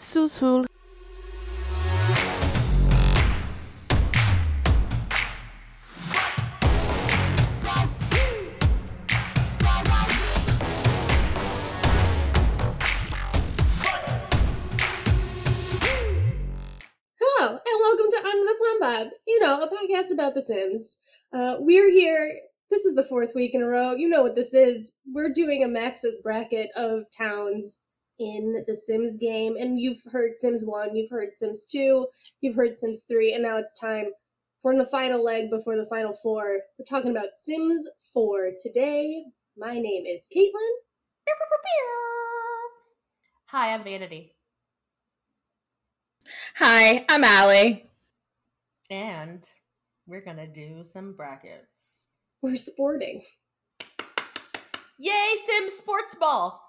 Susul. Hello, and welcome to Under the Plumbob. You know, a podcast about The Sims. Uh, we're here. This is the fourth week in a row. You know what this is. We're doing a Maxis bracket of towns in the Sims game, and you've heard Sims 1, you've heard Sims 2, you've heard Sims 3, and now it's time for the final leg before the final four. We're talking about Sims 4 today. My name is Caitlin. Hi, I'm Vanity. Hi, I'm Allie. And we're gonna do some brackets. We're sporting. Yay, Sim Sports Ball!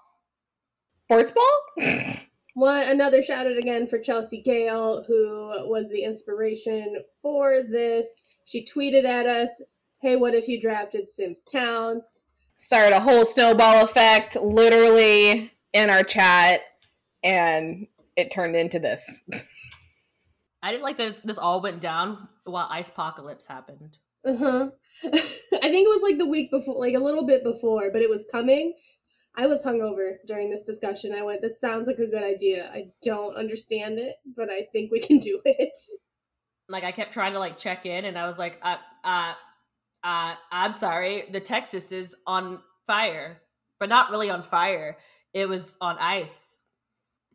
Sports ball? One another shout out again for Chelsea Gale, who was the inspiration for this. She tweeted at us, "Hey, what if you drafted Sims Towns?" Started a whole snowball effect literally in our chat, and it turned into this. I just like that this all went down while Ice Apocalypse happened. Uh huh. I think it was like the week before, like a little bit before, but it was coming. I was hungover during this discussion. I went, "That sounds like a good idea. I don't understand it, but I think we can do it." Like I kept trying to like check in, and I was like, uh, uh, uh, I'm sorry, the Texas is on fire, but not really on fire. It was on ice.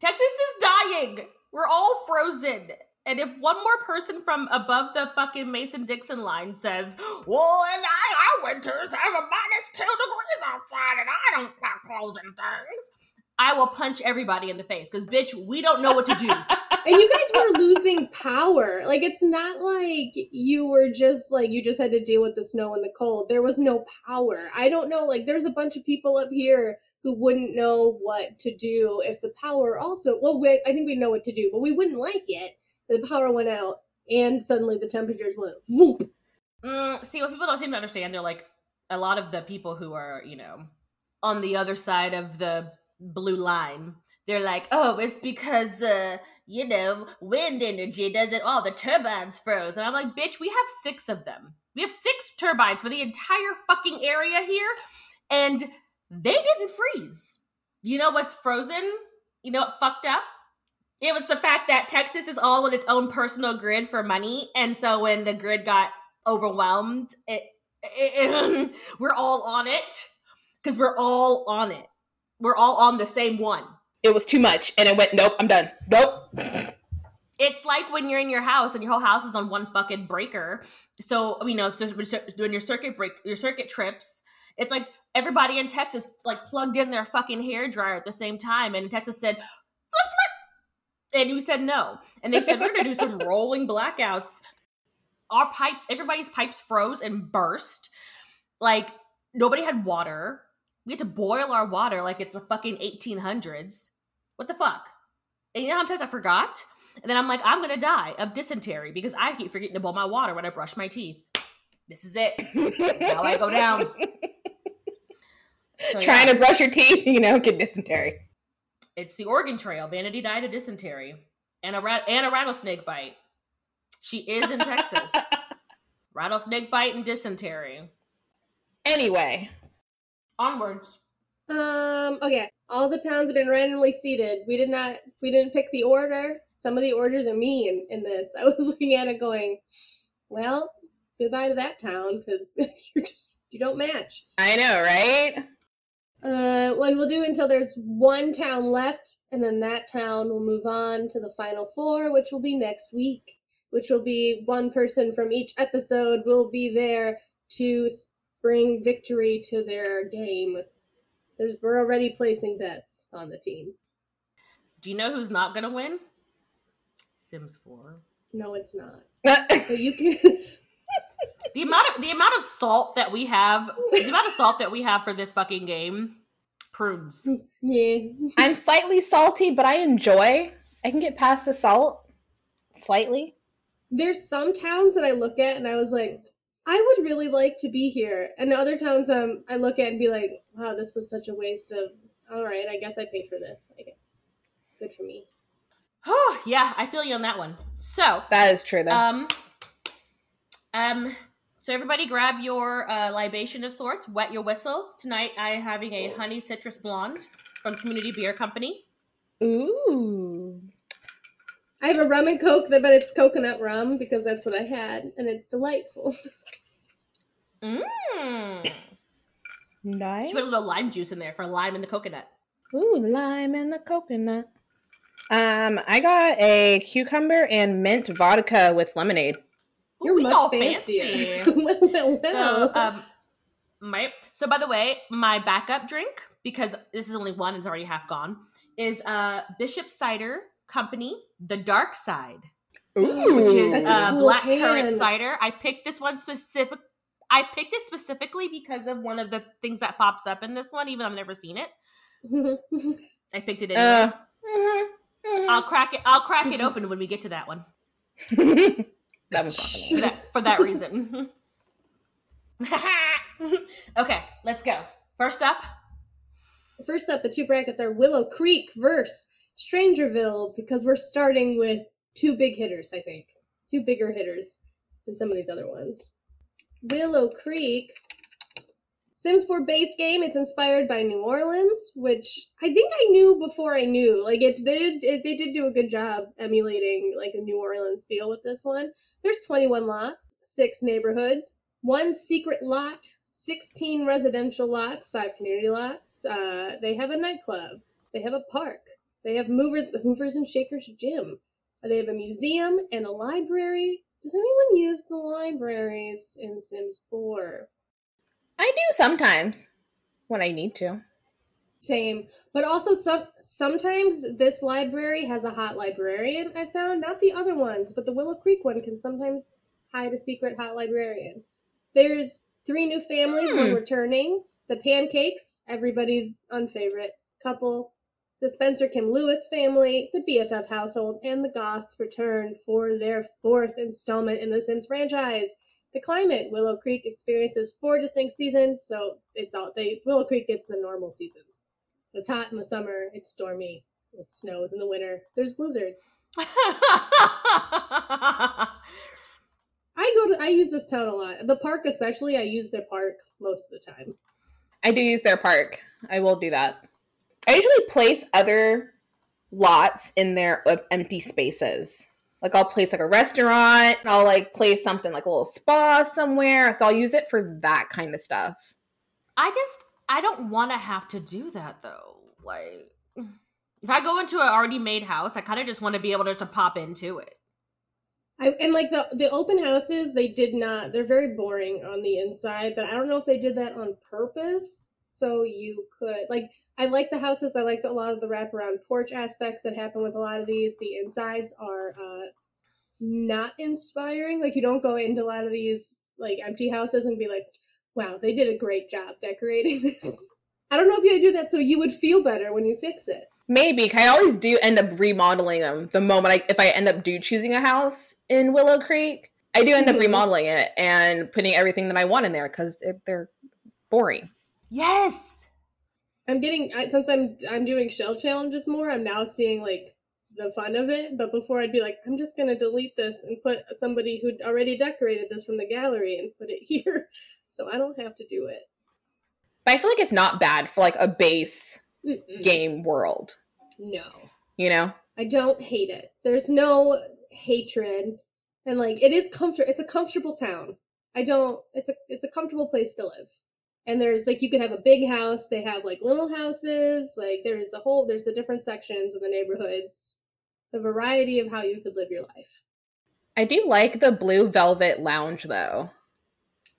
Texas is dying. We're all frozen. And if one more person from above the fucking Mason Dixon line says, "Well, and I, our winters have a minus two degrees outside, and I don't have clothes and things," I will punch everybody in the face because, bitch, we don't know what to do. and you guys were losing power. Like it's not like you were just like you just had to deal with the snow and the cold. There was no power. I don't know. Like there's a bunch of people up here who wouldn't know what to do if the power also. Well, we, I think we know what to do, but we wouldn't like it. The power went out, and suddenly the temperatures went. Voop. Mm, see, what people don't seem to understand, they're like a lot of the people who are, you know, on the other side of the blue line. They're like, oh, it's because, uh, you know, wind energy does it all. The turbines froze. And I'm like, bitch, we have six of them. We have six turbines for the entire fucking area here, and they didn't freeze. You know what's frozen? You know what fucked up? It was the fact that Texas is all on its own personal grid for money, and so when the grid got overwhelmed, it, it- we're all on it because we're all on it. We're all on the same one. It was too much, and it went, nope, I'm done. Nope. It's like when you're in your house and your whole house is on one fucking breaker. So you know, it's just when your circuit break, your circuit trips. It's like everybody in Texas like plugged in their fucking hair dryer at the same time, and Texas said, "Flip, flip," and you said no, and they said we're gonna do some rolling blackouts. Our pipes, everybody's pipes froze and burst. Like nobody had water. We had to boil our water like it's the fucking 1800s. What the fuck? And you know how many times I forgot? And then I'm like, I'm gonna die of dysentery because I keep forgetting to boil my water when I brush my teeth. This is it. how I go down. So, Trying yeah, to brush your teeth, you know, get dysentery. It's the Oregon Trail. Vanity died of dysentery and a rat and a rattlesnake bite. She is in Texas. rattlesnake bite and dysentery. Anyway, Onwards. Um. Okay. All the towns have been randomly seated. We did not. We didn't pick the order. Some of the orders are me in, in this. I was looking at it, going, "Well, goodbye to that town because you're just you don't match." I know, right? Uh, when we'll do until there's one town left, and then that town will move on to the final four, which will be next week. Which will be one person from each episode will be there to bring victory to their game. There's we're already placing bets on the team. Do you know who's not gonna win? Sims 4. No, it's not. But you can. The amount of the amount of salt that we have, the amount of salt that we have for this fucking game, prunes. yeah. I'm slightly salty, but I enjoy. I can get past the salt slightly. There's some towns that I look at and I was like, I would really like to be here. And other towns um I look at and be like, wow, this was such a waste of all right, I guess I paid for this, I guess. Good for me. Oh, yeah, I feel you on that one. So, That is true though. um, um, so everybody grab your uh, libation of sorts, wet your whistle. Tonight I am having a honey citrus blonde from Community Beer Company. Ooh. I have a rum and coke, but it's coconut rum because that's what I had, and it's delightful. Mmm. Nice. She put a little lime juice in there for lime and the coconut. Ooh, lime and the coconut. Um, I got a cucumber and mint vodka with lemonade. You're we much all fancier. fancy. well, So, um, my so by the way, my backup drink because this is only one, and it's already half gone, is uh Bishop Cider Company, the Dark Side, Ooh. which is uh, cool black can. currant cider. I picked this one specific. I picked it specifically because of one of the things that pops up in this one, even though I've never seen it. I picked it anyway. Uh, mhm, mhm. I'll crack it. I'll crack it open when we get to that one. that was for that for that reason. okay, let's go. First up, First up, the two brackets are Willow Creek versus Strangerville because we're starting with two big hitters, I think. Two bigger hitters than some of these other ones. Willow Creek. Sims 4 base game. It's inspired by New Orleans, which I think I knew before I knew. Like it, they did, it, they did do a good job emulating like a New Orleans feel with this one. There's 21 lots, six neighborhoods, one secret lot, 16 residential lots, five community lots. Uh, they have a nightclub. They have a park. They have movers, the Hoovers and Shakers gym. They have a museum and a library. Does anyone use the libraries in Sims 4? I do sometimes when I need to. Same, but also some sometimes this library has a hot librarian. I found not the other ones, but the Willow Creek one can sometimes hide a secret hot librarian. There's three new families Hmm. when returning. The Pancakes, everybody's unfavorite couple. The Spencer Kim Lewis family, the BFF household, and the Goths return for their fourth installment in the Sims franchise. The climate, Willow Creek experiences four distinct seasons, so it's all they Willow Creek gets the normal seasons. It's hot in the summer, it's stormy, it snows in the winter, there's blizzards. I go to I use this town a lot. The park especially, I use their park most of the time. I do use their park. I will do that. I usually place other lots in their uh, empty spaces. Like I'll place like a restaurant. I'll like place something like a little spa somewhere. So I'll use it for that kind of stuff. I just I don't want to have to do that though. Like if I go into an already made house, I kind of just want to be able to just to pop into it. I, and like the the open houses, they did not. They're very boring on the inside, but I don't know if they did that on purpose. So you could like. I like the houses. I like a lot of the wraparound porch aspects that happen with a lot of these. The insides are uh, not inspiring. Like you don't go into a lot of these like empty houses and be like, "Wow, they did a great job decorating this." I don't know if you do that so you would feel better when you fix it. Maybe I always do end up remodeling them the moment I if I end up do choosing a house in Willow Creek. I do end up Mhm. remodeling it and putting everything that I want in there because they're boring. Yes. I'm getting I- since I'm I'm doing shell challenges more. I'm now seeing like the fun of it. But before I'd be like, I'm just gonna delete this and put somebody who'd already decorated this from the gallery and put it here, so I don't have to do it. But I feel like it's not bad for like a base Mm-mm. game world. No, You know? I don't hate it. There's no hatred, and like it is comfort. It's a comfortable town. I don't. It's a it's a comfortable place to live. And there's like you could have a big house. They have like little houses. Like there's a whole there's the different sections of the neighborhoods. The variety of how you could live your life. I do like the blue velvet lounge though.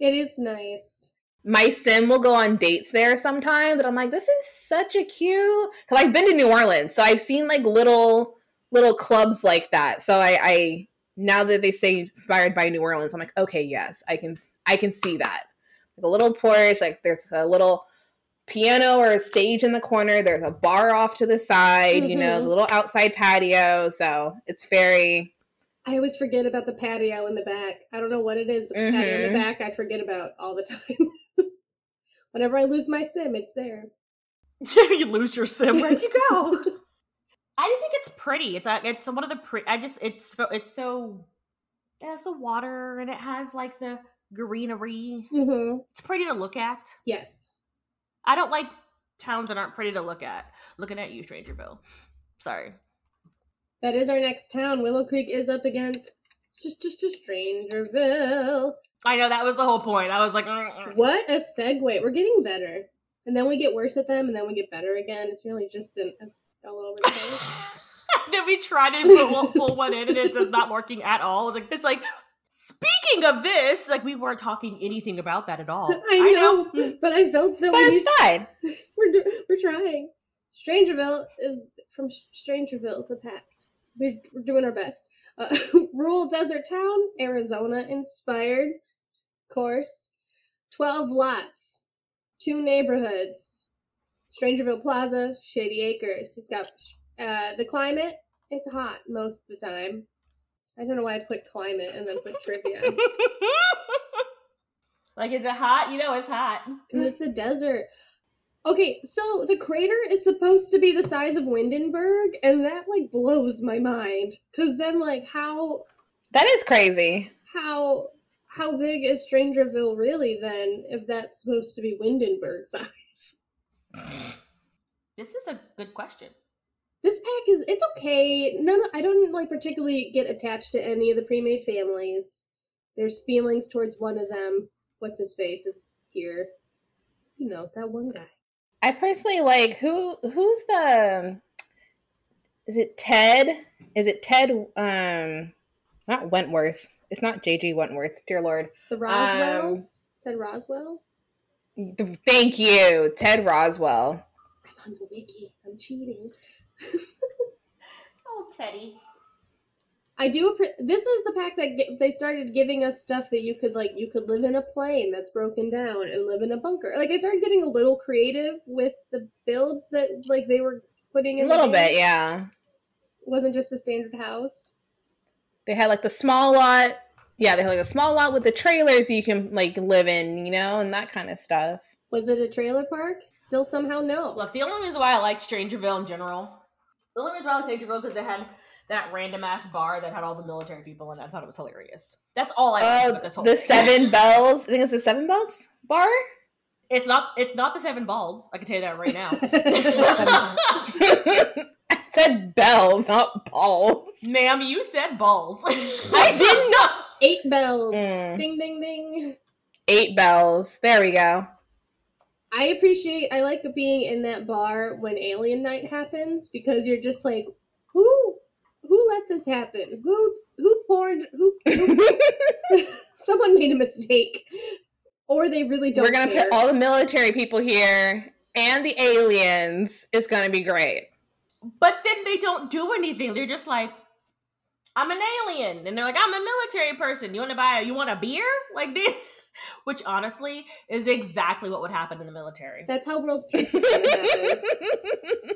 It is nice. My sim will go on dates there sometime, but I'm like, this is such a cute. Because I've been to New Orleans, so I've seen like little little clubs like that. So I, I now that they say inspired by New Orleans, I'm like, okay, yes, I can I can see that. Like a little porch, like there's a little piano or a stage in the corner. There's a bar off to the side, you know, the little outside patio. So it's very I always forget about the patio in the back. I don't know what it is, but the patio in the back I forget about all the time. Whenever I lose my sim, it's there. you lose your sim. Where'd you go? I just think it's pretty. It's uh, it's one of the pre- I just it's it's so it has the water and it has like the greenery. hmm It's pretty to look at. Yes. I don't like towns that aren't pretty to look at. Looking at you, Strangerville. Sorry. That is our next town. Willow Creek is up against just just a Strangerville. I know that was the whole point. I was like. What a segue. We're getting better. And then we get worse at them, and then we get better again. It's really just an it's all over the place. then we try to pull, one- pull one in and it's just not working at all. It's like, it's like speaking of this, like we weren't talking anything about that at all. I know, but I felt that But it's fine. we're we're trying. Strangerville is from Strangerville, the pack. We're, we're doing our best. Uh, rural desert town, Arizona inspired. Course, twelve lots, two neighborhoods. Strangerville Plaza, Shady Acres. It's got uh, the climate. It's hot most of the time. I don't know why I put climate and then put trivia. like, is it hot? You know, it's hot. It was the desert. Okay, so the crater is supposed to be the size of Windenburg, and that like blows my mind. Cause then like how That is crazy. how how big is Strangerville really then if that's supposed to be Windenburg size? This is a good question. This pack is it's okay. None I don't like particularly get attached to any of the pre-made families. There's feelings towards one of them. What's his face is here. You know, that one guy. I personally like who who's the is it Ted? Is it Ted um not Wentworth. It's not JG Wentworth, dear lord. The Roswells. Said Roswell? The- Thank you, Ted Roswell. I'm on the wiki. I'm cheating. Oh, Teddy. I do. Appre- this is the pack that g- they started giving us stuff that you could like. You could live in a plane that's broken down and live in a bunker. Like I started getting a little creative with the builds that like they were putting A in. the little game. bit, yeah. It wasn't just a standard house. They had like the small lot. Yeah, they had like a small lot with the trailers you can like live in, you know, and that kind of stuff. Was it a trailer park? Still somehow no. Look, the only reason why I like Strangerville in general, the only reason why I like Strangerville because they had that random ass bar that had all the military people in it. I thought it was hilarious. That's all I like Oh, about this whole the thing. Seven Bells. I think it's the Seven Bells bar. It's not. It's not the seven balls. I can tell you that right now. I said bells, not balls. Ma'am, you said balls. I did not. Eight bells. Mm. Ding ding ding. Eight bells. There we go. I appreciate. I like being in that bar when Alien Night happens because you're just like, who, who let this happen? Who, who poured? Who? who someone made a mistake, or they really don't. We're gonna care. put all the military people here and the aliens. It's gonna be great. But then they don't do anything. They're just like, I'm an alien, and they're like, I'm a military person. You want to buy? A, you want a beer? Like they, which honestly is exactly what would happen in the military. That's how world peace is gonna happen.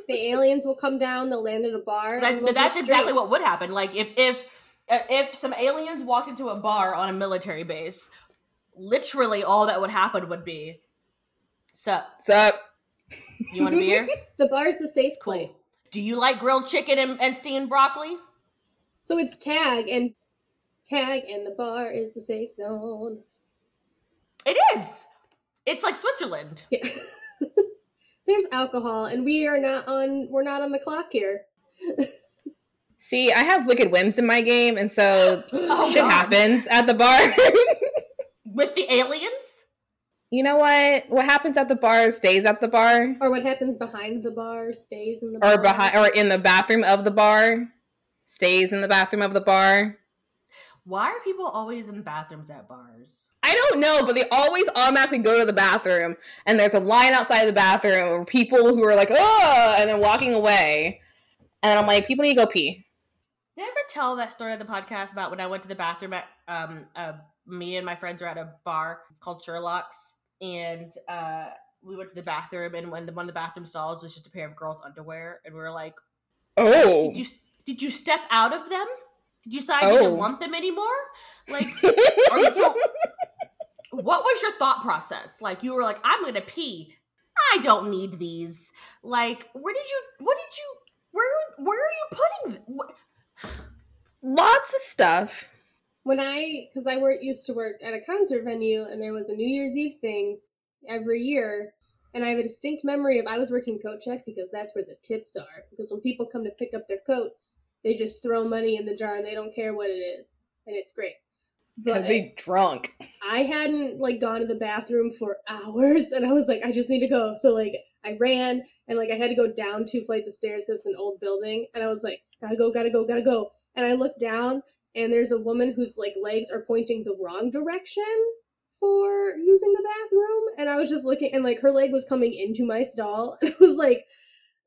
the aliens will come down. They'll land at a bar. That, we'll but that's just exactly what would happen. Like if if uh, if some aliens walked into a bar on a military base, literally all that would happen would be, "Sup? Sup? You want a beer? the bar's the safe Cool. place. Do you like grilled chicken and, and steamed broccoli?" So it's tag and tag, and the bar is the safe zone. It is. It's like Switzerland. Yeah. There's alcohol, and we are not on. We're not on the clock here. See, I have wicked whims in my game, and so Oh, shit God. happens at the bar. With the aliens? you know what? What happens at the bar stays at the bar, Or what happens behind the bar stays in the bar. or behind, or in the bathroom of the bar, stays in the bathroom of the bar. Why are people always in bathrooms at bars? I don't know, but they always automatically go to the bathroom, and there's a line outside the bathroom of people who are like, "oh," and then walking away, and I'm like, people need to go pee. Did I ever tell that story on the podcast about when I went to the bathroom at um uh me and my friends were at a bar called Sherlock's and uh we went to the bathroom and when the one of the bathroom stalls was just a pair of girls' underwear and we were like, Oh, Did you did you step out of them? Did you decide you didn't Oh. want them anymore? Like are you so what was your thought process? Like you were like, I'm gonna pee. I don't need these. Like, where did you what did you Where where are you putting? th- What? Lots of stuff. when I, because I work used to work at a concert venue, and there was a New Year's Eve thing every year, and I have a distinct memory of I was working coat check because that's where the tips are. Because when people come to pick up their coats, they just throw money in the jar and they don't care what it is, and it's great. But they drunk. I hadn't like gone to the bathroom for hours, and I was like, I just need to go. So like, I ran, and like I had to go down two flights of stairs because it's an old building, and I was like, gotta go, gotta go, gotta go. And I looked down, and there's a woman whose like legs are pointing the wrong direction for using the bathroom, and I was just looking, and like her leg was coming into my stall, and I was like.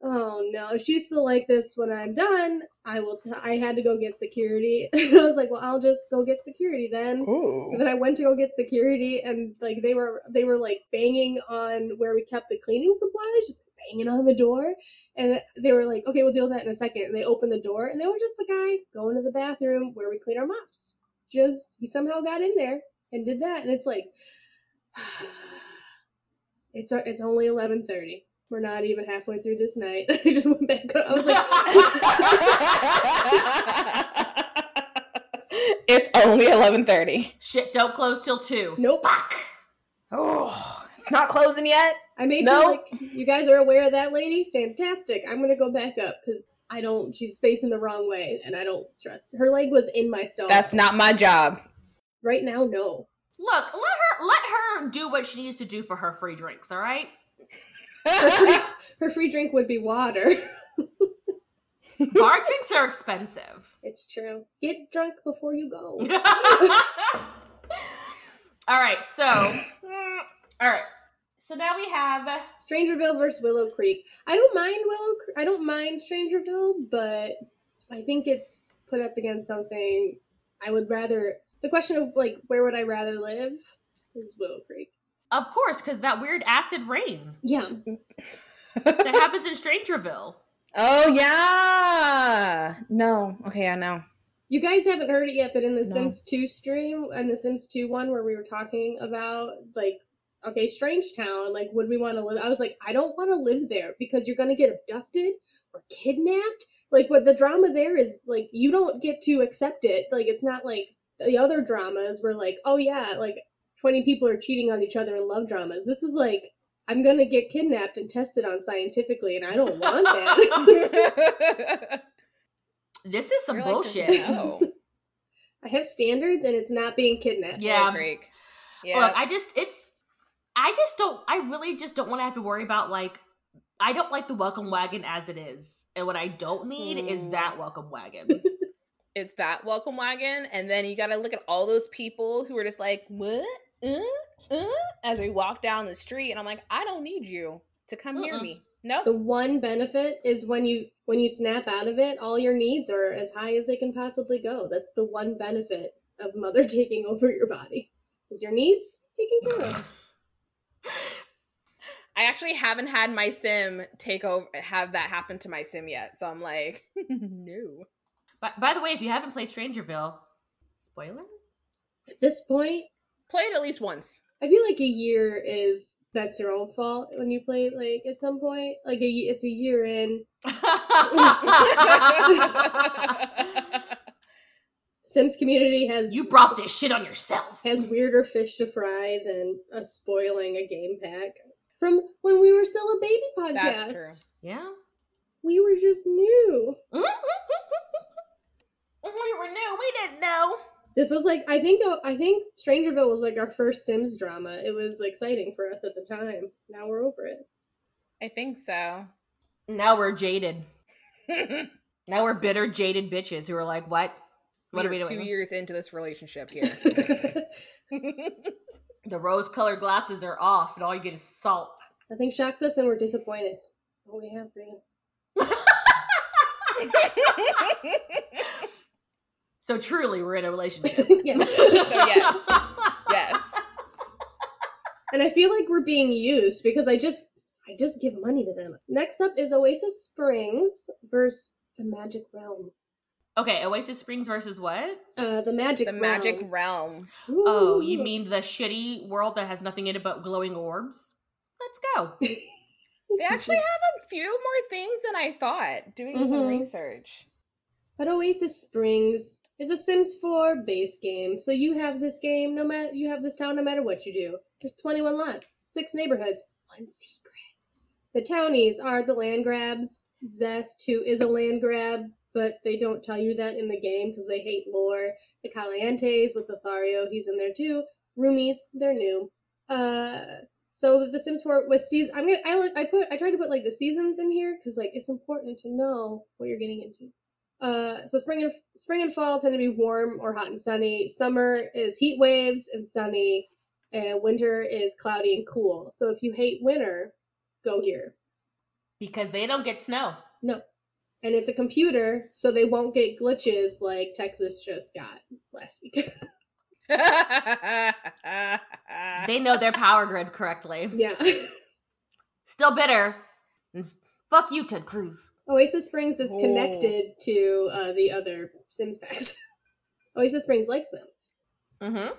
Oh no! If she's still like this when I'm done, I will. T- I had to go get security. and I was like, "Well, I'll just go get security then." Ooh. So then I went to go get security, and like they were they were like banging on where we kept the cleaning supplies, just banging on the door, and they were like, "Okay, we'll deal with that in a second. And they opened the door, and there was just a guy going to the bathroom where we clean our mops. Just he somehow got in there and did that, and it's like, it's it's only eleven thirty. We're not even halfway through this night. I just went back. up. I was like, it's only eleven thirty. Shit, don't close till two. nope. Fuck. Oh, it's not closing yet. I made No. sure like you guys are aware of that lady. Fantastic. I'm gonna go back up because I don't. She's facing the wrong way, and I don't trust. Her leg was in my stall. That's not my job. right now. No. Look, let her let her do what she needs to do for her free drinks. All right. Her free, her free drink would be water. Bar drinks are expensive. it's true. Get drunk before you go. all right, so all right, so now we have Strangerville versus Willow Creek. I don't mind Willow. I don't mind Strangerville, but I think it's put up against something I would rather. The question of like where would I rather live is Willow Creek. Of course because that weird acid rain Yeah, that happens in Strangerville. oh yeah. No. Okay, I know. You guys haven't heard it yet, but in the No. Sims 2 stream and the Sims 2 one where we were talking about like okay, Strange Town, like would we want to live? I was like, I don't want to live there because you're gonna get abducted or kidnapped. Like what the drama there is like you don't get to accept it. Like it's not like the other dramas where like, oh yeah, like twenty people are cheating on each other in love dramas. This is like I'm gonna get kidnapped and tested on scientifically and I don't want that. This is some You're like, bullshit. no. I have standards and it's not being kidnapped. Yeah. Creek. Yeah. Look, I just it's I just don't I really just don't want to have to worry about like I don't like the welcome wagon as it is. And what I don't need is Mm. that welcome wagon. it's that welcome wagon, and then you got to look at all those people who are just like, what? Uh, uh, as we walk down the street, and I'm like, I don't need you to come near Mm-mm. me. Nope. The one benefit is when you when you snap out of it, all your needs are as high as they can possibly go. That's the one benefit of mother taking over your body. Is your needs taken care of. I actually haven't had my sim take over, have that happen to my sim yet. So I'm like, no. But by the way, if you haven't played Strangerville, spoiler? At this point, Play it at least once. I feel like a year is that's your own fault when you play it, like at some point. Like a, it's a year in. Sims community has you brought this shit on yourself. has weirder fish to fry than us spoiling a game pack from when we were still a baby podcast. That's true. Yeah. We were just new. we were new. We didn't know. This was like I think uh, I think Strangerville was like our first Sims drama. It was exciting for us at the time. Now we're over it. I think so. Now we're jaded. Now we're bitter, jaded bitches who are like, what? What we are we doing? two years into this relationship here. The rose colored glasses are off, and all you get is salt. I think shocks us, and we're disappointed. That's all we have for you. So truly, we're in a relationship. yes, So yes. yes. and I feel like we're being used because I just I just give money to them. Next up is Oasis Springs versus the Magic Realm. okay, Oasis Springs versus what? Uh, the Magic The Realm. magic realm. Oh, you mean the shitty world that has nothing in it but glowing orbs? Let's go. They actually have a few more things than I thought. Doing some Mhm. research. But Oasis Springs is a Sims 4 base game, so you have this game no matter you have this town no matter what you do. There's 21 lots, six neighborhoods, one secret. The townies are the Landgraabs. Zest, who is a Landgraab, but they don't tell you that in the game because they hate lore. The Calientes with Lothario, he's in there too. Roomies, they're new. Uh, so the Sims 4 with season, I'm gonna I, I put I tried to put like the seasons in here because like it's important to know what you're getting into. Uh, so spring and spring and fall tend to be warm or hot and sunny. Summer is heat waves and sunny, and winter is cloudy and cool. So if you hate winter, go here. because they don't get snow. No, and it's a computer, so they won't get glitches like Texas just got last week. They know their power grid correctly. yeah. Still bitter. And fuck you, Ted Cruz. Oasis Springs is Oh. connected to uh, the other Sims packs. Oasis Springs likes them. Mm-hmm.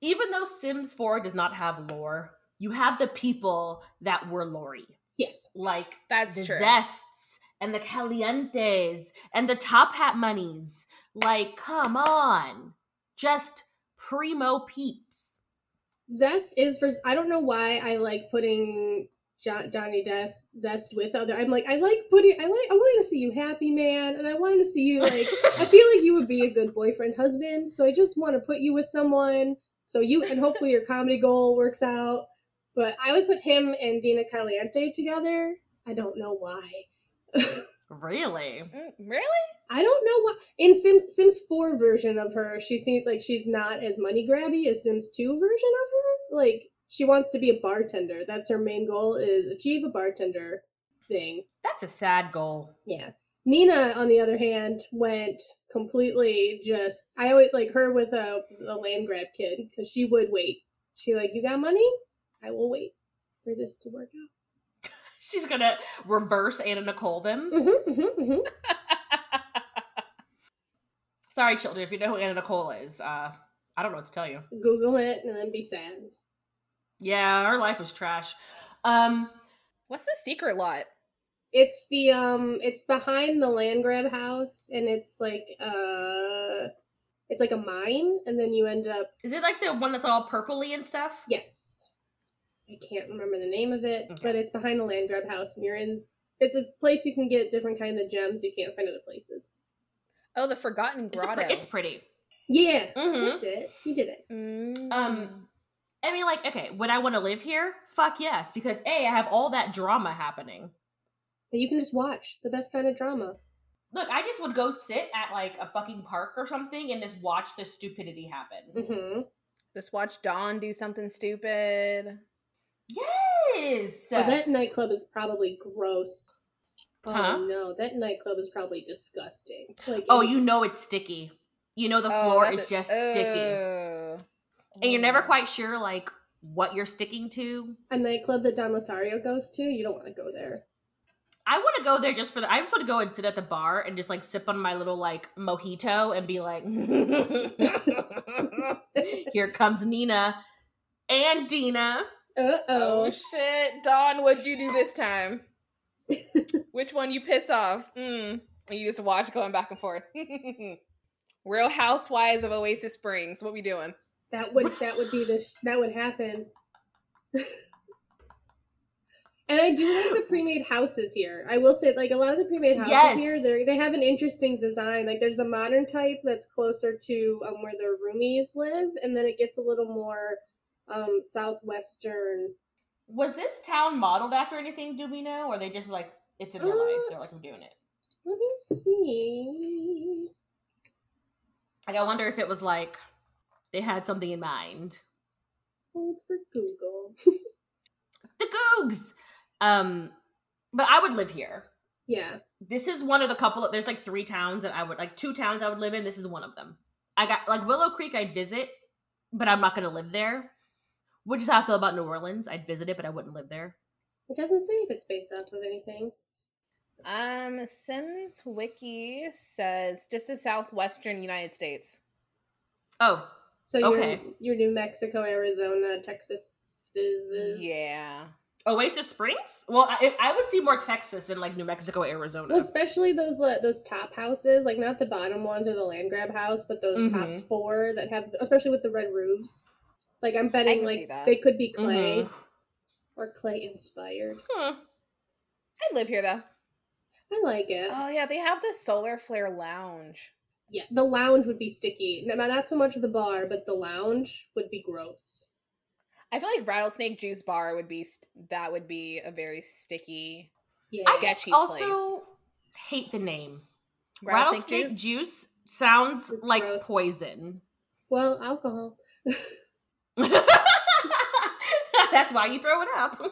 Even though Sims 4 does not have lore, you have the people that were Lori. Yes. Like That's the true. Zests and the Calientes and the Top Hat Monies. Like, come on. Just primo peeps. Zest is for. I don't know why I like putting jo- Johnny Des- Zest with other. I'm like I like putting. I like. I wanted to see you happy, man, and I wanted to see you like. I feel like you would be a good boyfriend, husband. So I just want to put you with someone. So you and hopefully your comedy goal works out. But I always put him and Dina Caliente together. I don't know why. really? Mm, Really? I don't know why. In Sim, Sims 4 version of her, she seems like she's not as money grabby as Sims 2 version of her. Like, she wants to be a bartender. That's her main goal is achieve a bartender thing. That's a sad goal. Yeah. Nina, on the other hand, went completely just. I always like her with a, a Landgraab kid because she would wait. She like, you got money? I will wait for this to work out. She's gonna reverse Anna Nicole them. Mm-hmm, mm-hmm, mm-hmm. Sorry, children, if you know who Anna Nicole is. Uh, I don't know what to tell you. Google it and then be sad. Yeah, our life was trash. Um, What's the secret lot? It's the um it's behind the Landgraab house and it's like uh it's like a mine and then you end up is it like the one that's all purpley and stuff? yes. I can't remember the name of it, Okay. but it's behind the Landgraab house and you're in it's a place you can get different kind of gems you can't find other places. Oh, the Forgotten It's, a Grotto. pre- it's pretty. Yeah. mm-hmm. That's it. You did it. Mm. Um, I mean, like, okay, would I want to live here? Fuck yes, because A, I have all that drama happening. And you can just watch the best kind of drama. Look, I just would go sit at like a fucking park or something and just watch the stupidity happen. Mm-hmm. Just watch Don do something stupid. Yes. Oh, that nightclub is probably gross. Oh Huh? no, that nightclub is probably disgusting. Like oh, you know it's sticky. You know the Oh, floor that's is a- just sticky, Oh. And you're never quite sure like what you're sticking to. a nightclub that Don Lothario goes to, you don't want to go there. I want to go there just for the. I just want to go and sit at the bar and just like sip on my little like mojito and be like, "Here comes Nina and Dina." Uh Oh oh. shit, Don, what'd you do this time? Which one you piss off? Mm. And you just watch going back and forth. Real Housewives of Oasis Springs. What we doing? That would that would be the sh- that would happen. and I do like the pre-made houses here. I will say, like a lot of the pre-made houses Yes. here, they they have an interesting design. Like there's a modern type that's closer to um, where the roomies live, and then it gets a little more um, southwestern. Was this town modeled after anything? Do we know, or they just like it's in real life? They're like, we're doing it. Let me see. Like, I wonder if it was like they had something in mind. Hold for Google. The Googs. Um, but I would live here. yeah. This is one of the couple. Of, there's like three towns that I would like two towns I would live in. This is one of them. I got like Willow Creek. I'd visit, but I'm not gonna live there. Which is how I feel about New Orleans. I'd visit it, but I wouldn't live there. It doesn't say if it's based off of anything. Um, Sims Wiki says just the southwestern United States. Oh, So your Okay. your New Mexico, Arizona, Texas is, is Yeah. Oasis Springs? Well, I, I would see more Texas than like New Mexico, Arizona. Well, especially those uh, those top houses, like not the bottom ones or the Landgraab house, but those Mhm. top four that have, especially with the red roofs. Like I'm betting, like they could be clay Mhm. or clay inspired. Hmm. I'd live here though. I like it. Oh yeah, they have the solar flare lounge. Yeah, the lounge would be sticky. No, not so much the bar, but the lounge would be gross. I feel like rattlesnake juice bar would be st- that would be a very sticky. Yeah, I just sketchy also place. hate the name. Rattlesnake Rattlesnake, juice? juice? sounds It's like gross. poison. well, alcohol. That's why you throw it up.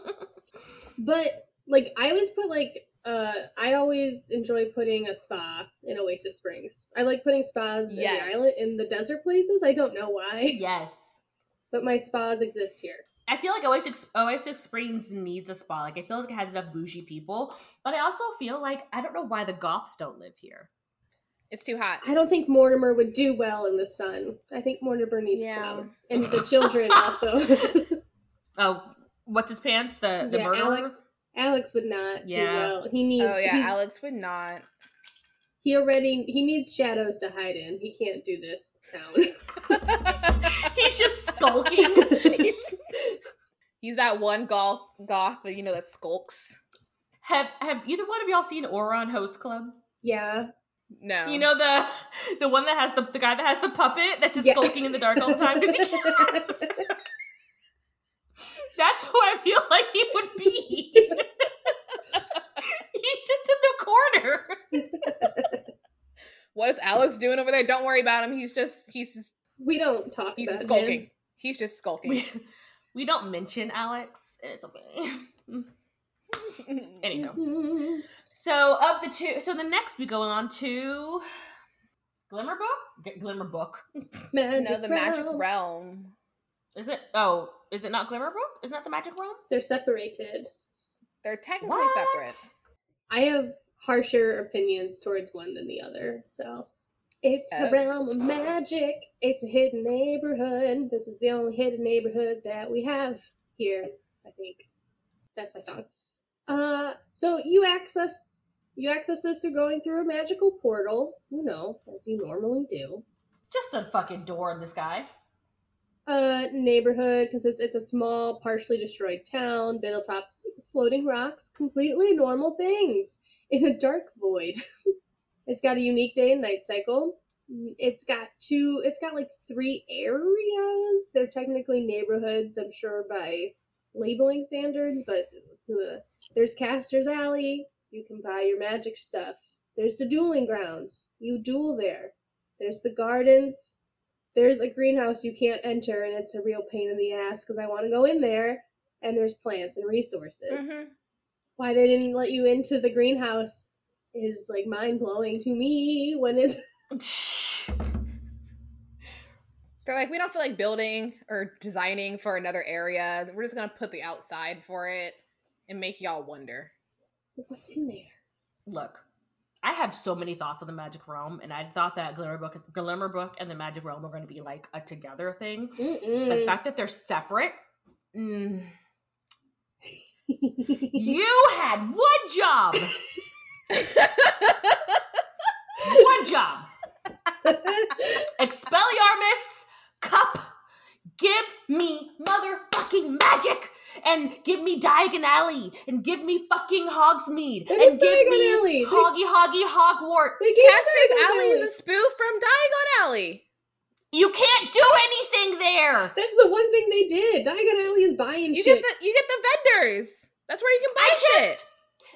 But like I always put like uh I always enjoy putting a spa in Oasis Springs. I like putting spas Yes. in the island in the desert places. I don't know why. yes. But my spas exist here. I feel like Oasis, Oasis Springs needs a spa. Like I feel like it has enough bougie people, but I also feel like I don't know why the goths don't live here. It's too hot. I don't think Mortimer would do well in the sun. I think Mortimer needs Yeah. clouds. And the children also. Oh, what's his pants? The the yeah, murderer. Alex Alex would not do Yeah. well. He needs Oh yeah, Alex would not. he already he needs shadows to hide in. He can't do this town. He's just skulking. He's that one goth goth that you know that skulks. have Have either one of y'all seen Ouran Host Club? yeah. No, You know the the one that has the the guy that has the puppet that's just Yeah. skulking in the dark all the time because he can't. That's who I feel like he would be. He's just in the corner. what is Alex doing over there? Don't worry about him. He's just he's just, we don't talk he's about skulking. him. He's just skulking. We, we don't mention Alex, and it's okay. Anyhow, Mhm. so of the two, so the next we go on to Glimmerbrook. G- Glimmerbrook. Magic no, the magic realm. realm. Is it? Oh, is it not Glimmerbrook? Isn't that the Magic Realm? They're separated. They're technically What? separate. I have harsher opinions towards one than the other, so it's a Oh. realm of magic. It's a hidden neighborhood. This is the only hidden neighborhood that we have here. I think that's my song. Uh, so you access you access this through going through a magical portal. You know, as you normally do. Just a fucking door in the sky. Uh neighborhood because it's, it's a small partially destroyed town on floating rocks completely normal things in a dark void. It's got a unique day and night cycle. It's got two it's got like three areas. They're technically neighborhoods i'm sure by labeling standards but there's caster's alley. You can buy your magic stuff. There's the dueling grounds. You duel there. There's the gardens there's a greenhouse you can't enter and it's a real pain in the ass because I want to go in there and there's plants and resources. Mhm. Why they didn't let you into the greenhouse is like mind blowing to me When is They're like, we don't feel like building or designing for another area. We're just gonna put the outside for it and make y'all wonder. what's in there? Look, I have so many thoughts on the Magic Realm, and I thought that Glimmerbrook, Glimmer Book, and the Magic Realm were going to be like a together thing. But the Mm-mm. fact that they're separate, mm, you had one job, one job. Expelliarmus Cup. Give me motherfucking magic and give me Diagon Alley and give me fucking Hogsmeade That and is give Diagon me Alley. They- Hoggy Hoggy Hogwarts. They gave Caster's Alley Alley. is a spoof from Diagon Alley. You can't do anything there. That's the one thing they did. Diagon Alley is buying You shit. get the you get the vendors. That's where you can buy I shit. just,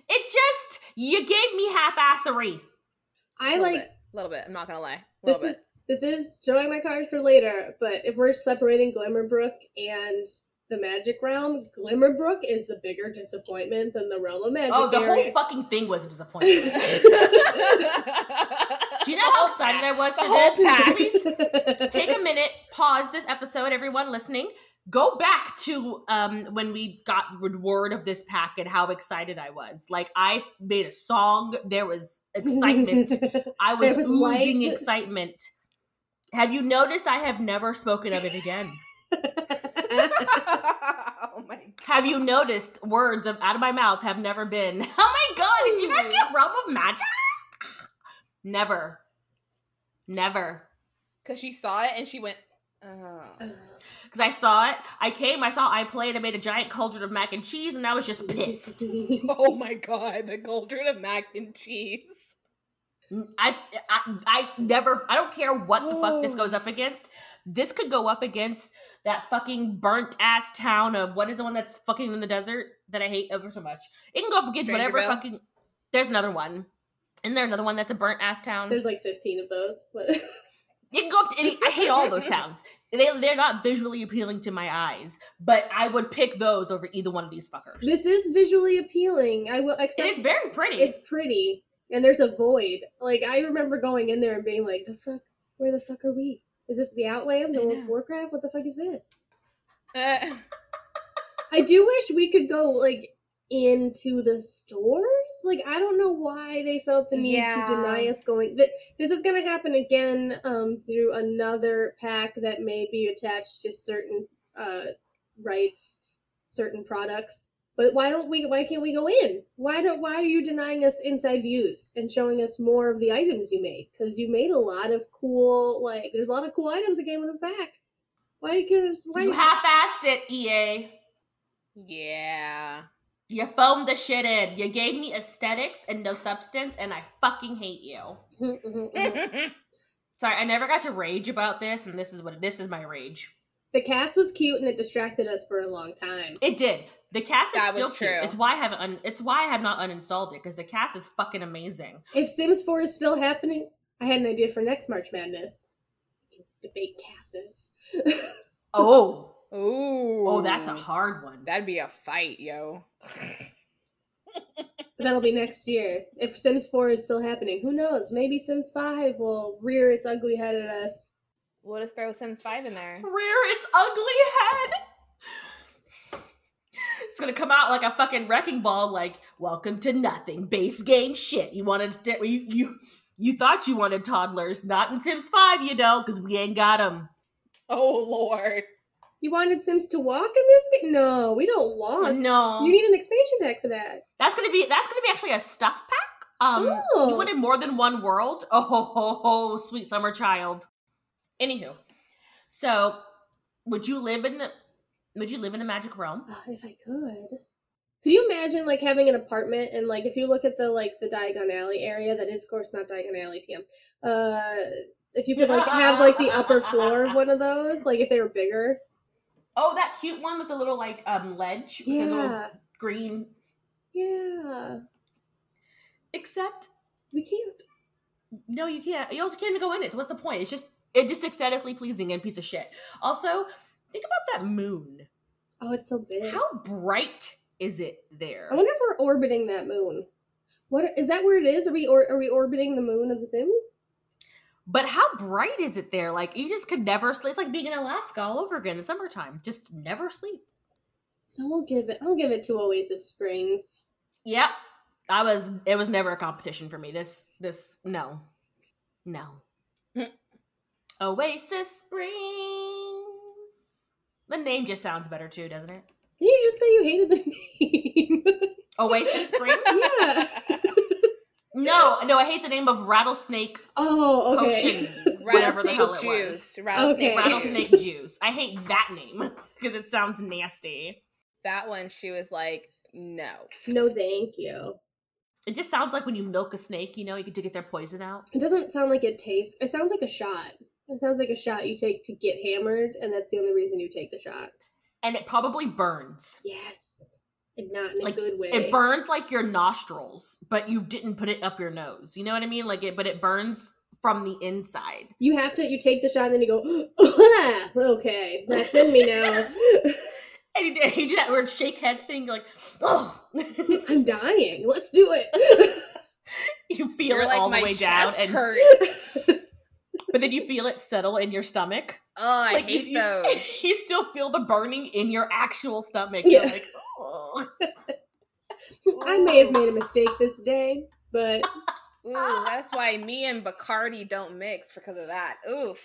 it just, you gave me half-assery. I like a little bit. I'm not gonna lie. A this little is bit. This is showing my cards for later, but if we're separating Glimmerbrook and the Magic Realm, Glimmerbrook is the bigger disappointment than the Realm of Magic. Oh, the area. whole fucking thing was a disappointment. Do you know how excited I was for this? pack. Please take a minute, pause this episode, everyone listening. Go back to um, when we got word of this pack and how excited I was. Like I made a song. There was excitement. I was, There was oozing light. excitement. Have you noticed I have never spoken of it again? oh my Have you noticed words of out of my mouth have never been, oh my god, did you guys get Realm of Magic? Never. Never. Because she saw it and she went, oh. Because I saw it, I came, I saw I played, I made a giant cauldron of mac and cheese, and I was just pissed. oh my god, the cauldron of mac and cheese. I, I, I never, I don't care what the fuck this goes up against. This could go up against that fucking burnt ass town of what is the one that's fucking in the desert that I hate ever so much. It can go up against whatever fucking. There's another one. Isn't there another one that's a burnt ass town? There's like 15 of those, but You can go up to any. I hate all those towns. They they're not visually appealing to my eyes, but I would pick those over either one of these fuckers. this is visually appealing. I will accept it is very pretty. it's pretty and there's a void. Like i remember going in there and being like the fuck? Where the fuck are we? Is this the outlands World warcraft? What the fuck is this? Uh, i do wish we could go like into the stores. Like i don't know why they felt the need Yeah. to deny us going. Th- this is going to happen again um through another pack that may be attached to certain uh rights certain products but why don't we why can't we go in why don't why are you denying us inside views and showing us more of the items you made because you made a lot of cool like there's a lot of cool items that came with this pack why can't why you half-assed it, EA. yeah. You foamed the shit in. You gave me aesthetics and no substance, and I fucking hate you. Mm-hmm, Sorry, I never got to rage about this, and this is what this is my rage. The cast was cute and it distracted us for a long time It did. The cast is still was cute. true. It's why I haven't. Un- it's why I have not uninstalled it because the cast is fucking amazing. if sims 4 is still happening i had an idea for next march madness debate casses Oh, Ooh. oh, that's a hard one. That'd be a fight, yo. That'll be next year. If Sims 4 is still happening, who knows? Maybe Sims 5 will rear its ugly head at us. We'll just throw Sims 5 in there. Rear its ugly head. It's gonna come out like a fucking wrecking ball. Like, welcome to nothing. Base game shit. You wanted to, you you you thought you wanted toddlers, not in Sims Five. You don't, because we ain't got them. Oh, Lord. You wanted Sims to walk in this game? No, we don't walk. No, You need an expansion pack for that. that's gonna be that's gonna be actually a stuff pack. Um, Oh. you wanted more than one world. Oh ho ho ho, sweet summer child. Anywho, so would you live in the would you live in the magic realm? Ah, if I could. Could you imagine like having an apartment and like if you look at the like the Diagon Alley area, that is of course not Diagon Alley, TM. Uh if you could like have like the upper floor of one of those, like if they were bigger. Oh, that cute one with the little like um ledge with the little Yeah. green. Yeah. Except, We can't. no, you can't. You also can't go in it. So what's the point? It's just it's just aesthetically pleasing and piece of shit. Also, think about that moon. Oh, it's so big. How bright is it there? I wonder if we're orbiting that moon. What is that? Where it is? Are we or, are we orbiting the moon of the Sims? But how bright is it there? Like you just could never sleep. It's like being in Alaska all over again in the summertime. Just never sleep. So we'll give it. I'll give it to Oasis Springs. Yep. I was it was never a competition for me. This this no. No. Oasis Springs. The name just sounds better too, doesn't it? Did you just say you hated the name? Oasis Springs? yeah. no, no, I hate the name of Rattlesnake Oh, okay. Potion. Whatever the Rattlesnake hell it juice. was. Rattlesnake, Okay. Rattlesnake Juice. I hate that name because it sounds nasty. That one, she was like, no. No, thank you. It just sounds like when you milk a snake, you know, you get to get their poison out. It doesn't sound like it tastes. It sounds like a shot. It sounds like a shot you take to get hammered, and that's the only reason you take the shot. And it probably burns. Yes, and not in a good way. It burns like your nostrils, but you didn't put it up your nose. You know what I mean? Like it, but it burns from the inside. You have to. You take the shot, and then you go. "Ah, okay, that's in me now. And you, do- you do that weird shake head thing. You're like, oh, I'm dying. Let's do it. you feel You're it like, all the my way down, chest and hurts. but then you feel it settle in your stomach. Oh, I like hate you, those. you still feel the burning in your actual stomach. You're Yeah. like, oh. I may have made a mistake this day, but Ooh, that's why me and Bacardi don't mix because of that. Oof.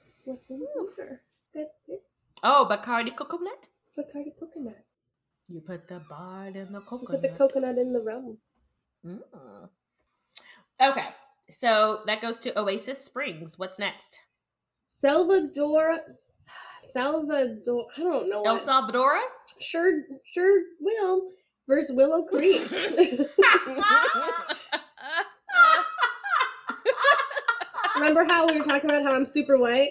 it's what's in here? That's this Oh, Bacardi coconut. Bacardi coconut. You put the bard in the You coconut. Put the coconut in the rum. Mm. Okay, so that goes to Oasis Springs. What's next? Salvador, Salvador. I don't know. El Salvador. Sure, sure will versus Willow Creek. Remember how we were talking about how I'm super white?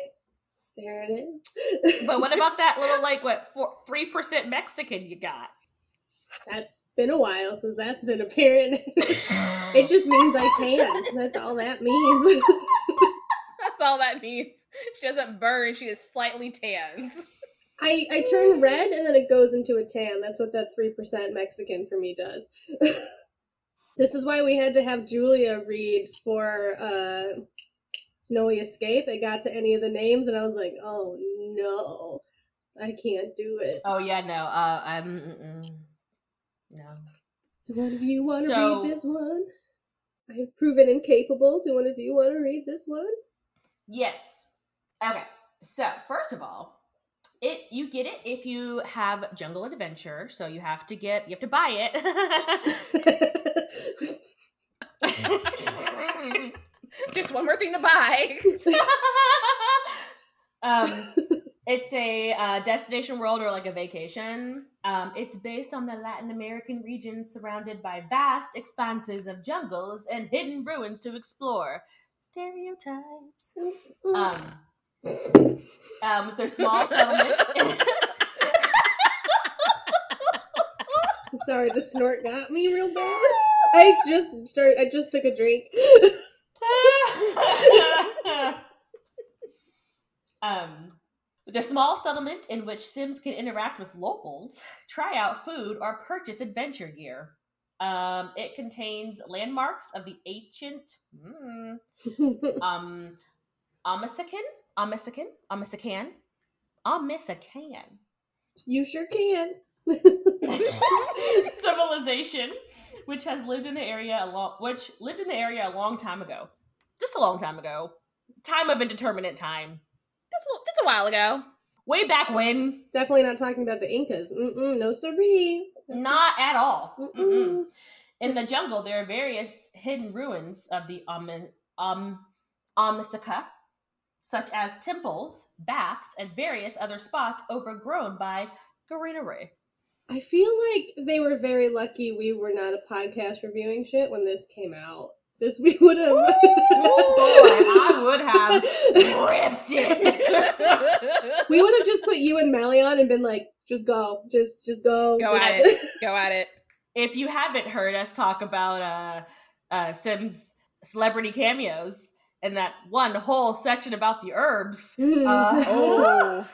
There it is. but what about that little like what three percent Mexican you got? That's been a while since that's been apparent. it just means I tan. That's all that means. That's all that means. She doesn't burn, she is slightly tans. I, I turn red and then it goes into a tan. That's what that 3% Mexican for me does. this is why we had to have Julia read for uh, Snowy Escape. It got to any of the names and I was like, oh no, I can't do it. Oh yeah, no. Uh, I'm mm-mm. No. Do one of you want to So- read this one? I've proven incapable. Do one of you want to read this one? Yes. Okay. So first of all, it you get it if you have Jungle Adventure. So you have to get you have to buy it. Just one more thing to buy. um, it's a uh, destination world or like a vacation. Um, it's based on the Latin American region surrounded by vast expanses of jungles and hidden ruins to explore. Stereotypes. Um, um, with a small settlement. Sorry, the snort got me real bad. I just started. I just took a drink. um, with a small settlement in which Sims can interact with locals, try out food, or purchase adventure gear. Um, it contains landmarks of the ancient mm, um, Amisakan, Amisakan, Amisakan, Amisakan you sure can. civilization, which has lived in the area a long, which lived in the area a long time ago, just a long time ago, time of indeterminate time, That's a, that's a while ago. way back when. Definitely not talking about the Incas. Mm-mm, no siree. Not at all. Mm-mm. Mm-mm. In the jungle, there are various hidden ruins of the um, um, Amisaka, such as temples, baths, and various other spots overgrown by greenery. I feel like they were very lucky we were not a podcast reviewing shit when this came out. This we would have. I would have ripped it. we would have just put you and Melly on and been like, just go, just just go, Go just- at it. Go at it. if you haven't heard us talk about uh, uh, Sims celebrity cameos and that one whole section about the herbs, Mm. Uh, Oh.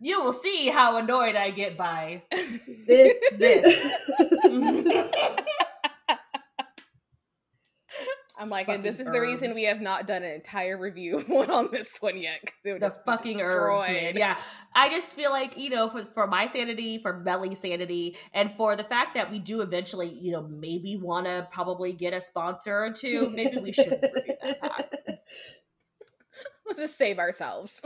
you will see how annoyed I get by this this. I'm like, and this is the reason we have not done an entire review one on this one yet. 'cause it would the just be fucking herbs, man. Yeah, I just feel like you know, for for my sanity, for Belly's sanity, and for the fact that we do eventually, you know, maybe want to probably get a sponsor or two. Maybe we should review that. Let's just save ourselves.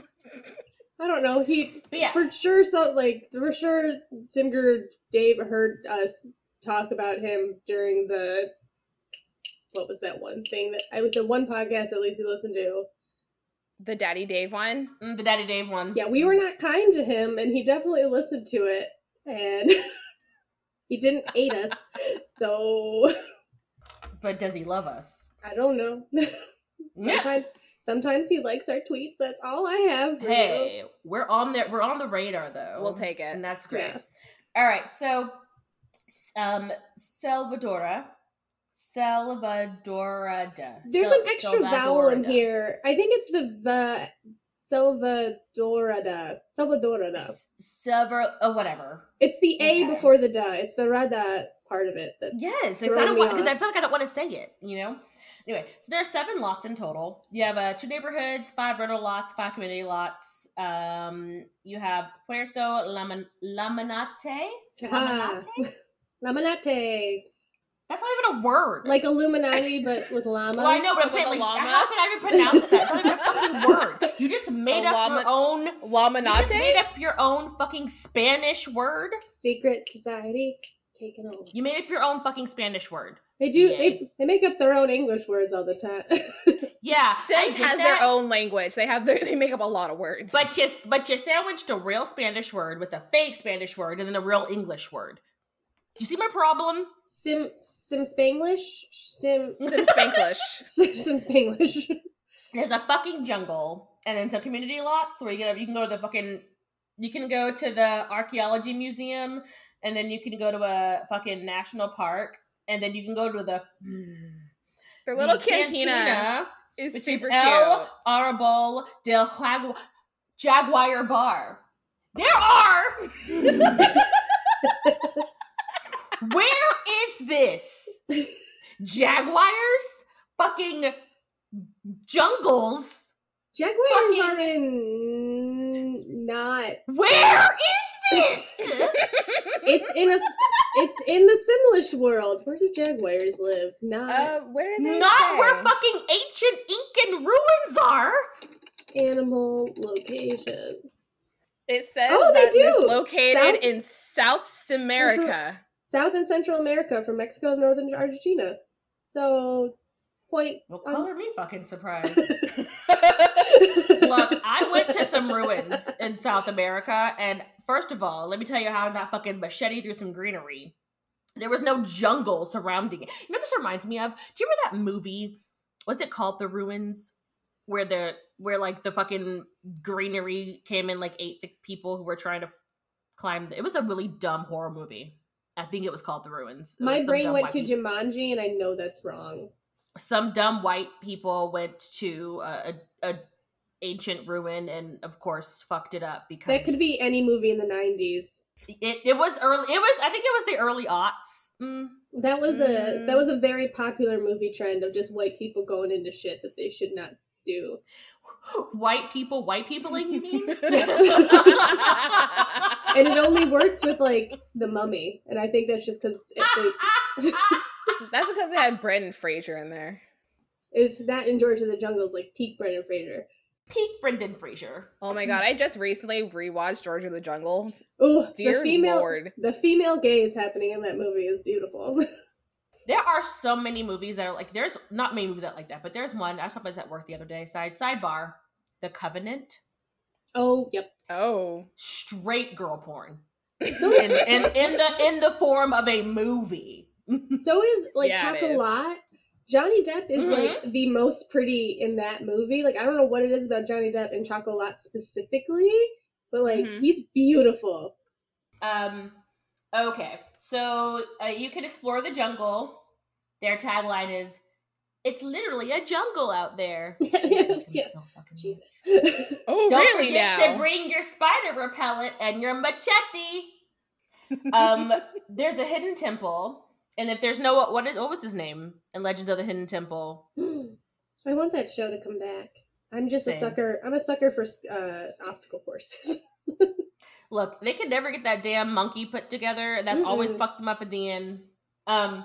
I don't know. He But yeah, for sure. So like for sure, Simger Dave heard us talk about him during the what was that one thing that I was the one podcast at least he listened to. The Daddy Dave one. mm, the Daddy Dave one. Yeah, we were not kind to him, and he definitely listened to it, and he didn't hate us. So but does he love us? I don't know. Yeah. sometimes, sometimes he likes our tweets. That's all I have. For you. Hey, we're on the we're on the radar though. We'll take it. and that's great. Yeah. All right, so um Salvadora, Salvadora. There's an extra vowel in here. I think it's the the Salvadorada. Salvadorada. Salvador, oh, whatever. It's the A Okay. before the da. It's the rada part of it. That's Yes, because I don't want because I feel like I don't want to say it. You know. Anyway, so there are seven lots in total. You have uh, two neighborhoods, five rental lots, five community lots. Um, you have Puerto Laman- Laminate. Ah. Laminate? Laminate. That's not even a word. Like Illuminati, but with llama. Well, I know, but I'm With saying, like, llama? how can I even pronounce that? It's not even a fucking word. You just made A up llama- your own You Laminate. just made up your own fucking Spanish word. Secret society taking over. You made up your own fucking Spanish word. They do. Yeah. They they make up their own English words all the time. Yeah, I Sims has that, their own language. They have their, they make up a lot of words. But you but you sandwiched a real Spanish word with a fake Spanish word and then a real English word. Do you see my problem? Sim Sim Spanglish Sim Sim Spanglish. Sim Spanglish. There's a fucking jungle and then some community lots where you get you can go to the fucking you can go to the archaeology museum and then you can go to a fucking national park and then you can go to the Their little mm, the cantina, is which super is cute. El Arbol del Jagu- Jaguar Bar. There are. Where is this? Jaguars? Fucking jungles? Jaguars Fucking- are in not. Where is this? It's in a. It's in the Simlish world. Where do jaguars live? Not uh, where did they Not say? where fucking ancient Incan ruins are. animal location. It says Oh, they that it's do! located South- in South America. South and Central America, from Mexico to northern Argentina. So, point. Well, color me fucking surprised. Look, I went to some ruins in South America, and first of all, let me tell you how I'm not fucking machete through some greenery. There was no jungle surrounding it. You know what this reminds me of? Do you remember that movie? Was it called The Ruins? Where the where like the fucking greenery came and like ate the people who were trying to f- climb. The, it was a really dumb horror movie. I think it was called The Ruins. It My brain went to people Jumanji, and I know that's wrong. some dumb white people went to a, a, a ancient ruin and of course fucked it up because That could be any movie in the '90s. it, it was early it was i think it was the early aughts mm. That was a Mm. that was a very popular movie trend of just white people going into shit that they should not do. White people white peopling you mean And it only worked with like the Mummy, and I think that's just because it, it, That's because they had Brendan Fraser in there. it was that in George of the Jungle is like peak Brendan Fraser. peak brendan fraser Oh my god, I just recently rewatched George of the Jungle. Oh, Dear the female Lord. the female gaze happening in that movie is beautiful. There are so many movies that are like there's not many movies that like that but there's one i saw this at work the other day side sidebar the covenant oh, yep. Oh. straight girl porn So in, is in, in the in the form of a movie so is like Yeah, it is. Chocolat. Johnny Depp is Mhm. like the most pretty in that movie. Like I don't know what it is about Johnny Depp and Chocolat specifically, but like Mhm. he's beautiful. Um. Okay, so uh, you can explore the jungle. Their tagline is, "It's literally a jungle out there." yeah. So fucking Jesus. Oh, Don't really forget now? to bring your spider repellent and your machete. Um, there's a hidden temple, and if there's no what is what was his name in Legends of the Hidden Temple? I want that show to come back. I'm just a sucker. I'm a sucker for uh, obstacle courses. Look, they could never get that damn monkey put together. and That's always Mm-mm. fucked them up at the end. Um,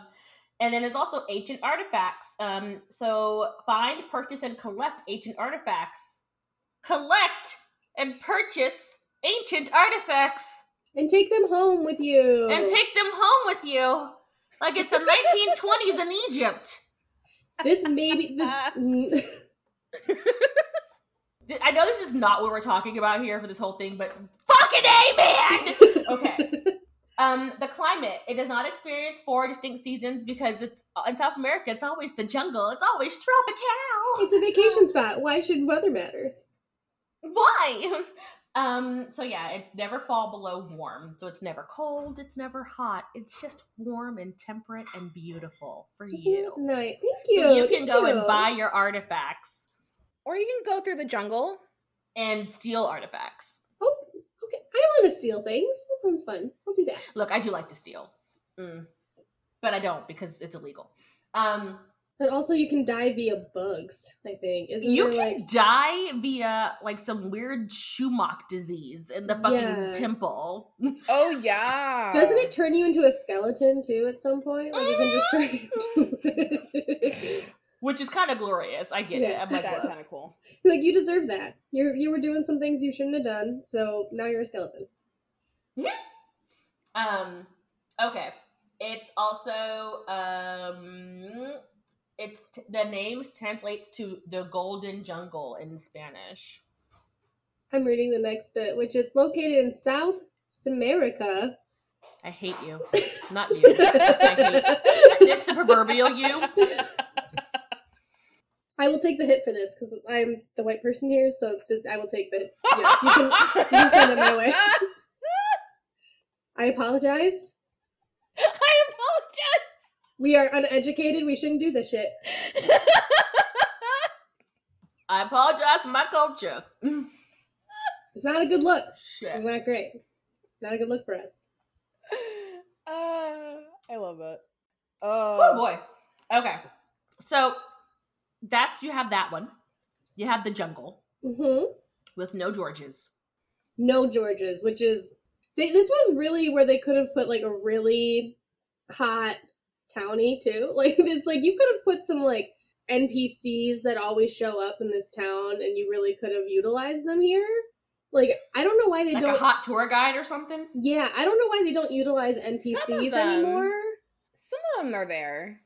and then there's also ancient artifacts. Um, so find, purchase, and collect ancient artifacts. Collect and purchase ancient artifacts and take them home with you. and take them home with you, like it's the 1920s in Egypt. this maybe the Th- I know this is not what we're talking about here for this whole thing, but fucking amen. Okay. Um, the climate. It does not experience four distinct seasons because it's in South America. It's always the jungle. It's always tropical. it's a vacation spot. Why should weather matter? Why? Um, so yeah, it's never fall below warm. So it's never cold. It's never hot. It's just warm and temperate and beautiful for you. nice? Thank you. So you can thank go you. and buy your artifacts Or you can go through the jungle. and steal artifacts. Oh, okay. I want to steal things. That sounds fun. I'll do that. Look, I do like to steal, mm. but I don't because it's illegal. Um, But also, you can die via bugs. I think isn't you there can like die via like some weird Schumach disease in the fucking Yeah. temple. Oh yeah. doesn't it turn you into a skeleton too at some point? Like you can just turn into. which is kind of glorious. I get Yeah. it. I'm like, That's kind of cool. like you deserve that. You you were doing some things you shouldn't have done, so now you're a skeleton. Um, okay. It's also um, it's t- the name translates to the Golden Jungle in Spanish. I'm reading the next bit, which it's located in South America. I hate you, not you. I hate. It's the proverbial you. I will take the hit for this because I'm the white person here, so th- I will take the. Yeah, you can you can send it my way. I apologize. I apologize. We are uneducated. We shouldn't do this shit. I apologize for my culture. It's not a good look. Shit. It's not great. It's not a good look for us. Uh, I love it. Oh Oh boy. Okay. So that's you have that one. You have the jungle hmm with no Georges. No Georges, which is they, this was really where they could have put like a really hot townie too. Like it's like you could have put some like NPCs that always show up in this town, and you really could have utilized them here. Like I don't know why they Like don't. a hot tour guide or something. yeah, I don't know why they don't utilize Some of NPCs them. anymore. Some of them are there.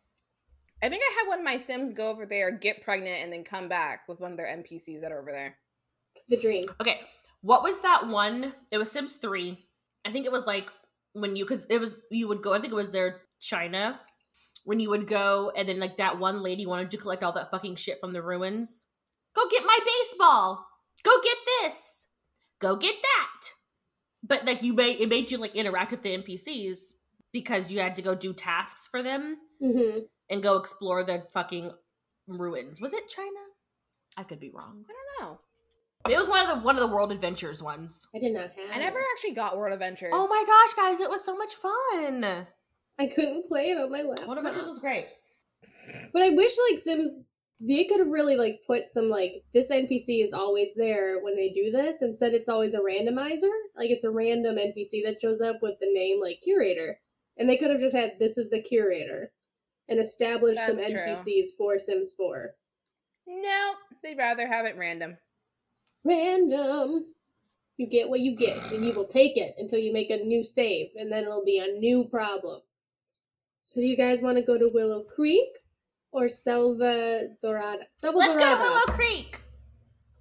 I think I had one of my Sims go over there, get pregnant, and then come back with one of their NPCs that are over there. The dream. Okay. What was that one? It was Sims 3. I think it was like when you cuz it was you would go I think it was their China when you would go and then like that one lady wanted to collect all that fucking shit from the ruins. Go get my baseball. Go get this. Go get that. But like you made it made you like interact with the NPCs because you had to go do tasks for them hmm and go explore the fucking ruins. Was it China? I could be wrong. I don't know. It was one of the one of the World Adventures ones. I did not have. I never actually got World Adventures. Oh my gosh, guys, it was so much fun. I couldn't play it on my laptop. World Adventures was great. But I wish like Sims they could have really like put some like this NPC is always there when they do this. Instead it's always a randomizer. Like it's a random NPC that shows up with the name like curator. And they could have just had this is the curator and established some That's true. NPCs for Sims 4. No, they'd rather have it random. Random. You get what you get, and you will take it until you make a new save, and then it'll be a new problem. So, do you guys want to go to Willow Creek or Selva Dorada? Selva Let's Dorada. go to Willow Creek.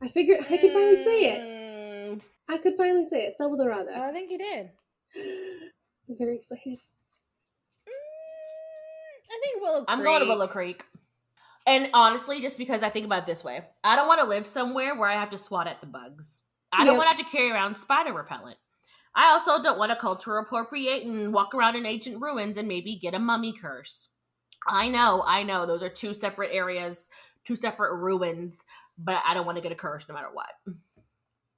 I figured I could finally say it. Mm, I could finally say it. Selva Dorada. I think you did. I'm very excited. I think Willow. I'm going to Willow Creek. And honestly, just because I think about it this way, I don't want to live somewhere where I have to swat at the bugs. I don't want to have to carry around spider repellent. I also don't want to culture appropriate and walk around in ancient ruins and maybe get a mummy curse. I know, I know, those are two separate areas, two separate ruins, but I don't want to get a curse no matter what.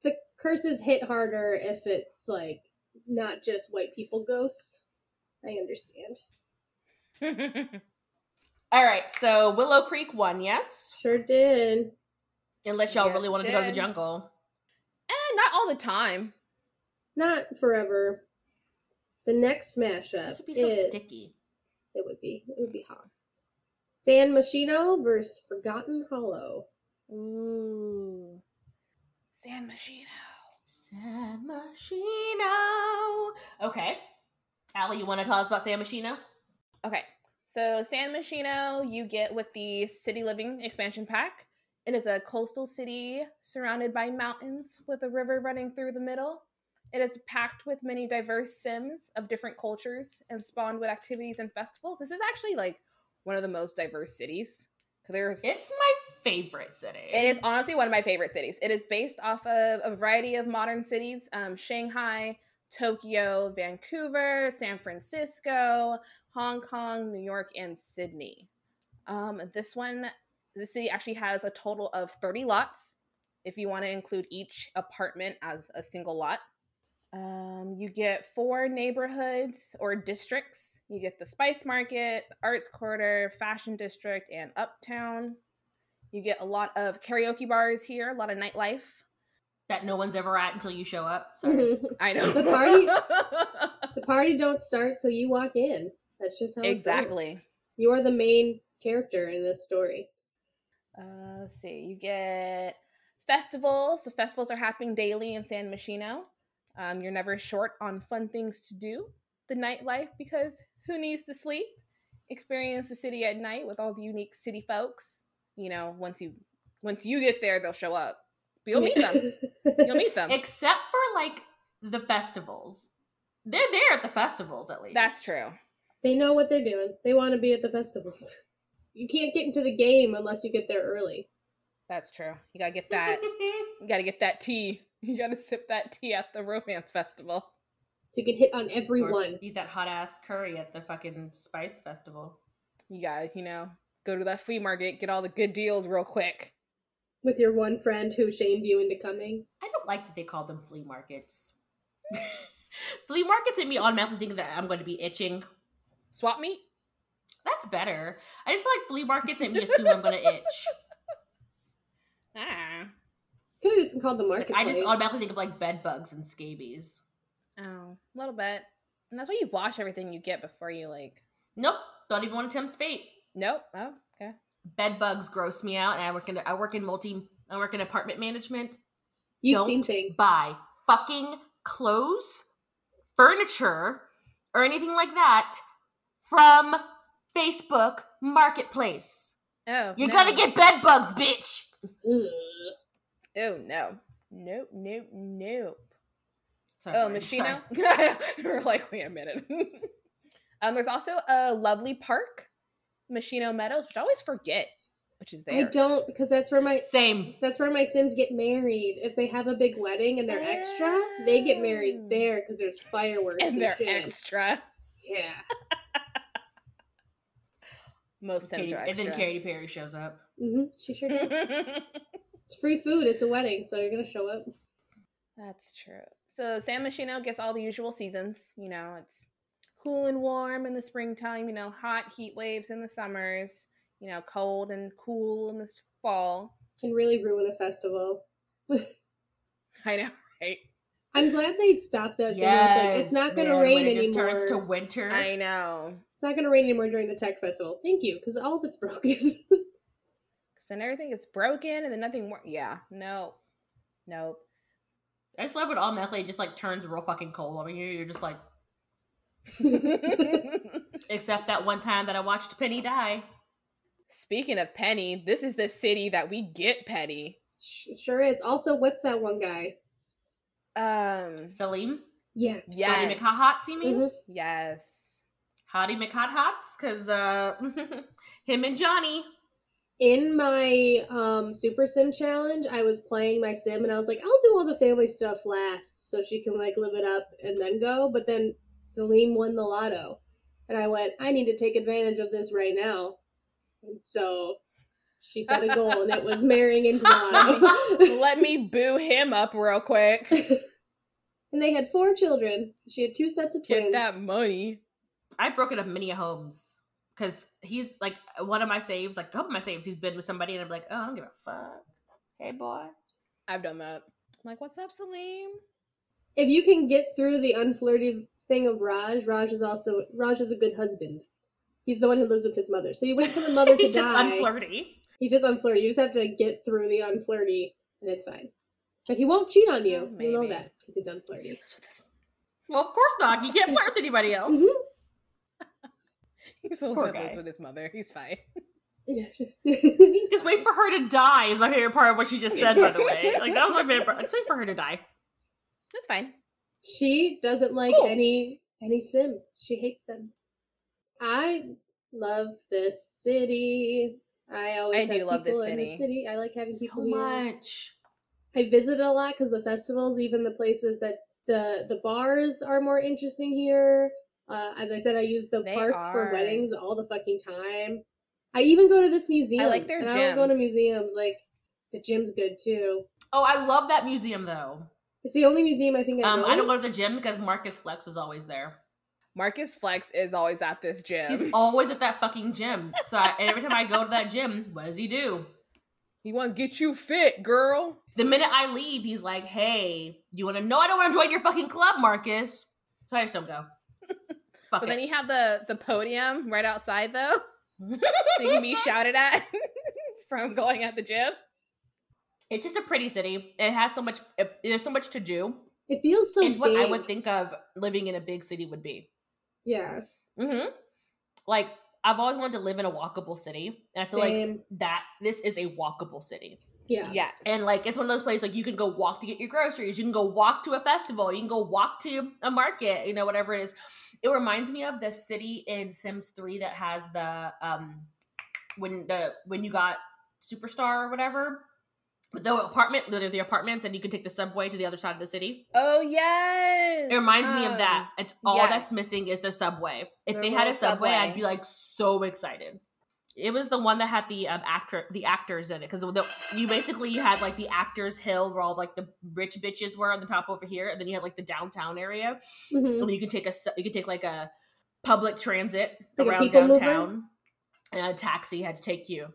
The curses hit harder if it's like not just white people ghosts. I understand. All right, so Willow Creek won, yes? Sure did. Unless y'all Yes, really wanted to go to the jungle. and not all the time. Not forever. The next mashup This would be so is sticky. it would be it would be hot. San Myshuno versus Forgotten Hollow. Ooh, San Myshuno. San Myshuno. Okay. Allie, you want to tell us about San Myshuno? Okay, so San Myshuno you get with the City Living expansion pack. It is a coastal city surrounded by mountains with a river running through the middle. It is packed with many diverse sims of different cultures and spawned with activities and festivals. This is actually like one of the most diverse cities. There's It's my favorite city. It is honestly one of my favorite cities. It is based off of a variety of modern cities um, Shanghai, Tokyo, Vancouver, San Francisco, Hong Kong, New York, and Sydney. Um, this one, the city actually has a total of 30 lots if you want to include each apartment as a single lot. Um, you get four neighborhoods or districts. You get the Spice Market, Arts Quarter, Fashion District, and Uptown. You get a lot of karaoke bars here, a lot of nightlife. That no one's ever at until you show up. Sorry. I know. The party- the party don't start till you walk in. That's just how it exactly. You are the main character in this story. Uh, let's see. You get festivals. So festivals are happening daily in San Myshuno. Um, you're never short on fun things to do. The nightlife, because who needs to sleep? Experience the city at night with all the unique city folks. You know, once you once you get there, they'll show up. But you'll meet them. You'll meet them. Except for like the festivals. They're there at the festivals at least. That's true. They know what they're doing. They want to be at the festivals. You can't get into the game unless you get there early. That's true. You gotta get that. you gotta get that tea. You gotta sip that tea at the romance festival. So you can hit on Or everyone. eat that hot ass curry at the fucking spice festival. You gotta, you know, go to that flea market, get all the good deals real quick. With your one friend who shamed you into coming. I don't like that they call them flea markets. flea markets make me automatically think that I'm going to be itching. Swap meet? That's better. I just feel like flea markets make me assume I'm going to itch. Ah. Could have just been called the Like. I just automatically think of like bed bugs and scabies. Oh, a little bit. And that's why you wash everything you get before you like. Nope, don't even want to tempt fate. Nope. Oh, okay. Bed bugs gross me out, and I work in I work in multi I work in apartment management. You've don't seen things. Buy fucking clothes, furniture, or anything like that from Facebook Marketplace. Oh, You no. gotta get bed bugs, bitch. Ugh. Oh no. Nope. Nope. Nope. Sorry, Oh. Myshuno. We're like, wait a minute. um, there's also a lovely park, Myshuno Meadows, which I always forget, which is there. I don't because that's where my Same. that's where my Sims get married. If they have a big wedding and they're extra, they get married Oh. there because there's fireworks and, and they're shit. extra. Yeah. Most Sims Katy, are and then Katy Perry shows up. hmm She sure does. it's free food. It's a wedding, so you're gonna show up. That's true. So San Myshuno gets all the usual seasons. You know, it's cool and warm in the springtime. You know, hot heat waves in the summers. You know, cold and cool in the fall. Can really ruin a festival. I know, right? I'm glad they stopped that. thing. It's like it's not gonna rain when it anymore. just turns to winter. I know. It's not gonna rain anymore during the tech festival. Thank you, because all of it's broken. Because then everything is broken and then nothing more. Yeah, no, nope. I just love it automatically just like turns real fucking cold over here. You're just like, except that one time that I watched Penny die. Speaking of Penny, this is the city that we get Penny. Sh- sure is. Also, what's that one guy? Um, Salim? Yeah. yes, Salim McHots, you mean? Mhm. yes. Hottie McHot Hots? Because uh, him and Johnny. In my um Super Sim challenge, I was playing my sim and I was like, I'll do all the family stuff last so she can like live it up and then go. But then Salim won the lotto. And I went, I need to take advantage of this right now. And so she set a goal and it was marrying into the lotto. Let me boo him up real quick. and they had four children. She had two sets of twins. Get that money. I've broken up many homes. Because he's like one of my saves, like a couple of my saves, he's been with somebody, and I'm like, oh, I don't give a fuck. Hey, boy. I've done that. I'm like, what's up, Salim? if you can get through the unflirty thing of Raj, Raj is also Raj is a good husband. He's the one who lives with his mother. So you wait for the mother to die. he's just unflirty. He's just unflirty. You just have to get through the unflirty, and it's fine. But he won't cheat on you. Oh, You know that because he's unflirty. Well, of course not. You can't flirt with anybody else. Mhm. He's the one that lives with his mother. He's fine. Yeah. Just wait for her to die is my favorite part of what she just said, by the way. Like, that was my favorite part. Just wait for her to die. That's fine. She doesn't like Cool. any any sim. She hates them. I love this city. I always I do have love this people in the city. city. I like having So people here. much. I visit a lot because the festivals, even the places that the the bars are more interesting here. Uh, as I said, I use the They park for weddings all the fucking time. I even go to this museum. I like their and I don't go to museums. Like the gym's good too. Oh, I love that museum, though. It's the only museum I think I go to. Um. I don't go to the gym because Marcus Flex is always there. Marcus Flex is always at this gym. He's always at that fucking gym. So I, every time I go to that gym, what does he do? he want to get you fit, girl. The minute I leave, he's like, "Hey, you want to know? I don't want to join your fucking club, Marcus." So I just don't go. Fuck But then it. you have the the podium right outside though, so you can be shouted at from going at the gym. It's just a pretty city. It has so much. It, there's so much to do. It feels so it's what I would think of living in a big city would be. Yeah. Mm-hmm. Like I've always wanted to live in a walkable city, and I feel like that this is a walkable city. yeah. Yeah. And like it's one of those places like you can go walk to get your groceries, you can go walk to a festival, you can go walk to a market, you know, whatever it is. It reminds me of the city in Sims 3 that has the um when the when you got Superstar or whatever. The apartment, the, the apartments, and you can take the subway to the other side of the city. oh yes. It reminds me of that. Um, It's all yes. that's missing is the subway. If The they had a little subway, I'd be like so excited. It was the one that had the um, actor, the actors in it, because you basically you had like the actors hill where all like the rich bitches were on the top over here, and then you had like the downtown area. Mhm. And you could take a you could take like a public transit Like around people mover? downtown, and a taxi had to take you.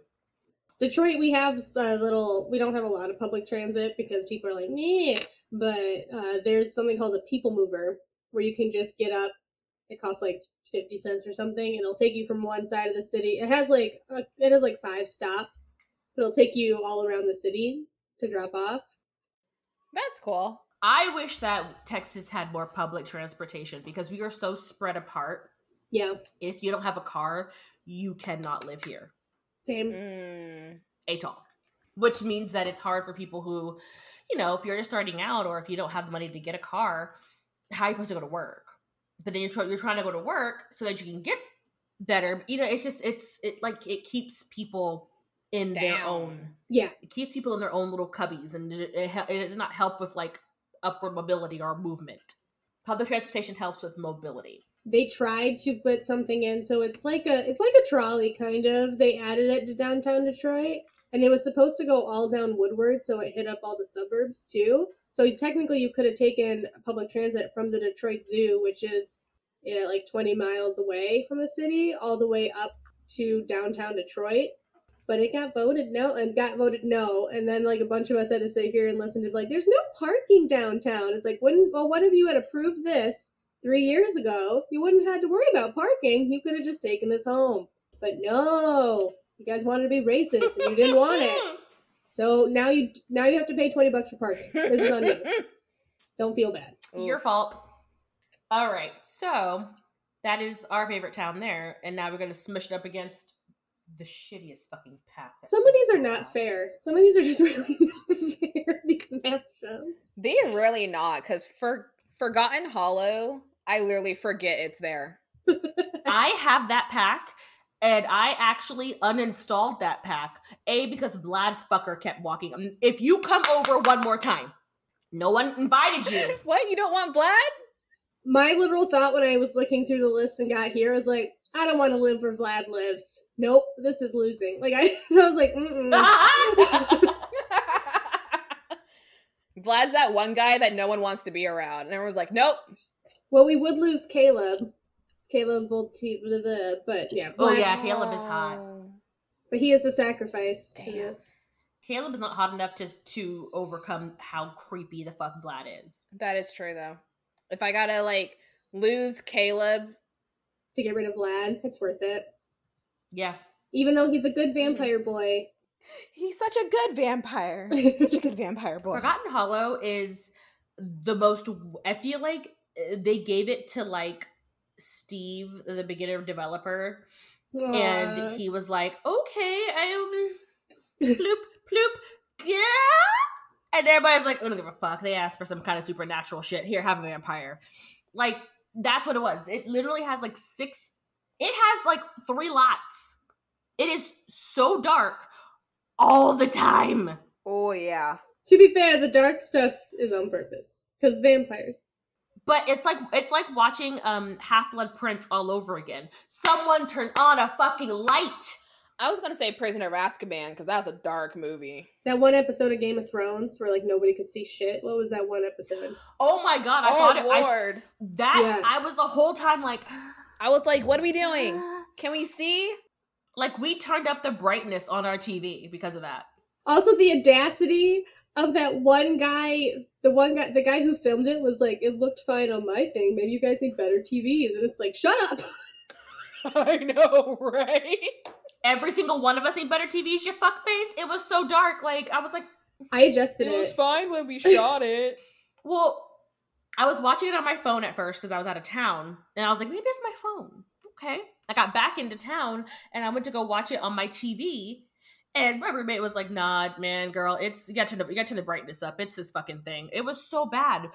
Detroit, we have a little. We don't have a lot of public transit because people are like me. But uh, there's something called a people mover where you can just get up. It costs like fifty cents or something, and it'll take you from one side of the city. It has like uh, it has like five stops. It'll take you all around the city to drop off. That's cool. I wish that Texas had more public transportation because we are so spread apart. Yeah, If you don't have a car, you cannot live here. Same. Mm. at all. Which means that it's hard for people who, you know, if you're just starting out or if you don't have the money to get a car, how are you supposed to go to work? But then you're, try- you're trying to go to work so that you can get better. You know, it's just, it's, it like, it keeps people in their own, Yeah, it keeps people in their own little cubbies and it, it, it does not help with like upward mobility or movement. Public transportation helps with mobility. They tried to put something in, so it's like a it's like a trolley kind of. They added it to downtown Detroit, and it was supposed to go all down Woodward, so it hit up all the suburbs too. So technically, you could have taken public transit from the Detroit Zoo, which is yeah, like 20 miles away from the city, all the way up to downtown Detroit. But it got voted no, and got voted no, and then like a bunch of us had to sit here and listen to like, there's no parking downtown. It's like, when well, what if you had approved this three years ago? You wouldn't have had to worry about parking. You could have just taken this home. But no, you guys wanted to be racist, and you didn't want it. So now you now you have to pay 20 bucks for parking. This is on you. Don't feel bad. Your fault. All right, so that is our favorite town there, and now we're gonna smush it up against the shittiest fucking pack. that Some of these are not has. fair. Some of these are just really not fair. These matchups. They're really not, because for Forgotten Hollow, I literally forget it's there. I have that pack, and I actually uninstalled that pack. A because Vlad's fucker kept walking. Um, If you come over one more time, no one invited you. What? You don't want Vlad? My literal thought when I was looking through the list and got here was like, I don't want to live where Vlad lives. Nope, this is losing. Like I, I was like, mm Vlad's that one guy that no one wants to be around. And everyone's like, nope. Well, we would lose Caleb. Caleb Volti, blah, blah, but yeah, Oh, yeah, Caleb is hot. but he is a sacrifice. to Damn. this. Caleb is not hot enough to to overcome how creepy the fuck Vlad is. That is true, though. If I gotta, like, lose Caleb, To get rid of Vlad, it's worth it. Yeah, Even though he's a Mm-hmm. good vampire boy. he's such a good vampire. Such a good vampire boy. Forgotten Hollow is the most. I feel like they gave it to like Steve, the beginner developer, Aw. and he was like, "Okay, um, bloop bloop, yeah." And everybody's like, "I don't give a fuck." They asked for some kind of supernatural shit. Here, have a vampire. Like that's what it was. It literally has like six. It has like three lots. It is so dark all the time. Oh, yeah. to be fair, the dark stuff is on purpose because vampires. But it's like it's like watching um Half Blood Prince all over again. Someone turn on a fucking light. I was gonna say Prisoner of Azkaban because that was a dark movie. That one episode of Game of Thrones where like nobody could see shit. What was that one episode? Oh my god! I oh thought it. I, Lord! that Yeah. I was the whole time like, I was like, "What are we doing? Can we see?" like we turned up the brightness on our TV because of that. Also, the audacity of that one guy, the one guy, the guy who filmed it was like, "It looked fine on my thing. Maybe you guys need better TVs." And it's like, "Shut up!" I know, right? every single one of us need better TVs. You fuck face. It was so dark. Like I was like, I adjusted It it was fine when we shot it. well, I was watching it on my phone at first because I was out of town, and I was like, maybe it's my phone. Okay. I got back into town, and I went to go watch it on my TV. And my roommate was like, "Nah, man, girl, it's you got to you got to turn the brightness up. It's this fucking thing. It was so bad."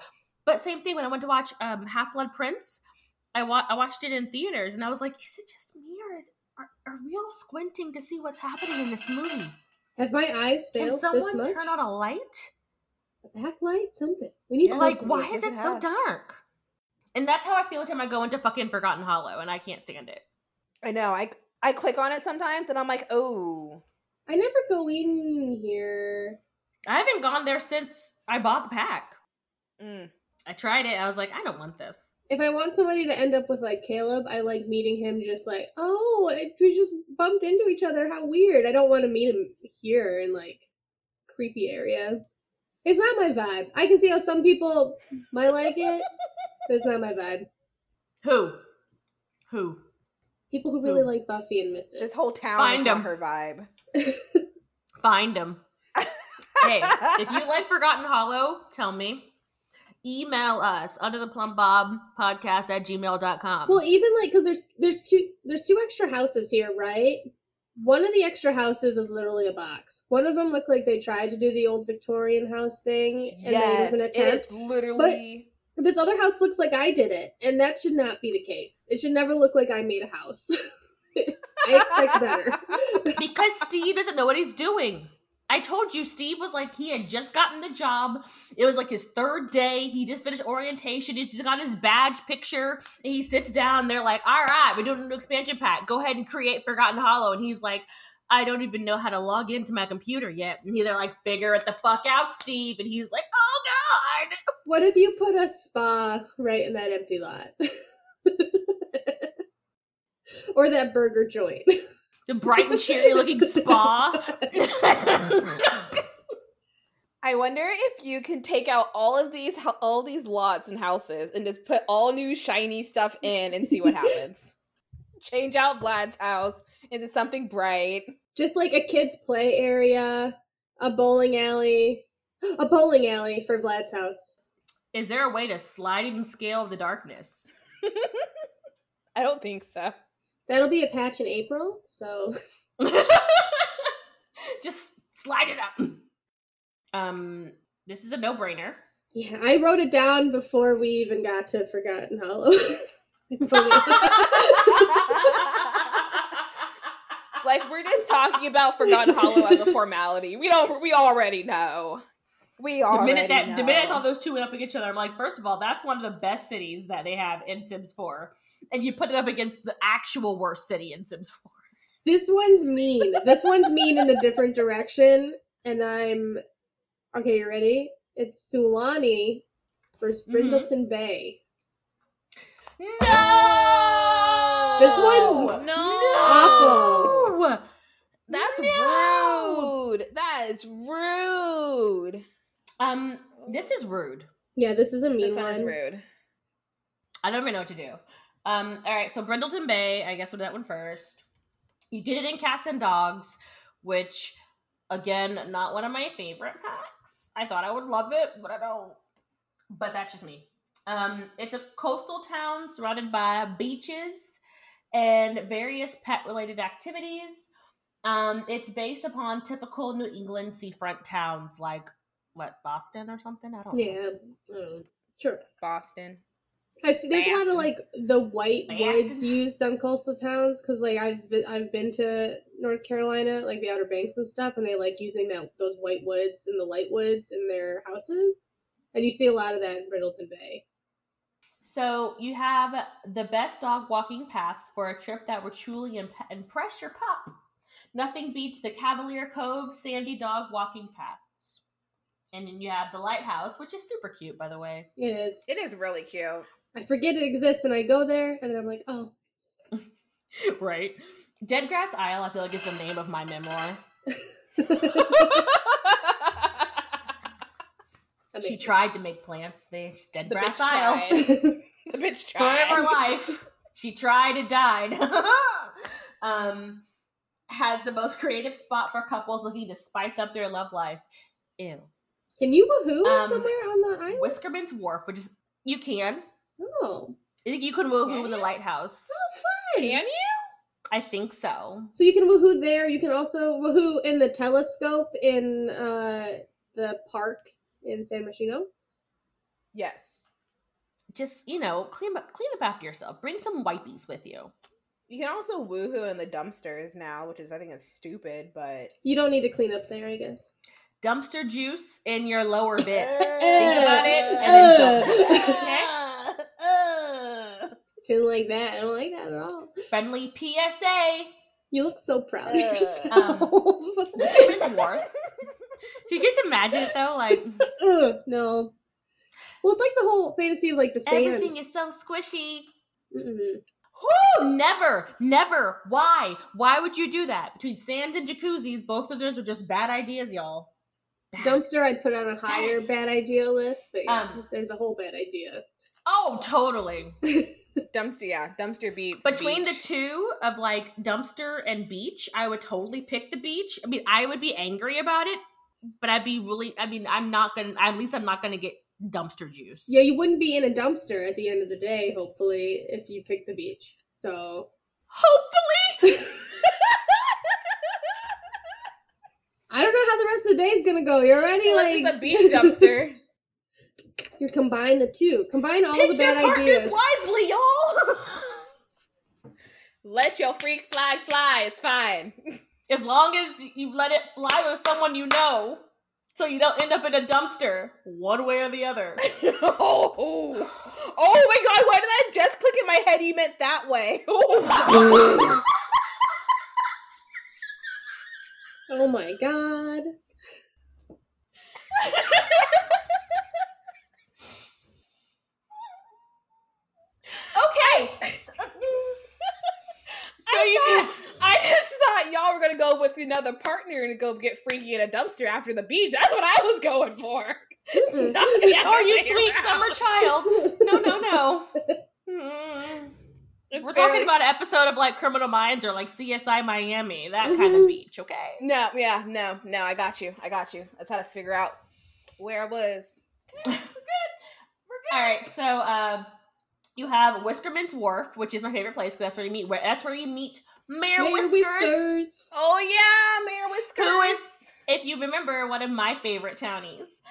But same thing when I went to watch um, Half Blood Prince. I wa- I watched it in theaters, and I was like, "Is it just me, or is are, are we all squinting to see what's happening in this movie? Have my eyes Can failed this someone much? turn on a light? a backlight? Something. We need Yeah, like, why is it it so dark?" And that's how I feel every time I go into fucking Forgotten Hollow, and I can't stand it. I know. I I click on it sometimes, and I'm like, oh. I never go in here. I haven't gone there since I bought the pack. Mm. I tried it. I was like, I don't want this. If I want somebody to end up with like Caleb, I like meeting him just like, oh, it, we just bumped into each other. How weird. I don't want to meet him here in like creepy area. It's not my vibe. I can see how some people might like it, but it's not my vibe. Who? Who? People who really Who? like Buffy and miss This whole town Find is not 'em. her vibe. Find them. hey, if you like Forgotten Hollow, tell me. Email us under the plumbob podcast at gmail.com. Well, even like because there's there's two there's two extra houses here, right? One of the extra houses is literally a box. One of them looked like they tried to do the old Victorian house thing, and it was an attempt. is literally. This other house looks like I did it, and that should not be the case. It should never look like I made a house. I expect better. because Steve doesn't know what he's doing. I told you, Steve was like, he had just gotten the job. It was like his third day. He just finished orientation. He's just got his badge picture. And he sits down. They're like, all right, we're doing a new expansion pack. Go ahead and create Forgotten Hollow. And he's like, I don't even know how to log into my computer yet. And they're like, figure it the fuck out, Steve. And he's like, oh God. What if you put a spa right in that empty lot? or that burger joint? The bright and cheery looking spa. I wonder if you can take out all of these all these lots and houses and just put all new shiny stuff in and see what happens. Change out Vlad's house into something bright. Just like a kids' play area, a bowling alley, a bowling alley for Vlad's house. Is there a way to slide even scale the darkness? I don't think so. That'll be a patch in April, so Just slide it up. Um, this is a no-brainer. yeah, I wrote it down before we even got to Forgotten Hollow. Like we're just talking about Forgotten Hollow as a formality. We don't. We already know. We are the already minute that know. the minute I saw those two went up against each other, I'm like, first of all, that's one of the best cities that they have in Sims 4, and you put it up against the actual worst city in Sims 4. this one's mean. This one's mean in the different direction, and I'm okay. You ready? It's Sulani versus Mhm. Brindleton Bay. No, This one's no awful. That's No! rude. That is rude. Um, this is rude. Yeah, this is a mean This one is one. rude. I don't even know what to do. Um, all right, so Brindleton Bay, I guess we'll do that one first. You get it in Cats and Dogs, which again, not one of my favorite packs. I thought I would love it, but I don't. But that's just me. Um, it's a coastal town surrounded by beaches and various pet-related activities. Um, it's based upon typical New England seafront towns like what Boston or something. I don't know. Yeah, uh, sure. Boston. I see. There's a lot of like the white Boston. woods used on coastal towns because like I've I've been to North Carolina, like the Outer Banks and stuff, and they like using that those white woods and the light woods in their houses, and you see a lot of that in Brindleton Bay. So you have the best dog walking paths for a trip that will truly imp- impress your pup. Nothing beats the Cavalier Cove sandy dog walking paths. And then you have the lighthouse, which is super cute, by the way. It is. It is really cute. I forget it exists, and I go there, and then I'm like, oh, right. Dead Grass Isle, I feel like is the name of my memoir. She tried to make plants. They Dead The Grass Isle. the bitch tried. Story of her life. She tried and died. um, has the most creative spot for couples looking to spice up their love life. Ew. Can you woohoo Um, somewhere on the island? Whiskerman's Wharf, which is you can. Oh, I think you can woohoo Can in the lighthouse. oh, fun. Can you? I think so. So you can woohoo there. You can also woohoo in the telescope in uh, the park in San Myshuno. Yes. Just you know, clean up, clean up after yourself. Bring some wipies with you. You can also woohoo in the dumpsters now, which is I think is stupid, but You don't need to clean up there, I guess. Dumpster juice in your lower bit. Think about it, and then dump it. Didn't like that. I don't like that at all. Friendly PSA. You look so proud of yourself. um, Whiskerman's Wharf. Can you just imagine it though? Like Ugh, no. Well, it's like the whole fantasy of like the sand. everything is so squishy. Mm-mm. Whoo! Never, never. Why? Why would you do that? Between sand and jacuzzis, both of those are just bad ideas, y'all. Bad. Dumpster, I'd put on a higher Bad bad idea list, but yeah, Um, there's a whole bad idea. Oh, totally. dumpster, yeah, dumpster beats. Between beach. the two of like dumpster and beach, I would totally pick the beach. I mean, I would be angry about it, but I'd be really. I mean, I'm not gonna. At least I'm not gonna get dumpster juice. yeah, you wouldn't be in a dumpster at the end of the day, hopefully, if you pick the beach. So Hopefully. I don't know how the rest of the day is gonna go. You're already Unless like it's a beach dumpster. you combine the two. Combine all Pick the bad ideas. wisely, y'all. Let your freak flag fly. It's fine. as long as you let it fly with someone you know, so you don't end up in a dumpster, one way or the other. oh, oh my god! Why did I just click in my head? He meant that way. Oh, Oh my god. okay. So, so I you thought- can. I just thought y'all were gonna go with another partner and go get freaky in a dumpster after the beach. That's what I was going for. Are you sweet around. summer child? No, no, no. Mm. It's We're barely- talking about an episode of like Criminal Minds or like CSI Miami, that kind of Mhm. beach, okay? No, yeah, no, no. I got you. I got you. I just had to figure out where I was. Good. We're good. All right, so um, you have Whiskerman's Wharf, which is my favorite place because that's where you meet. Where that's where you meet Mayor, Mayor Whiskers, Whiskers. Oh yeah, Mayor Whiskers. who is, if you remember, one of my favorite townies.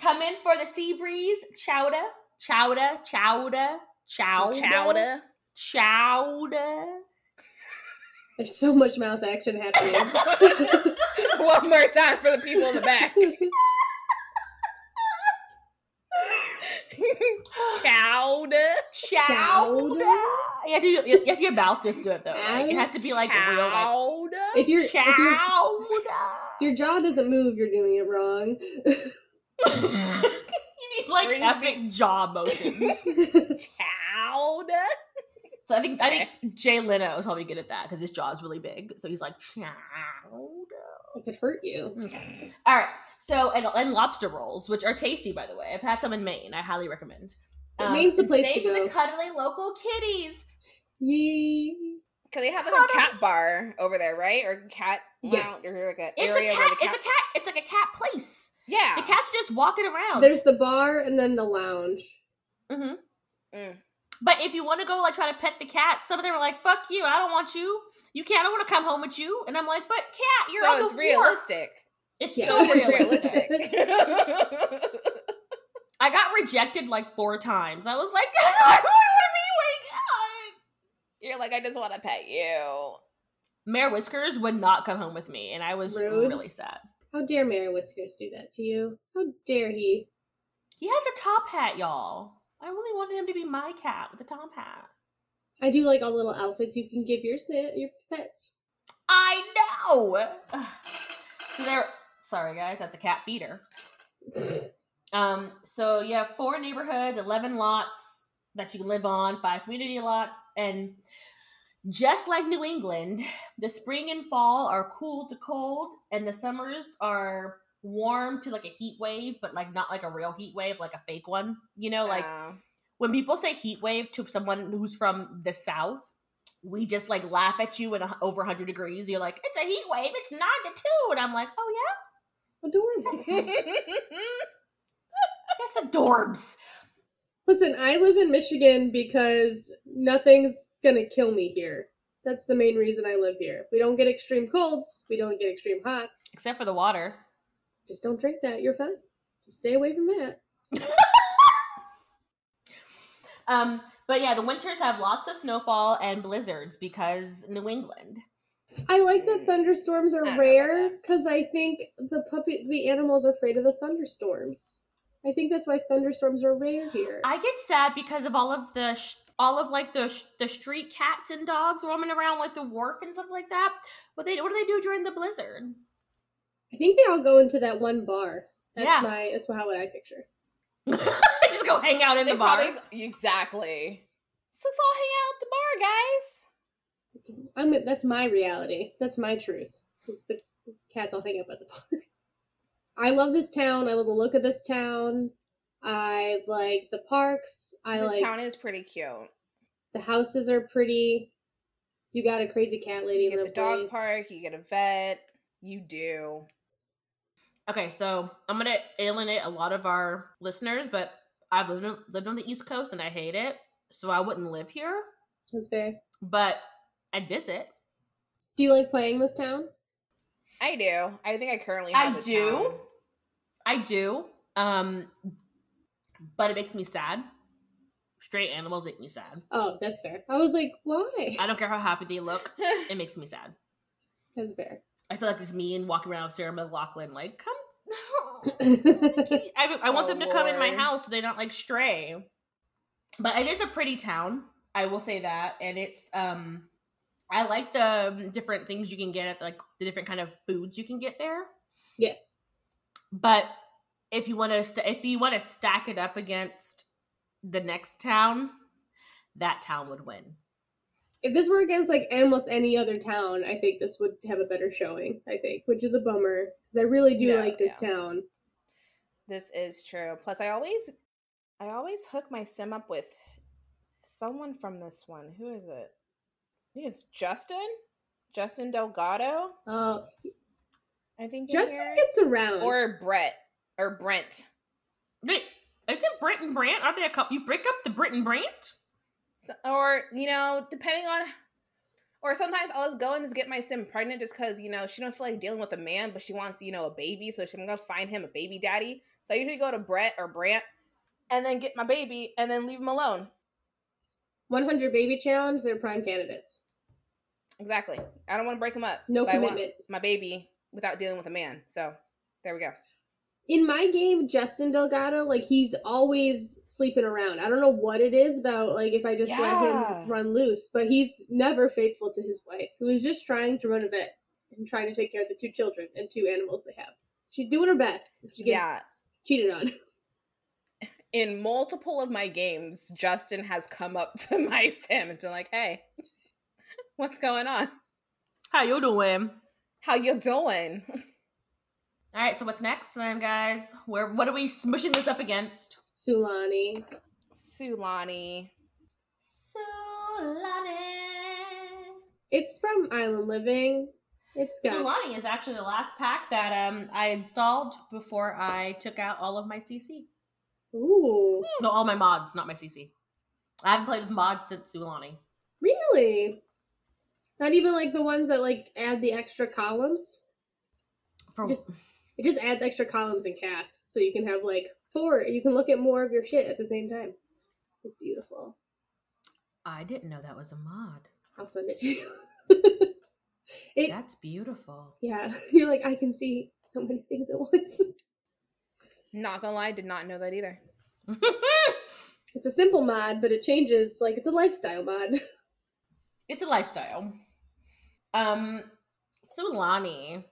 Come in for the sea breeze, chowda, chowda, chowda, chowda, chowder? chowda. There's so much mouth action happening. One more time for the people in the back. chowder. Chowda. You have, to, you have to be about to do it though. Like, it has to be like real, like Chowder. if your if your chowda. if your jaw doesn't move, you're doing it wrong. you need like There needs to be- epic jaw motions. Chowder. So I think I think Jay Leno is probably good at that because his jaw is really big. So he's like chowda. it could hurt you. Okay. All right. So and, and lobster rolls, which are tasty by the way. I've had some in Maine. I highly recommend. Maine's the place stay to for go. the cuddly local kitties. Yay. Cause they have like Hold a cat bar over there, right? Or cat Yes. lounge, or like a It's area a where cat. It's a cat. It's like a cat place. Yeah. The cats are just walking around. There's the bar and then the lounge. hmm Mm. But if you want to go like try to pet the cat, some of them are like, "Fuck you! I don't want you. You can't. I don't want to come home with you." And I'm like, "But cat, you're so on it's the realistic. Wharf. It's Yeah. so realistic. realistic. I got rejected like four times. I was like, "I don't want to be my cat." You're like, I just want to pet you. Mayor Whiskers would not come home with me, and I was Rude. really sad. How dare Mayor Whiskers do that to you? How dare he? He has a top hat, y'all. I really wanted him to be my cat with a top hat. I do like all the little outfits you can give your your pets. I know. So there. Sorry, guys. That's a cat feeder. Um. So you have four neighborhoods, eleven lots that you can live on, five community lots, and just like New England, the spring and fall are cool to cold, and the summers are warm to like a heat wave, but like not like a real heat wave, like a fake one. You know, like Uh, when people say heat wave to someone who's from the south we just like laugh at you at a, over 100 degrees. You're like, it's a heat wave. It's nine to two, and I'm like, oh yeah, Adorable. that's adorbs. Listen, I live in Michigan because nothing's gonna kill me here. That's the main reason I live here. We don't get extreme colds. We don't get extreme hots. Except for the water. Just don't drink that. You're fine. Just stay away from that. Um, but yeah, the winters have lots of snowfall and blizzards because New England. I like that thunderstorms are rare because I think the puppy, the animals are afraid of the thunderstorms. I think that's why thunderstorms are rare here. I get sad because of all of the sh- all of like the sh- the street cats and dogs roaming around like the wharf and stuff like that. What they what do they do during the blizzard? I think they all go into that one bar. That's Yeah. my. That's how what I picture. Just go hang out in They the bar. probably- exactly. So let's all hang out at the bar, guys. It's, I'm. That's my reality. That's my truth. Because the cats all hang out at the bar. I love this town. I love the look of this town. I like the parks. I this like town is pretty cute. the houses are pretty. You got a crazy cat lady You in get the the dog park, you get a vet. You do. Okay, so I'm gonna alienate a lot of our listeners, but I've lived on, lived on the East Coast and I hate it, so I wouldn't live here. That's fair. But I'd visit. Do you like playing this town? I do. I think I currently I this do. town. I do. Um, but it makes me sad. Straight animals make me sad. Oh, that's fair. I was like, why? I don't care how happy they look. It makes me sad. That's fair. I feel like it's me and walking around with Sarah McLachlan, like, come. I, I want Oh, them to come in my house so they're not like stray. But it is a pretty town. I will say that, and it's um, I like the um, different things you can get at like the different kind of foods you can get there. yes. But if you want to, st- if you want to stack it up against the next town, that town would win. If this were against like almost any other town, I think this would have a better showing. I think, which is a bummer because I really do Yeah, like this yeah. town. This is true. Plus, I always, I always hook my sim up with someone from this one. Who is it? I think it's Justin. Justin Delgado. Uh, I think. Justin here. gets around. or Brett or Brent. Wait, isn't Brent and Brant? Aren't they a couple? You break up the Brit and Brant? So, or you know, depending on. Or sometimes I'll just go and just get my sim pregnant just because you know she don't feel like dealing with a man, but she wants you know a baby, so she's gonna find him a baby daddy. So I usually go to Brett or Brant, and then get my baby, and then leave him alone. 100 baby challenge, they're prime candidates. Exactly. I don't want to break him up. No but I want commitment. my baby without dealing with a man. So there we go. In my game, Justin Delgado, like he's always sleeping around. I don't know what it is about, like if I just let him run loose, but he's never faithful to his wife, who is just trying to run a vet and trying to take care of the two children and two animals they have. She's doing her best. She's getting Yeah. cheated on. In multiple of my games, Justin has come up to my sim and been like, "Hey, what's going on? How you doing? How you doing?" All right, so what's next then, guys? Where what are we smushing this up against? Sulani. Sulani. Sulani. It's from Island Living. It's got Sulani is actually the last pack that um I installed before I took out all of my CC. ooh, No, all my mods, not my CC. I haven't played with mods since Sulani. really? Not even like the ones that like add the extra columns. For Just- It just adds extra columns and casts, so you can have like four. You can look at more of your shit at the same time. It's beautiful. I didn't know that was a mod. I'll send it to you. it, That's beautiful. yeah, you're like I can see so many things at once. Not gonna lie, I did not know that either. It's a simple mod, but it changes. Like it's a lifestyle mod. it's a lifestyle. Um, Sulani,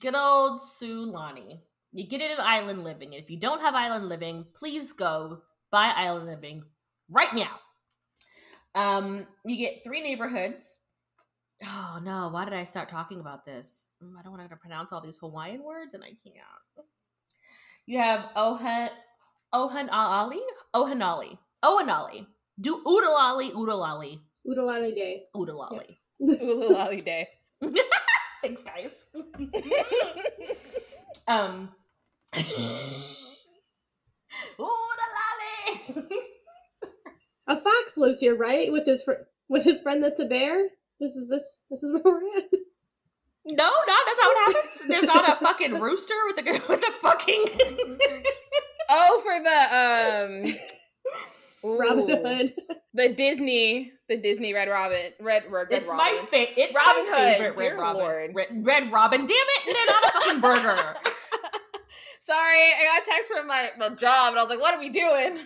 good old Sulani. You get it in Island Living, and if you don't have Island Living, please go buy Island Living right now. Um, you get three neighborhoods. Oh no! Why did I start talking about this? Mm, I don't want to pronounce all these Hawaiian words, and I can't. You have Ohan Ohanali Ohanali Ohanali. Do Udalali Udalali Oodalali day. Oodalali. Ooh, day. Thanks, guys. um. Oodalali. A fox lives here, right? With his fr- with his friend that's a bear. This is this this is where we're at. No, no, that's how it happens. There's not a fucking rooster with a with a fucking Oh, for the um Robin ooh, Hood. The Disney, the Disney Red Robin, Red Red, Red It's Robin. my fa- It's Robin my Hood, favorite Red Robin. Lord. Red, Red Robin. Damn it! They're not a fucking burger. Sorry, I got a text from my, my job, and I was like, "What are we doing?"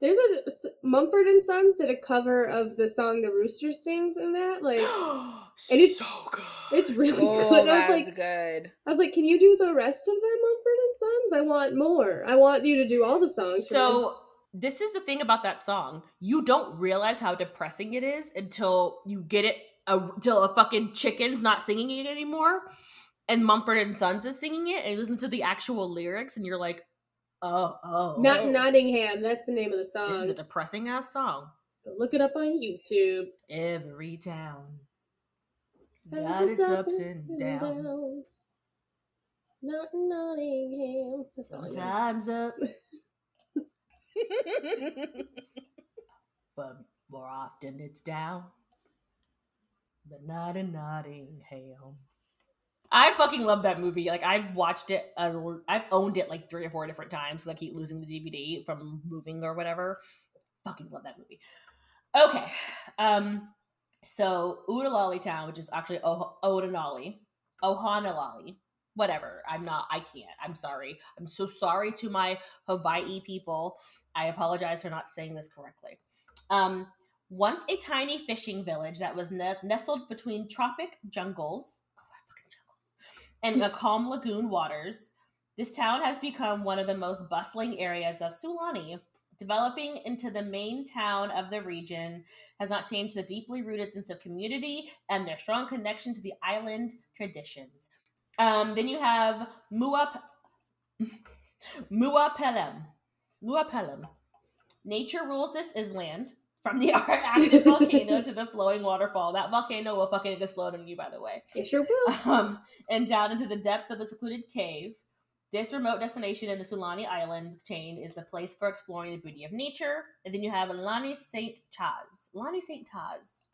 There's a Mumford and Sons did a cover of the song the Rooster sings in that. Like and it's- so good. it's really Oh, good. I was that's like good. I was like, can you do the rest of them Mumford and Sons? I want more. I want you to do all the songs. So this is the thing about that song. You don't realize how depressing it is until you get it until a fucking chicken's not singing it anymore. And Mumford and Sons is singing it, and you listen to the actual lyrics, and you're like, "Oh, oh, not Oh. Nottingham. That's the name of the song. this is a depressing ass song." Look it up on YouTube. Every town got its ups and downs. Not Nottingham. That's all I know. Sometimes up, but more often it's down. But not in Nottingham. I fucking love that movie. Like I've watched it. Uh, I've owned it like three or four different times because I keep losing the DVD from moving or whatever. Fucking love that movie. Okay, um, so Udalali Town, which is actually oh- Ohanalali, whatever. I'm not. I can't. I'm sorry. I'm so sorry to my Hawaii people. I apologize for not saying this correctly. Um, once a tiny fishing village that was ne- nestled between tropic jungles, oh, fucking jungles, and the calm lagoon waters, this town has become one of the most bustling areas of Sulani. Developing into the main town of the region has not changed the deeply rooted sense of community and their strong connection to the island traditions. Um, then you have Muap Muapelem. Muapelem. Nature rules this is land from the active volcano to the flowing waterfall. That volcano will fucking explode on you, by the way. It sure will. Um, and down into the depths of the secluded cave. This remote destination in the Sulani Island chain is the place for exploring the beauty of nature. And then you have Lani Saint Chaz. Lani Saint Chaz.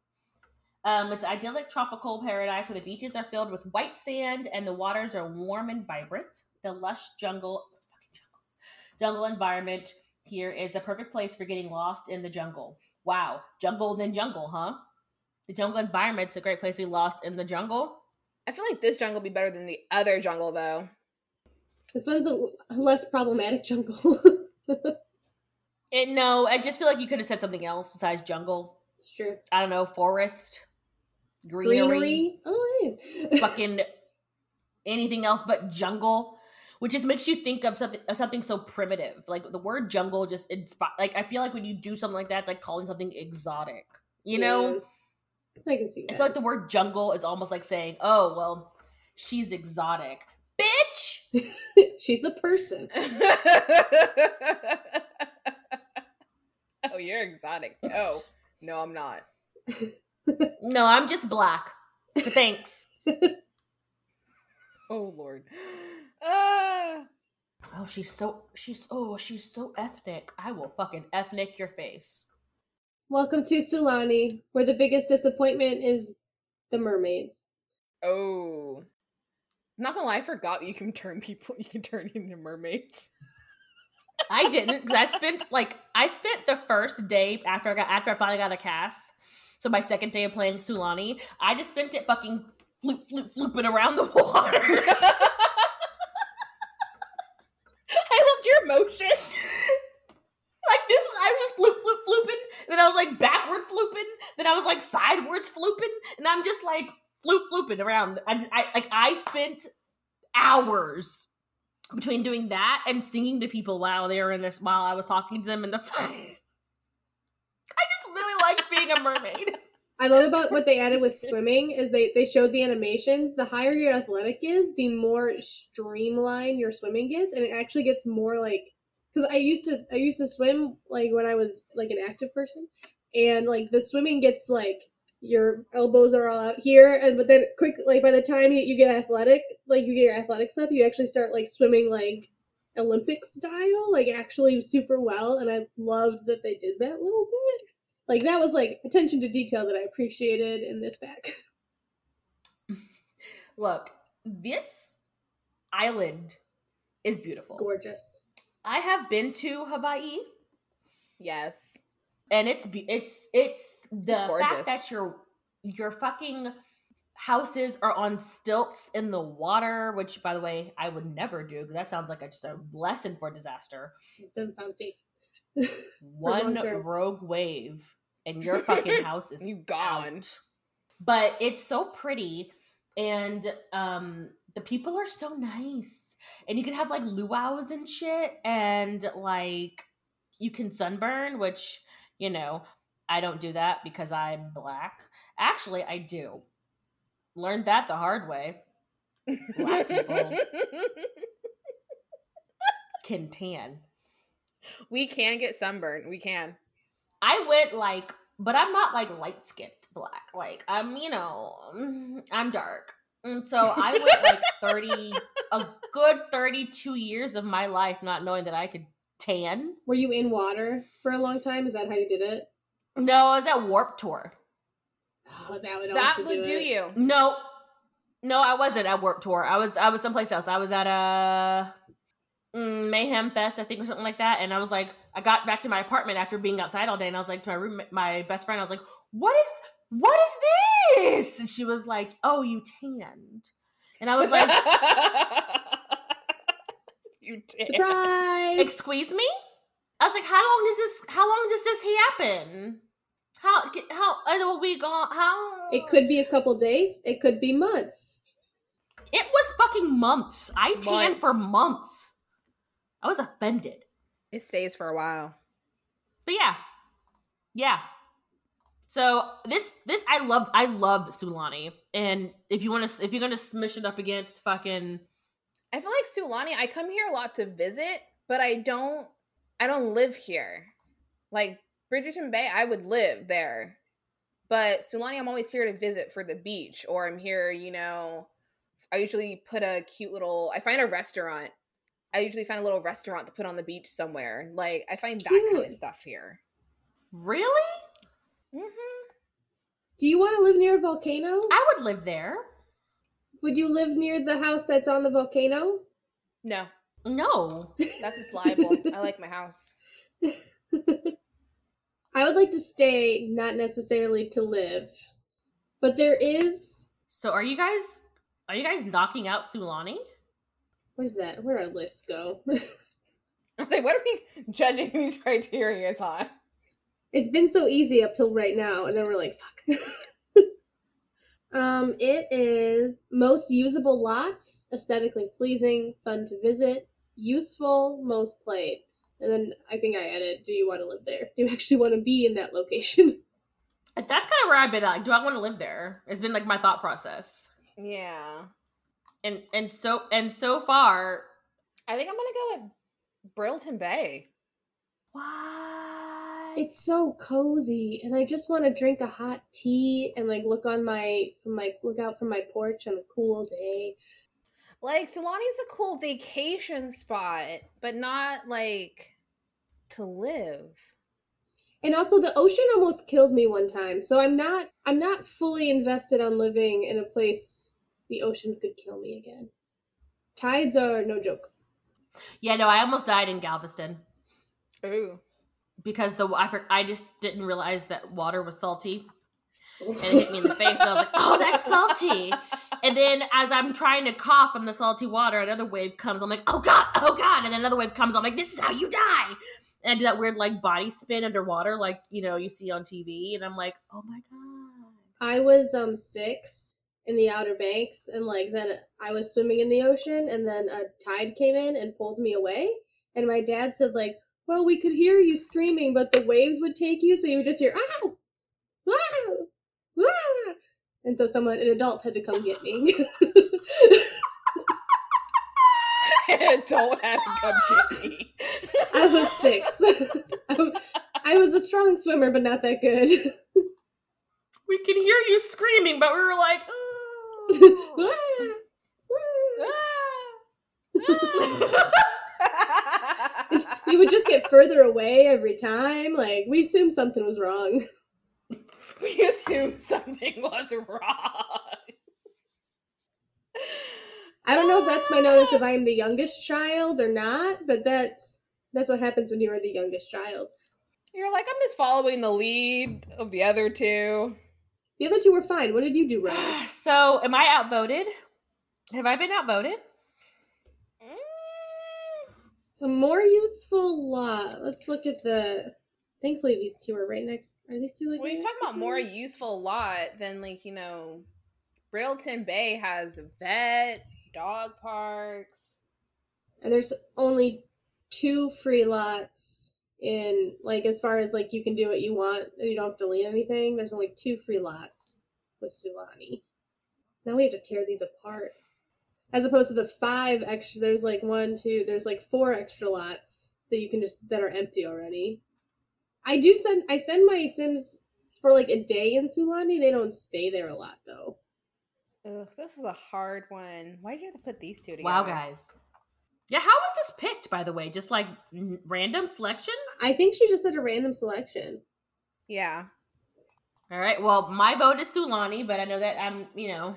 Um, it's idyllic tropical paradise where the beaches are filled with white sand and the waters are warm and vibrant. The lush jungle, fucking jungles, jungle environment here is the perfect place for getting lost in the jungle. Wow, jungle then jungle, huh? The jungle environment's a great place to be lost in the jungle. I feel like this jungle would be better than the other jungle, though. This one's a less problematic jungle. It, no, I just feel like you could have said something else besides jungle. it's true. I don't know, forest, greenery, Greenery. Oh, hey. fucking anything else but jungle, which just makes you think of something of something so primitive. Like the word jungle just inspire. Like I feel like when you do something like that, it's like calling something exotic. You know, Yeah. I can see I that. feel like the word jungle is almost like saying, "Oh, well, she's exotic, bitch." She's a person. oh, you're exotic. No, no, I'm not. No, I'm just black. So thanks. Oh Lord. Ah. Oh, she's so she's oh she's so ethnic. I will fucking ethnic your face. Welcome to Sulani, where the biggest disappointment is the mermaids. oh. Not gonna lie, I forgot you can turn people. You can turn into mermaids. I didn't because I spent like I spent the first day after I got after I finally got a cast. So my second day of playing Sulani, I just spent it fucking floop floop flooping around the waters. I loved your emotion. like this, I was just floop floop flooping, then I was like backward flooping, then I was like sidewards flooping, and I'm just like floop flooping around. I, I like I spent hours between doing that and singing to people while they were in this while I was talking to them in the phone. I just really like being a mermaid. I love about what they added with swimming is they they showed the animations. The higher your athletic is, the more streamlined your swimming gets, and it actually gets more like because I used to I used to swim like when I was like an active person, and like the swimming gets like your elbows are all out here, and but then quick like by the time you, get athletic, like you get your athletics up, you actually start like swimming like Olympic style, like actually super well, and I loved that they did that little bit. Like that was like attention to detail that I appreciated in this back. Look, this island is It's beautiful. gorgeous. I have been to Hawaii. Yes. and it's be- it's it's the It's gorgeous. fact that your your fucking houses are on stilts in the water which by the way i would never do because that sounds like a, just a lesson for disaster It doesn't sound safe. one rogue wave and your fucking house is You gone. out. but it's so pretty and um the people are so nice and you can have like luau's and shit and like you can sunburn which you know i don't do that because i'm black actually i do learned that the hard way Black people. can tan we can get sunburned. We can. I went like, but I'm not like light skinned black. Like I'm, you know, I'm dark. And so I went like 30, a good 32 years of my life not knowing that I could tan. Were you in water for a long time? Is that how you did it? No, I was at Warped Tour. Oh, that would That would do it. you. No, no, I wasn't at Warped Tour. I was, I was someplace else. I was at a mm, Mm, Mayhem Fest, I think, or something like that. And I was like, I got back to my apartment after being outside all day, and I was like to my room, my best friend, I was like, "What is, what is this?" And she was like, "Oh, you tanned," and I was like, you did. Surprise! "Excuse me?" I was like, "How long does this? How long does this happen? How how will we go? How it could be a couple days. It could be months. It was fucking months. I tanned for Months. I was offended. It stays for a while. But yeah. Yeah. So this this I love I love Sulani. And if you want to if you're going to smush it up against fucking I feel like Sulani, I come here a lot to visit, but I don't I don't live here. Like Brindleton Bay, I would live there. But Sulani, I'm always here to visit for the beach, or I'm here, you know. I usually put a cute little I find a restaurant. I usually find a little restaurant to put on the beach somewhere. Like I find that kind of stuff here. Really? Mm-hmm. Do you want to live near a volcano? I would live there. Would you live near the house that's on the volcano? No, No. that's just liable. I like my house. I would like to stay, not necessarily to live. But there is. So are you guys are you guys knocking out Sulani? Where's that? Where our lists go? I was like, what are we judging these criteria on? it's been so easy up till right now, and then we're like, fuck. um, it is most usable lots, aesthetically pleasing, fun to visit, useful, most played. And then I think I added, do you want to live there? Do you actually want to be in that location? That's kind of where I've been like, do I want to live there? It's been like my thought process. Yeah. And and so and so far I think I'm gonna go with Brindleton Bay. Why? It's so cozy, and I just want to drink a hot tea and like look on my from my look out from my porch on a cool day. Like Sulani's a cool vacation spot, but not like to live. And also, the ocean almost killed me one time, so I'm not I'm not fully invested on living in a place the ocean could kill me again. Tides are no joke. Yeah, no, I almost died in Galveston Ooh. because the I, I just didn't realize that water was salty and it hit me in the face and I was like, "Oh, that's salty." And then as I'm trying to cough from the salty water, another wave comes. I'm like, "Oh god, oh god!" And then another wave comes. I'm like, "This is how you die." And I do that weird like body spin underwater, like you know you see on TV. And I'm like, "Oh my god." I was um six in the Outer Banks, and like then I was swimming in the ocean, and then a tide came in and pulled me away. And my dad said like, "Well, we could hear you screaming, but the waves would take you, so you would just hear ah, ah, ah." And so someone, an adult, had to come get me. Don't have to come get me. I was six. I, I was a strong swimmer, but not that good. We could hear you screaming, but we were like, oh. You would just get further away every time. Like we assumed something was wrong. we assumed something was wrong. I don't know if that's my notice if I am the youngest child or not, but that's that's what happens when you are the youngest child. You're like, I'm just following the lead of the other two. The other two were fine. What did you do wrong? so, am I outvoted? Have I been outvoted? Mm. Some more useful law. Let's look at the. Thankfully, these two are right next. Are these two like? When right you next talk about more useful lot, than like you know, Brindleton Bay has a vet, dog parks. and there's only two free lots in like as far as like you can do what you want you don't have to delete anything. There's only two free lots with Sulani. Now we have to tear these apart. As opposed to the five extra, there's like one, two, there's like four extra lots that you can just that are empty already. I do send I send my Sims for like a day in Sulani. They don't stay there a lot though. Ugh, this is a hard one. Why did you have to put these two together? Wow, guys. Yeah, how was this picked, by the way? Just like random selection? I think she just did a random selection. Yeah. All right. Well, my vote is Sulani, but I know that I'm, you know,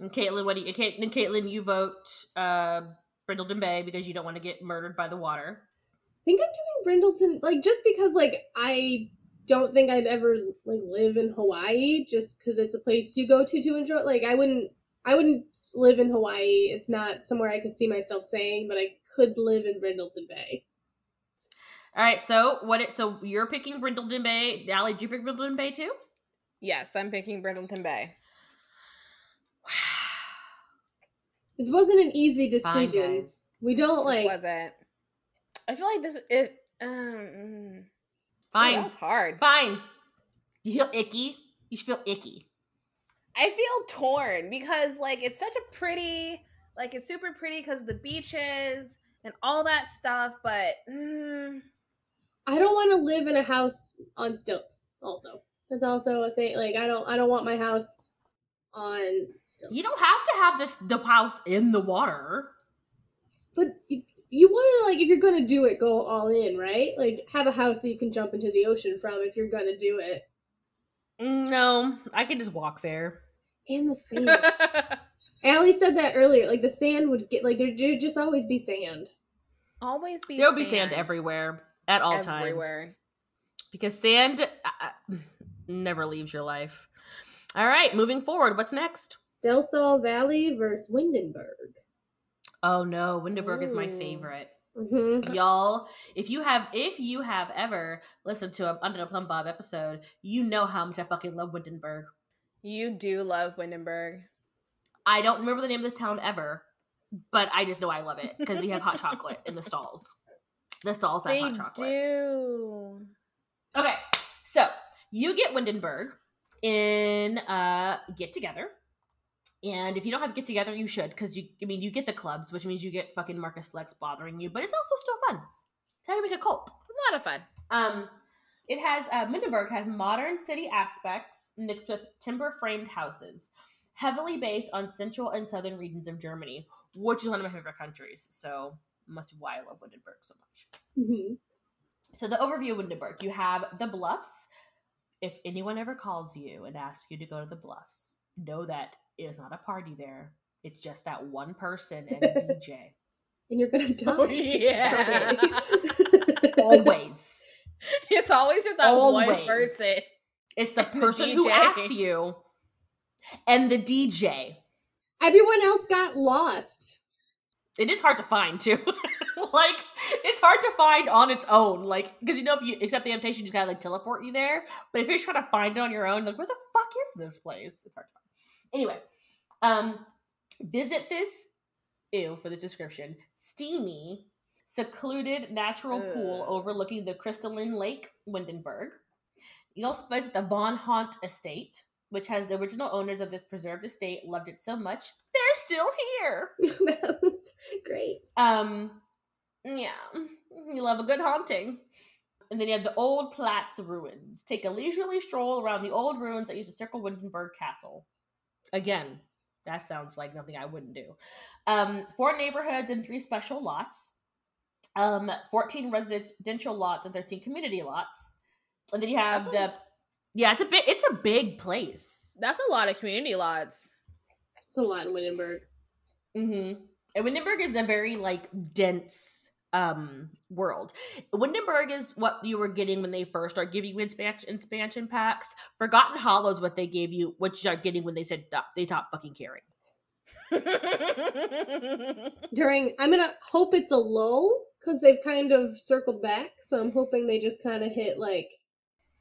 and Caitlin, what do you, Cait- and Caitlin, you vote uh, Brindleton Bay because you don't want to get murdered by the water. I think I'm doing Brindleton, like just because like I don't think I'd ever like live in Hawaii, just because it's a place you go to to enjoy. Like I wouldn't, I wouldn't live in Hawaii. It's not somewhere I could see myself saying, but I could live in Brindleton Bay. All right. So what? It, so you're picking Brindleton Bay. Allie, did you pick Brindleton Bay too? Yes, I'm picking Brindleton Bay. This wasn't an easy Fine, decision. guys. we don't This like. wasn't. I feel like this. It. Um. mm. Oh, Fine. that was hard. Fine. You feel icky. You should feel icky. I feel torn because like it's such a pretty, like it's super pretty because the beaches and all that stuff. But mm, I don't want to live in a house on stilts. Also, that's also a thing. Like I don't, I don't want my house on stilts. You don't have to have this the house in the water. But you, you want to like if you're gonna do it, go all in, right? Like have a house that you can jump into the ocean from if you're gonna do it. Mm, No, I could just walk there. And the sand. Allie said that earlier. Like the sand would get like there'd just always be sand. always be There'll be sand everywhere at all times. everywhere. because sand uh, uh, never leaves your life. All right, moving forward. What's next? Del Sol Valley versus Windenburg. Oh no, Windenburg is my favorite. Mm-hmm. Y'all, if you have if you have ever listened to a Under the Plumbob episode, you know how much I fucking love Windenburg. You do love Windenburg. I don't remember the name of this town ever, but I just know I love it because you have hot chocolate in the stalls. The stalls have They hot chocolate. do. Okay, so you get Windenburg in uh get together. And if you don't have get together, you should, because you I mean you get the clubs, which means you get fucking Marcus Flex bothering you, but it's also still fun. It's how you make a cult. A lot of fun. Um it has uh Windenburg has modern city aspects mixed with timber framed houses, heavily based on central and southern regions of Germany, which is one of my favorite countries. So must be why I love Windenburg so much. Mm-hmm. So the overview of Windenburg, you have the bluffs. If anyone ever calls you and asks you to go to the bluffs, know that it is not a party there. It's just that one person and a DJ. And you're gonna oh, die. Oh, yeah. Always. It's always just that one person. It's the The person who DJ. asks you and the DJ. Everyone else got lost. It is hard to find too. like it's hard to find on its own. Like because you know if you accept the invitation, you just gotta like teleport you there. But if you're trying to find it on your own, like where the fuck is this place? It's hard to find. Anyway, um, visit this ew for the description steamy, secluded natural pool overlooking the crystalline lake Windenburg. You also visit the Von Haunt estate, which has the original owners of this preserved estate loved it so much they're still here. that was great. Um, yeah, you love a good haunting. and then you have the Old Platz ruins. Take a leisurely stroll around the old ruins that used to circle Windenburg Castle. Again, that sounds like nothing I wouldn't do. Um, four neighborhoods and three special lots. Um, 14 residential lots and 13 community lots. And then you have That's a- the yeah, it's a big it's a big place. That's a lot of community lots. It's a lot in Windenburg. Mm-hmm. And Windenburg is a very like dense um world. Windenburg is what you were getting when they first start giving you expansion expansion packs. Forgotten Hollow is what they gave you, which you are getting when they said stop, they stop fucking caring. During, I'm gonna hope it's a lull because they've kind of circled back. So I'm hoping they just kind of hit like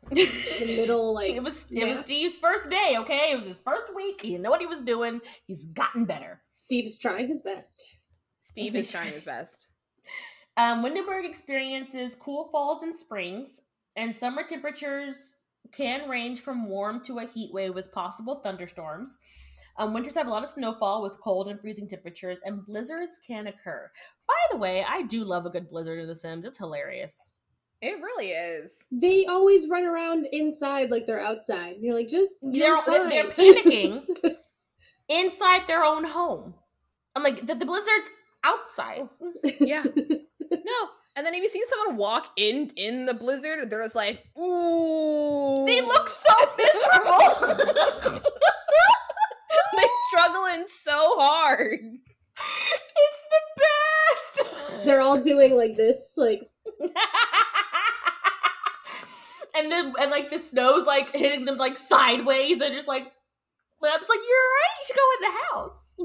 the middle, like it was it was. Steve's first day, okay? It was his first week. He didn't know what he was doing. He's gotten better. Steve's trying his best. Steve is trying his best. Um, Windenburg experiences cool falls and springs, and summer temperatures can range from warm to a heat wave with possible thunderstorms. Um, winters have a lot of snowfall with cold and freezing temperatures, and blizzards can occur. By the way, I do love a good blizzard in The Sims. It's hilarious. It really is. They always run around inside like they're outside. You're like, just you're They're- they're panicking. Inside their own home. I'm like, the, the blizzard's outside. Yeah. No. And then if you see someone walk in in the blizzard, they're just like, ooh. They look so miserable. they struggling so hard. it's the best. They're all doing like this, like and then and like the snow's like hitting them like sideways. They're just like, I'm like, you're right. You should go in the house.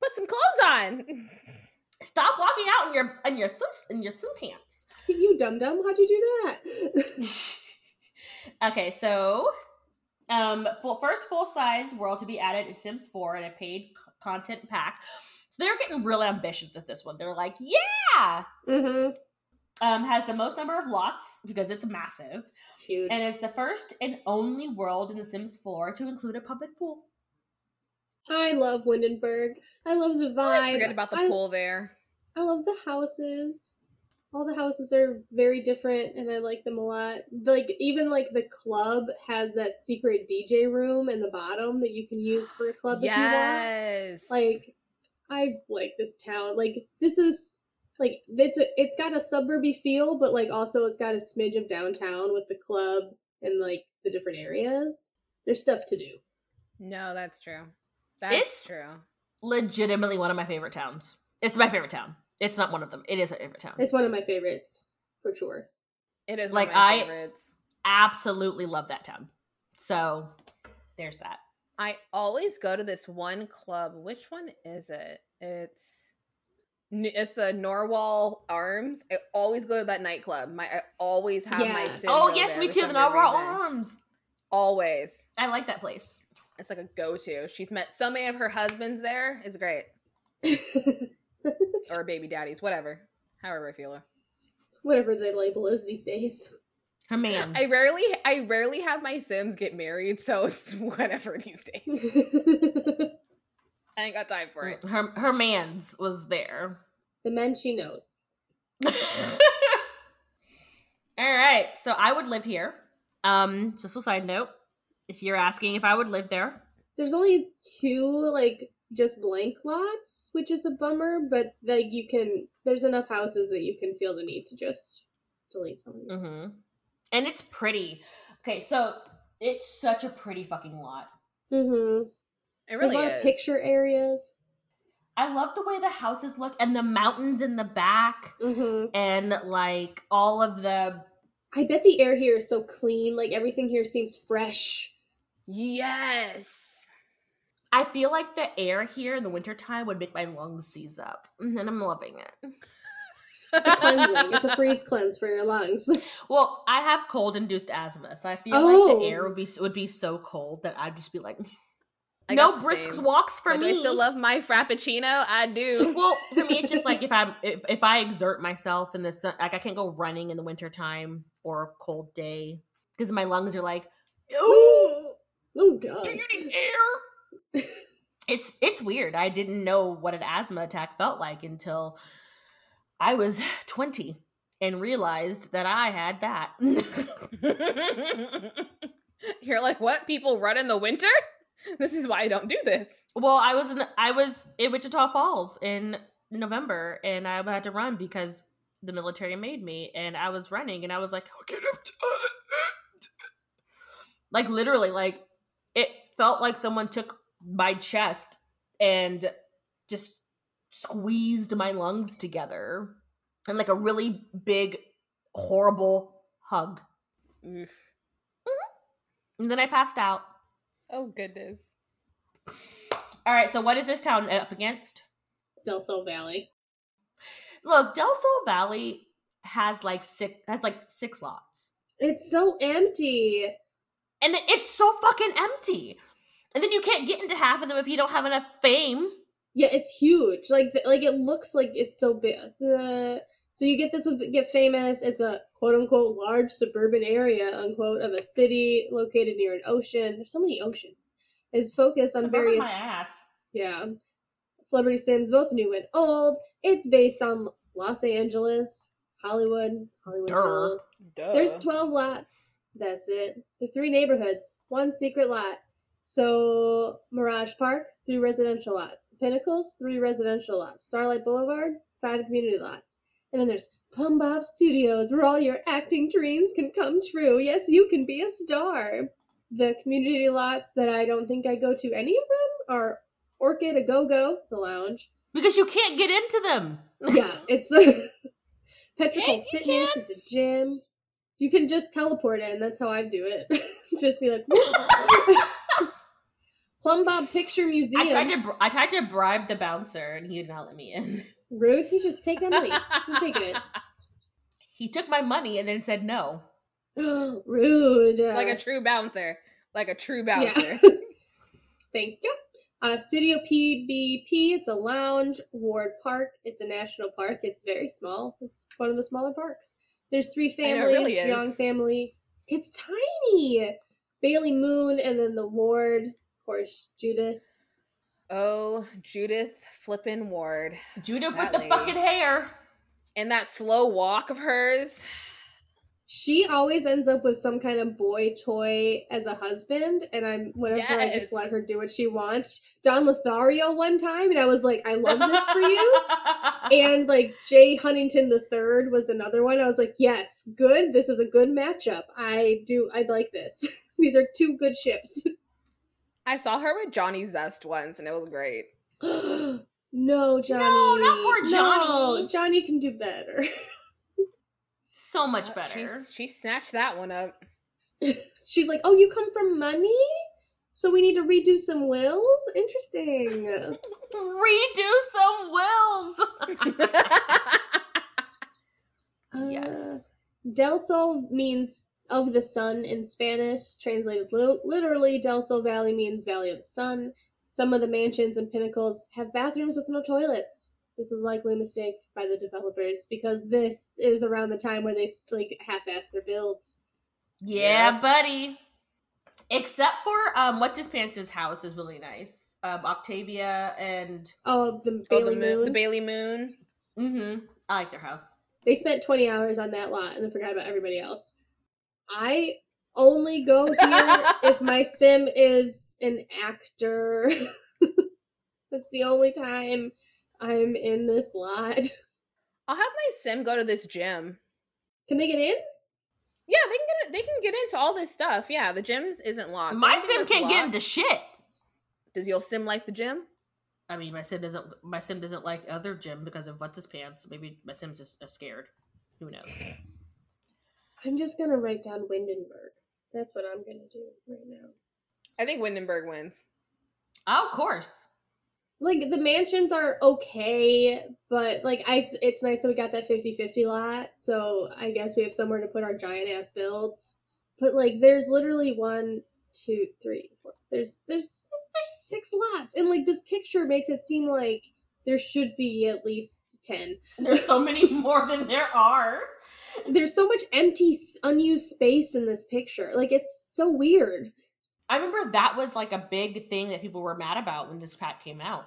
Put some clothes on. Stop walking out in your in your swim in your swim pants. you dum dum. How'd you do that? okay, so um, full, first full size world to be added is Sims 4 in a paid c- content pack. So they're getting real ambitious with this one. They're like, yeah, mm-hmm. um, has the most number of lots because it's massive, It's huge. and it's the first and only world in The Sims 4 to include a public pool. I love Windenburg. I love the vibe. I forget about the I, pool there. I love the houses. All the houses are very different, and I like them a lot. Like even like the club has that secret DJ room in the bottom that you can use for a club if you want. Yes. Like I like this town. Like this is like it's a, it's got a suburby feel, but like also it's got a smidge of downtown with the club and like the different areas. There's stuff to do. No, that's true. That's It's- true. Legitimately one of my favorite towns. It's my favorite town. It's not one of them. It is my favorite town. It's one of my favorites for sure. It is Like, like one of my I- favorites. Absolutely love that town. So there's that. I always go to this one club. Which one is it? It's it's the Narwhal Arms. I always go to that nightclub. My I always have my Yeah. Sims oh yes, me too. The good Narwhal reason. Arms. Always. I like that place. It's like a go-to. She's met so many of her husbands there. It's great. Or baby daddies, whatever. However I feel. Whatever the label is these days. Her man. I rarely I rarely have my Sims get married, so it's whatever these days. I ain't got time for it. Her her man's was there. The men she knows. All right. So I would live here. Um, just a side note. If you're asking if I would live there, There's only two like just blank lots, which is a bummer, but like you can there's enough houses that you can feel the need to just delete some of these. hmm and it's pretty. Okay, so it's such a pretty fucking lot. Mm-hmm. It There's really a lot is. of picture areas. I love the way the houses look and the mountains in the back Mm-hmm. and like all of the I bet the air here is so clean. Like everything here seems fresh. Yes. I feel like the air here in the wintertime would make my lungs seize up. And I'm loving it. It's a cleansing. it's a freeze cleanse for your lungs. Well, I have cold induced asthma, so I feel Oh. like the oh. air would be would be so cold that I'd just be like, I no brisk same. walks for Like, me. I still love my frappuccino. I do. well, for me, it's just like if I'm if, if I exert myself in the sun, like I can't go running in the wintertime or a cold day because my lungs are like, oh, ooh, Oh god. do you need air? it's it's weird. I didn't know what an asthma attack felt like until I was twenty, and realized that I had that. You're like, what? People run in the winter? This is why I don't do this. well, I was in I was in Wichita Falls in November and I had to run because the military made me and I was running and I was like, I'll get tired. Like literally, like it felt like someone took my chest and just squeezed my lungs together and like a really big, horrible hug. Oof. Mm-hmm. And then I passed out. Oh goodness. All right, so what is this town up against? Del Sol Valley. Look, Del Sol Valley has like six has like six lots. It's so empty. And it- it's so fucking empty. And then you can't get into half of them if you don't have enough fame. Yeah, it's huge. Like, like it looks like it's so big. Uh, so you get this with get famous. It's a quote unquote large suburban area unquote of a city located near an ocean. There's so many oceans. Is focused on Suburban various my ass. yeah celebrity sims, both new and old. It's based on Los Angeles, Hollywood, Hollywood Durr. Hills. Duh. There's 12 lots. That's it. There's three neighborhoods, one secret lot. So, Mirage Park, three residential lots. Pinnacles, three residential lots. Starlight Boulevard, five community lots. And then there's Plumbob Studios, where all your acting dreams can come true. Yes, you can be a star. The community lots that I don't think I go to any of them are Orchid, a go go. It's a lounge. Because you can't get into them. Yeah, it's Petrichor Yes, you Fitness. It's a gym. You can just teleport in. That's how I do it. just be like, Plumbob Picture Museum. I tried to br- I tried to bribe the bouncer and he did not let me in. Rude. He just take that money. I'm taking it. He took my money and then said no. Rude. like a true bouncer. Like a true bouncer. Yeah. Thank you. Uh, Studio PBP, it's a lounge. Ward Park, it's a national park. It's very small. It's one of the smaller parks. There's three I know, families, really young family. It's tiny. Bailey Moon and then the Ward, of course, Judith. Oh, Judith Flippin Ward. Judith That with the lady. fucking hair. And that slow walk of hers. She always ends up with some kind of boy toy as a husband, and I'm whenever I just let her do what she wants. Don Lothario one time, and I was like, I love this for you. and like Jay Huntington the third was another one. I was like, yes, good. This is a good matchup. I do. I like this. These are two good ships. I saw her with Johnny Zest once and it was great. no, Johnny. No, not poor Johnny. No, Johnny can do better. so much Uh, better. she's- she snatched that one up. She's like, oh, you come from money, so we need to redo some wills. Interesting. Redo some wills. Uh, yes. Del Sol means of the sun in Spanish. Translated li- literally, Del Sol Valley means Valley of the Sun. Some of the mansions and pinnacles have bathrooms with no toilets. This is likely a mistake by the developers because this is around the time where they like half-ass their builds. Yeah, Yep. buddy. Except for um, what's his pants' house is really nice. Um, Octavia and Oh, the Oh, Bailey the, moon, Moon. the Bailey Moon. mm-hmm. I like their house. they spent 20 hours on that lot and then forgot about everybody else. I only go here if my sim is an actor. That's the only time I'm in this lot. I'll have my sim go to this gym. Can they get in? Yeah, they can get it. They can get into all this stuff. Yeah, the gym isn't locked. My sim can't get into shit. Does your sim like the gym? I mean, my sim doesn't. My sim doesn't like other gym because of what's his pants. Maybe my sim's just uh, scared. Who knows? I'm just gonna write down Windenburg. That's what I'm gonna do right now. I think Windenburg wins. Oh, of course. Like the mansions are okay, but like I it's nice that we got that 50-50 lot, so I guess we have somewhere to put our giant ass builds. But like there's literally one, two, three, four. There's there's there's six lots. And like this picture makes it seem like there should be at least 10. There's so many more than there are. There's so much empty unused space in this picture. Like it's so weird. I remember that was like a big thing that people were mad about when this pack came out.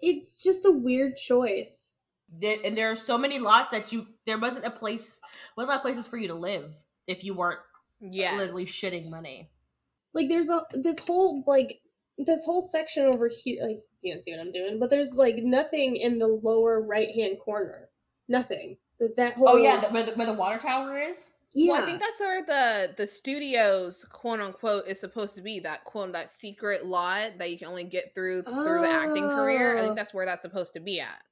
It's just a weird choice. There, and there are so many lots that you there wasn't a place wasn't a lot of places for you to live if you weren't uh, Yeah. literally shitting money. like there's a this whole like this whole section over here like you can't see what i'm doing but there's like nothing in the lower right hand corner nothing that, that oh, whole Oh yeah, the, where, the, where the water tower is. yeah Well, I think that's where the the studios quote unquote is supposed to be that quote that secret lot that you can only get through through the acting career. I Oh. think that's where that's supposed to be at.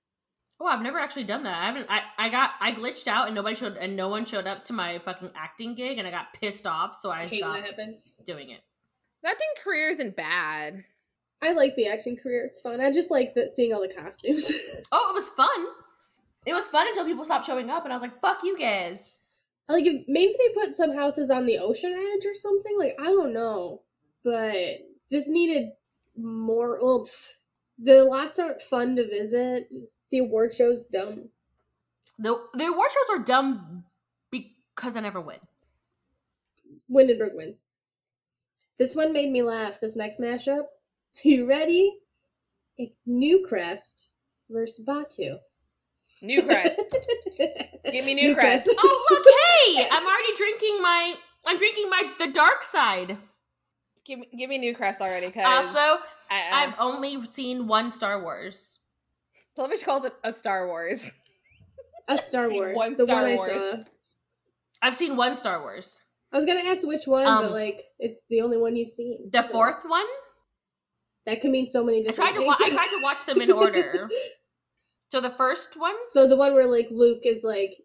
Oh, I've never actually done that. I haven't. I, I got I glitched out and nobody showed and no one showed up to my fucking acting gig and I got pissed off, so I I hate that stopped happens doing it. The acting career isn't bad. i like the acting career it's fun i just like that seeing all the costumes Oh, it was fun. It was fun until people stopped showing up, and I was like, "Fuck you guys." like if maybe they put some houses on the ocean edge or something like i don't know but this needed more oomph the lots aren't fun to visit the award show's dumb the The award shows are dumb because I never win. Windenburg wins. This one made me laugh. This next mashup. You ready? It's Newcrest versus Batuu. Newcrest. Give me Newcrest. Oh look, hey! I'm already drinking my. I'm drinking my the dark side. give me give me Newcrest already, cause Also, I, I've only seen one Star Wars. Television calls it a Star Wars. A Star Wars. one the Star one Wars. I saw. I've seen one Star Wars. I was gonna ask which one, Um, but like it's the only one you've seen. The so fourth one. That could mean so many I different tried to. Wa- I tried to watch them in order. So the first one, so the one where like Luke is like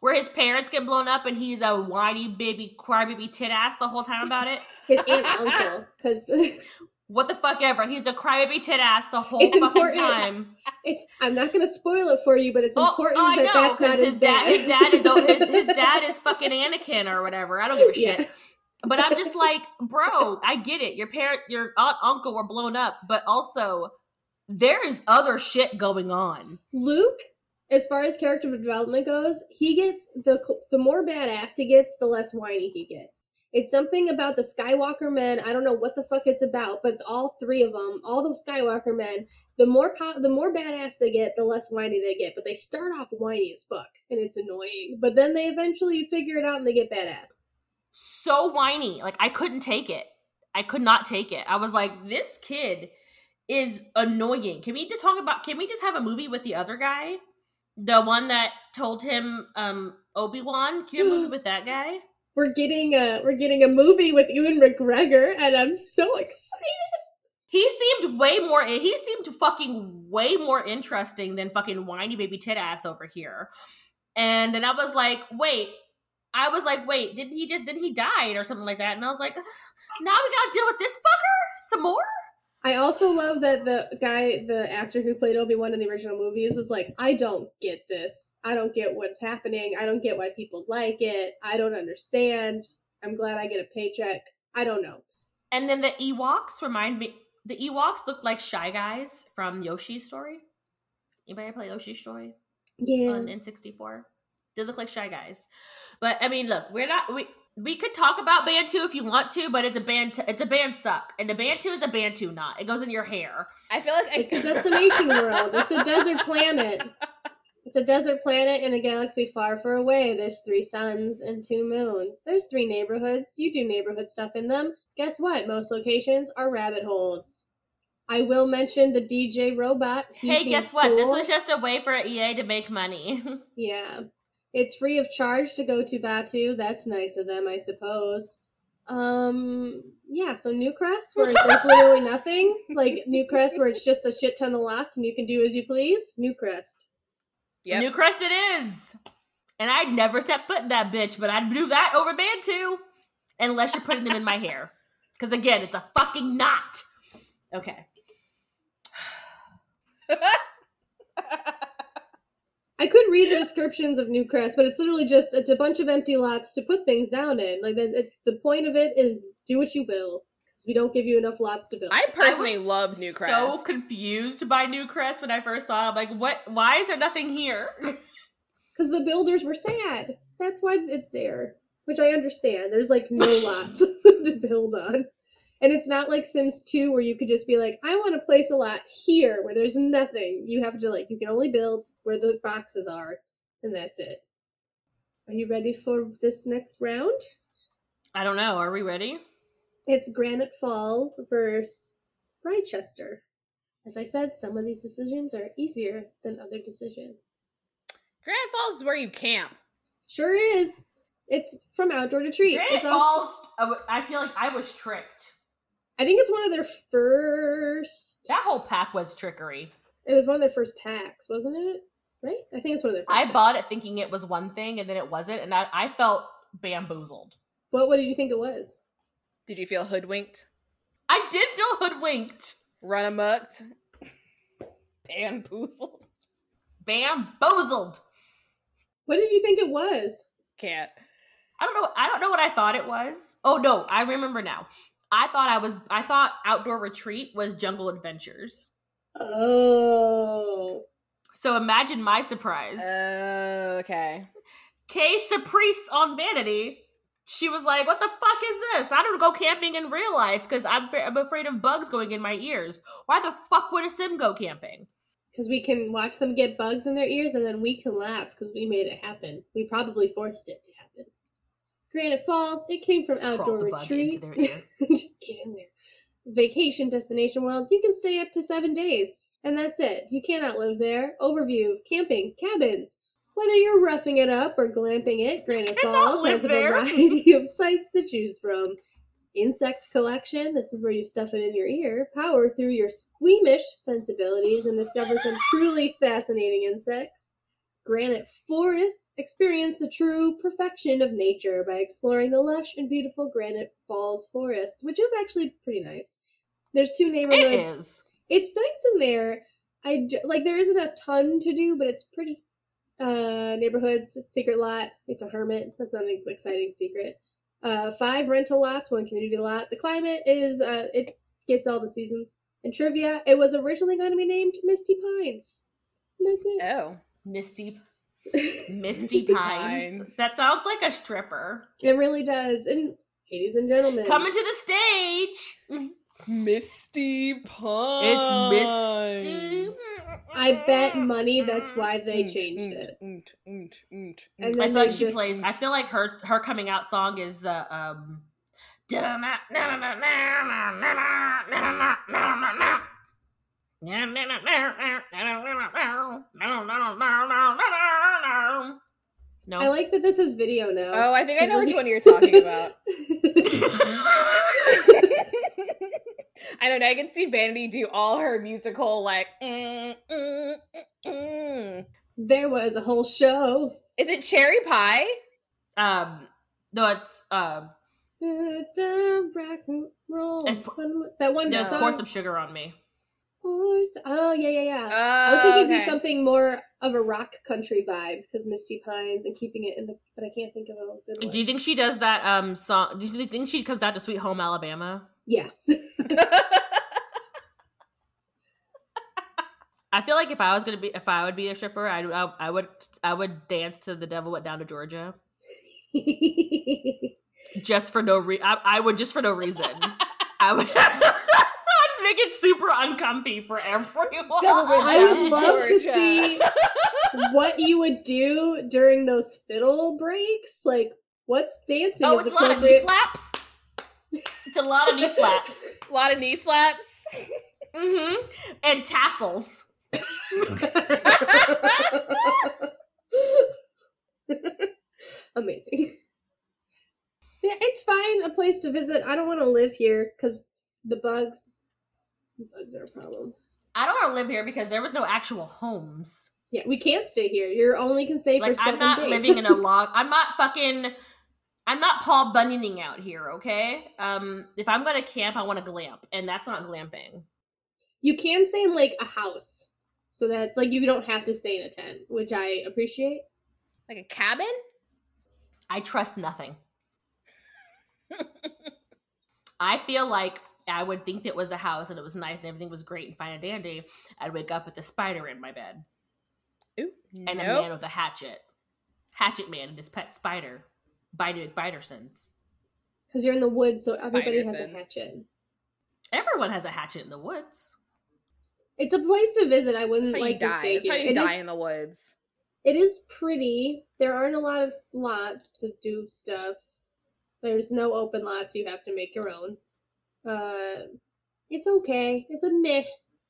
where his parents get blown up and he's a whiny baby crybaby tit ass the whole time about it. his aunt and uncle, because What the fuck ever. He's a crybaby tit ass the whole It's fucking important. time. it's. I'm not gonna spoil it for you, but it's important oh, I that know that's not because his, his dad. His dad is oh, his, his dad is fucking Anakin or whatever. I don't give a shit. Yeah. But I'm just like, bro, I get it. Your parent, your aunt, uncle were blown up, but also there is other shit going on. Luke, as far as character development goes, he gets the the more badass he gets, the less whiny he gets. It's something about the Skywalker men. I don't know what the fuck it's about, but all three of them, all those Skywalker men, the more po- the more badass they get, the less whiny they get. But they start off whiny as fuck, and it's annoying. But then they eventually figure it out and they get badass. So whiny. Like I couldn't take it. I could not take it. I was like, this kid is annoying. Can we just talk about can we just have a movie with the other guy? The one that told him um Obi-Wan? Can you have a movie with that guy? We're getting a we're getting a movie with Ewan McGregor, and I'm so excited. He seemed way more. He seemed fucking way more interesting than fucking whiny baby tit ass over here. And then I was like, wait. I was like, wait, didn't he just? Did he died or something like that? And I was like, now we gotta deal with this fucker some more. I also love that the guy, the actor who played Obi Wan in the original movies, was like, I don't get this. I don't get what's happening. I don't get why people like it. I don't understand. I'm glad I get a paycheck. I don't know. And then the Ewoks remind me. The Ewoks look like shy guys from Yoshi's Story. Anybody play Yoshi's Story? Yeah. on N64. They look like shy guys. But I mean, look, we're not we we could talk about Bantu if you want to, but it's a band it's a band suck. And the Bantu is a Bantu knot. It goes in your hair. I feel like I, It's a destination world. It's a desert planet. It's a desert planet in a galaxy far, far away. There's three suns and two moons. There's three neighborhoods. You do neighborhood stuff in them. Guess what? Most locations are rabbit holes. I will mention the DJ robot. He hey, guess what? This cool. was just a way for EA to make money. Yeah. It's free of charge to go to Batuu. That's nice of them, I suppose. Um, yeah, so Newcrest, where there's literally nothing. Like Newcrest, where it's just a shit ton of lots and you can do as you please. Newcrest. Yep. Newcrest it is. And I'd never set foot in that bitch, but I'd do that over Bantu. Unless you're putting them in my hair. Because again, it's a fucking knot. Okay. I could read the descriptions of Newcrest, but it's literally just it's a bunch of empty lots to put things down in. Like that- it's the point of it is do what you will because we don't give you enough lots to build. I personally was love Newcrest. So confused by Newcrest when I first saw it. I'm like, what? Why is there nothing here? Because the builders were sad. That's why it's there, which I understand. There's like no lots to build on. And it's not like Sims 2 where you could just be like, I want to place a lot here where there's nothing. You have to, like, you can only build where the boxes are, and that's it. Are you ready for this next round? I don't know. Are we ready? It's Granite Falls versus Britechester. As I said, some of these decisions are easier than other decisions. Granite Falls is where you camp. Sure is. It's from Outdoor Retreat. Granite it's also, Falls. I feel like I was tricked. I think it's one of their first. That whole pack was trickery. It was one of their first packs, wasn't it? Right? I think it's one of their. First I bought it thinking it was one thing, and then it wasn't, and I, I felt bamboozled. What? What did you think it was? Did you feel hoodwinked? I did feel hoodwinked, Run amucked? Bamboozled? bamboozled. What did you think it was? Can't. I don't know. I don't know what I thought it was. Oh no, I remember now. I thought I was. I thought outdoor retreat was jungle adventures. Oh. So imagine my surprise. Oh, okay. Kay Caprice on Vanity. She was like, "What the fuck is this? I don't go camping in real life because I'm I'm afraid of bugs going in my ears. Why the fuck would a sim go camping?" Because we can watch them get bugs in their ears and then we can laugh because we made it happen. We probably forced it to happen. Granite Falls, it came from crawl Outdoor Retreat. into their ear. Just get in there. Vacation Destination World, you can stay up to seven days. And that's it. You cannot live there. Overview camping, cabins. Whether you're roughing it up or glamping it, Granite Falls has a there. variety of sites to choose from. Insect collection, this is where you stuff it in your ear. Power through your squeamish sensibilities and discover some truly fascinating insects. Granite Forest, experience the true perfection of nature by exploring the lush and beautiful Granite Falls Forest, which is actually pretty nice. There's two neighborhoods. It is. It's nice in there. I like there isn't a ton to do, but it's pretty. Uh, neighborhoods, secret lot. It's a hermit. That's not an exciting secret. Uh, five rental lots, one community lot. The climate is uh, it gets all the seasons. And trivia, it was originally going to be named Misty Pines. And that's it. Oh. Misty Misty Misty Pines. Pines. That sounds like a stripper. It really does. And ladies and gentlemen, Coming to the stage. Misty Pines. It's Misty. I bet money that's why they changed it. it. And I feel like she just- plays. I feel like her her coming out song is uh, um. No. I like that this is video now. Oh, I think I know which one you're talking about. I don't know. I can see Vanity do all her musical like. mm, mm, mm, mm. there was a whole show. Is it Cherry Pie? um. No, it's um. Da- Rock and roll. It's that one There's song. pour some sugar on me. Oh yeah, yeah, yeah. Oh, I was thinking okay. do something more of a rock country vibe because Misty Pines and keeping it in the. But I can't think of a good one. Do you think she does that um song? Do you think she comes out to Sweet Home Alabama? yeah. I feel like if I was gonna be, if I would be a stripper, I, I, I would, I would dance to "The Devil Went Down to Georgia" just for no reason. I, I would just for no reason. I would. I'd make it super uncomfy for everyone. I would love to see what you would do during those fiddle breaks. Like, what's dancing? oh, is it's a lot of knee slaps. It's a lot of knee slaps. a lot of knee slaps. Mm-hmm. And tassels. Amazing. Yeah, it's fine. A place to visit. I don't want to live here because the bugs. The bugs are a problem. I don't want to live here because there was no actual homes. Yeah, we can't stay here. You're only can stay Like for 7 I'm not days. living in a log. I'm not fucking. I'm not Paul Bunyaning out here. Okay. Um, if I'm gonna camp, I want to glamp, and that's not glamping. you can stay in like a house, so that's like you don't have to stay in a tent, which I appreciate. Like a cabin? I trust nothing. I feel like I would think it was a house and it was nice and everything was great and fine and dandy. I'd wake up with a spider in my bed Ooh, and a man with a hatchet. Hatchet man and his pet spider. Biter Bitersons. Because you're in the woods, so everybody has a hatchet. Everyone has a hatchet in the woods. It's a place to visit. I wouldn't how you like to die. stay That's here. how you It die is- in the woods. it is pretty. There aren't a lot of lots to do stuff. There's no open lots. You have to make your own. Uh, it's okay. It's a meh.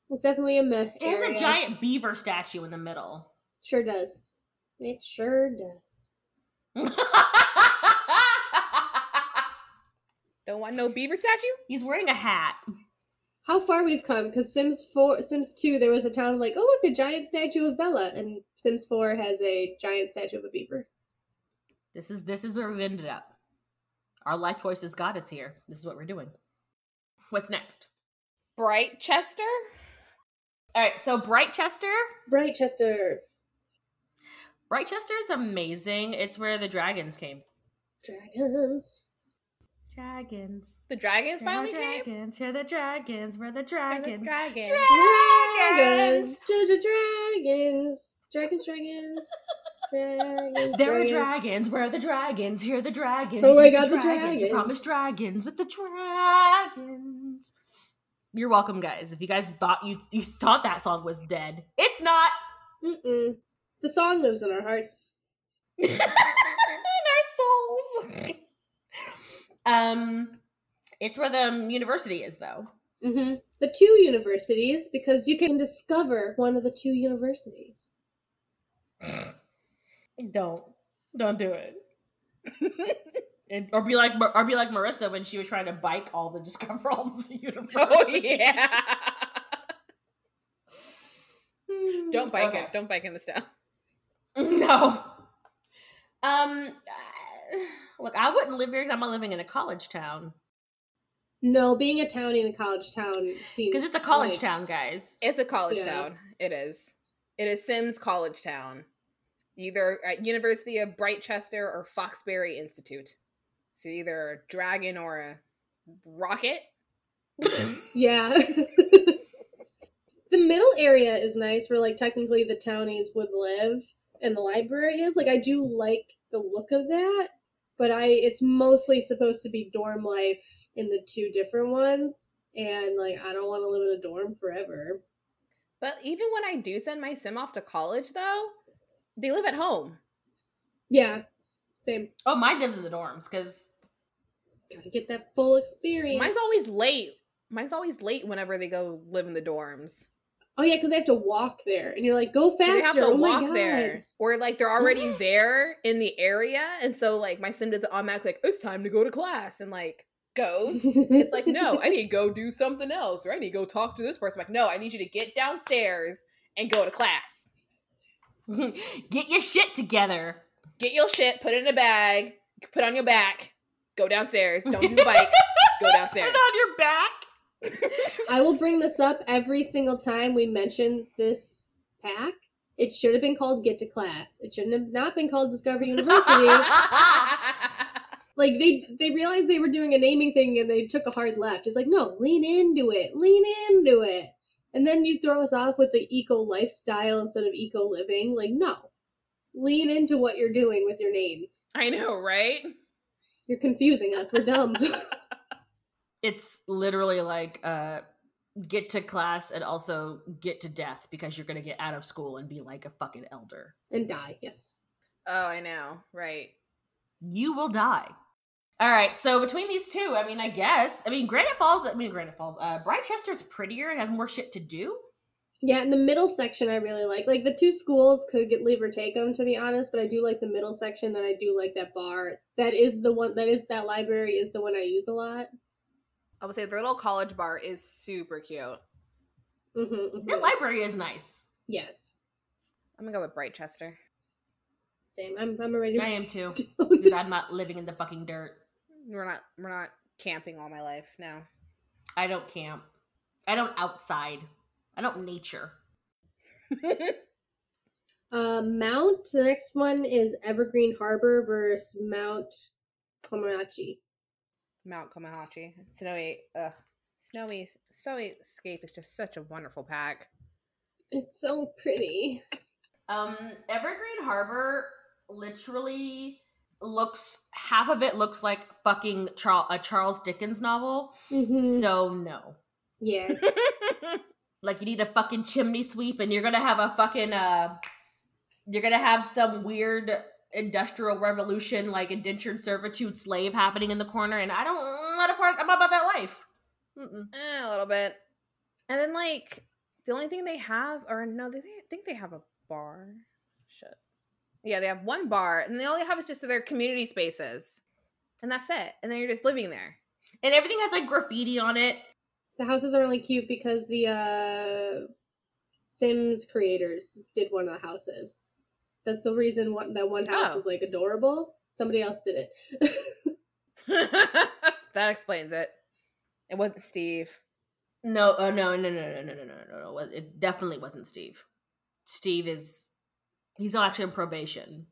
It's definitely a meh. It has area. a giant beaver statue in the middle. Sure does. It sure does. Don't want no beaver statue? He's wearing a hat. How far we've come? Because Sims Four, Sims Two, there was a town like, oh look, a giant statue of Bella, and Sims Four has a giant statue of a beaver. This is this is where we've ended up. Our life choices got us here. This is what we're doing. What's next? Britechester? All right, so Britechester. Britechester Britechester is amazing. It's where the dragons came. dragons. Dragons. The dragons Here finally the came? dragons. Here the dragons. Where the Or the dragons. dragons. Dragons, Jojo dragons, dragons, dragons, dragons. There are dragons. dragons. Where are the dragons? Here are the dragons. Oh my Meet God, the You dragons. promised dragons with the dragons. You're welcome, guys. If you guys thought you you thought that song was dead, it's not. Mm-mm. The song lives in our hearts. in our souls. um, it's where the university is, though. hmm The two universities, because you can discover one of the two universities. Don't, don't do it. And, or be like, or be like Marissa when she was trying to bike all the discover all the universities. oh, yeah. Don't bike Okay. it. Don't bike in the town. No. Um, uh, look, I wouldn't live here because I'm not living in a college town. No, being a townie in a college town seems Because it's a college like- town, guys. It's a college Yeah. town. It is. It is Sims College Town. Either at University of Britechester or Foxbury Institute. So either a dragon or a rocket. Yeah. the middle area is nice where like technically the townies would live and the library is. Like I do like the look of that, but I it's mostly supposed to be dorm life in the two different ones and like I don't want to live in a dorm forever. But even when I do send my sim off to college, though, they live at home. Yeah. Same. Oh, mine lives in the dorms because Got to get that full experience. Mine's always late. Mine's always late whenever they go live in the dorms. Oh yeah, cuz they have to walk there. And you're like, "Go faster." They have to oh walk there. Or like they're already there in the area. And so like my sim does it automatically like, it's time to go to class and like goes. It's like, no, I need to go do something else, or I need to go talk to this person. like, no, I need you to get downstairs and go to class. get your shit together. Get your shit, put it in a bag, put it on your back, go downstairs. Don't do the bike, go Put downstairs. it on your back. I will bring this up every single time we mention this pack. It should have been called Get to Class. It shouldn't have not been called Discover University. like they they realized they were doing a naming thing and they took a hard left. It's like, no, lean into it. Lean into it. And then you throw us off with the eco lifestyle instead of eco living. Like, no. Lean into what you're doing with your names. I know, right? You're confusing us. We're dumb. it's literally like uh get to class and also get to death because you're gonna get out of school and be like a fucking elder. and die, yes. Oh, I know, right. You will die. All right, so between these two, I mean, I guess, I mean, Granite Falls. I mean, Granite Falls. Uh, Britechester's prettier and has more shit to do. Yeah, in the middle section I really like. Like the two schools could get leave or take them to be honest, but I do like the middle section and I do like that bar. That is the one that is that library is the one I use a lot. I would say the little college bar is super cute. Mm-hmm, That library is nice. yes, I'm gonna go with Britechester. same. I'm I'm already. I am too. Because I'm not living in the fucking dirt. We're not we're not camping all my life. No. I don't camp. I don't outside. I don't nature. Uh, Mount. The next one is Evergreen Harbor versus Mount Komarachi. Mount Komahachi. Snowy uh Snowy Snowy Escape is just such a wonderful pack. It's so pretty. Um, Evergreen Harbor literally looks half of it looks like fucking Charles a Charles Dickens novel. Mm-hmm. So no, Yeah. like you need a fucking chimney sweep and you're gonna have a fucking uh you're gonna have some weird industrial revolution like indentured servitude slave happening in the corner and i don't i'm a part i'm about that life Eh, a little bit. And then like the only thing they have, or no, they think they have a bar. Shit. Yeah, they have one bar, and they all they have is just their community spaces, and that's it. And then you're just living there. and everything has like graffiti on it The houses are only cute because the uh, Sims creators did one of the houses. That's the reason one, that one house Oh. is like adorable. Somebody else did it. that explains it. It wasn't Steve. no oh no no no no no no no no no it- it definitely wasn't steve steve is he's not actually on probation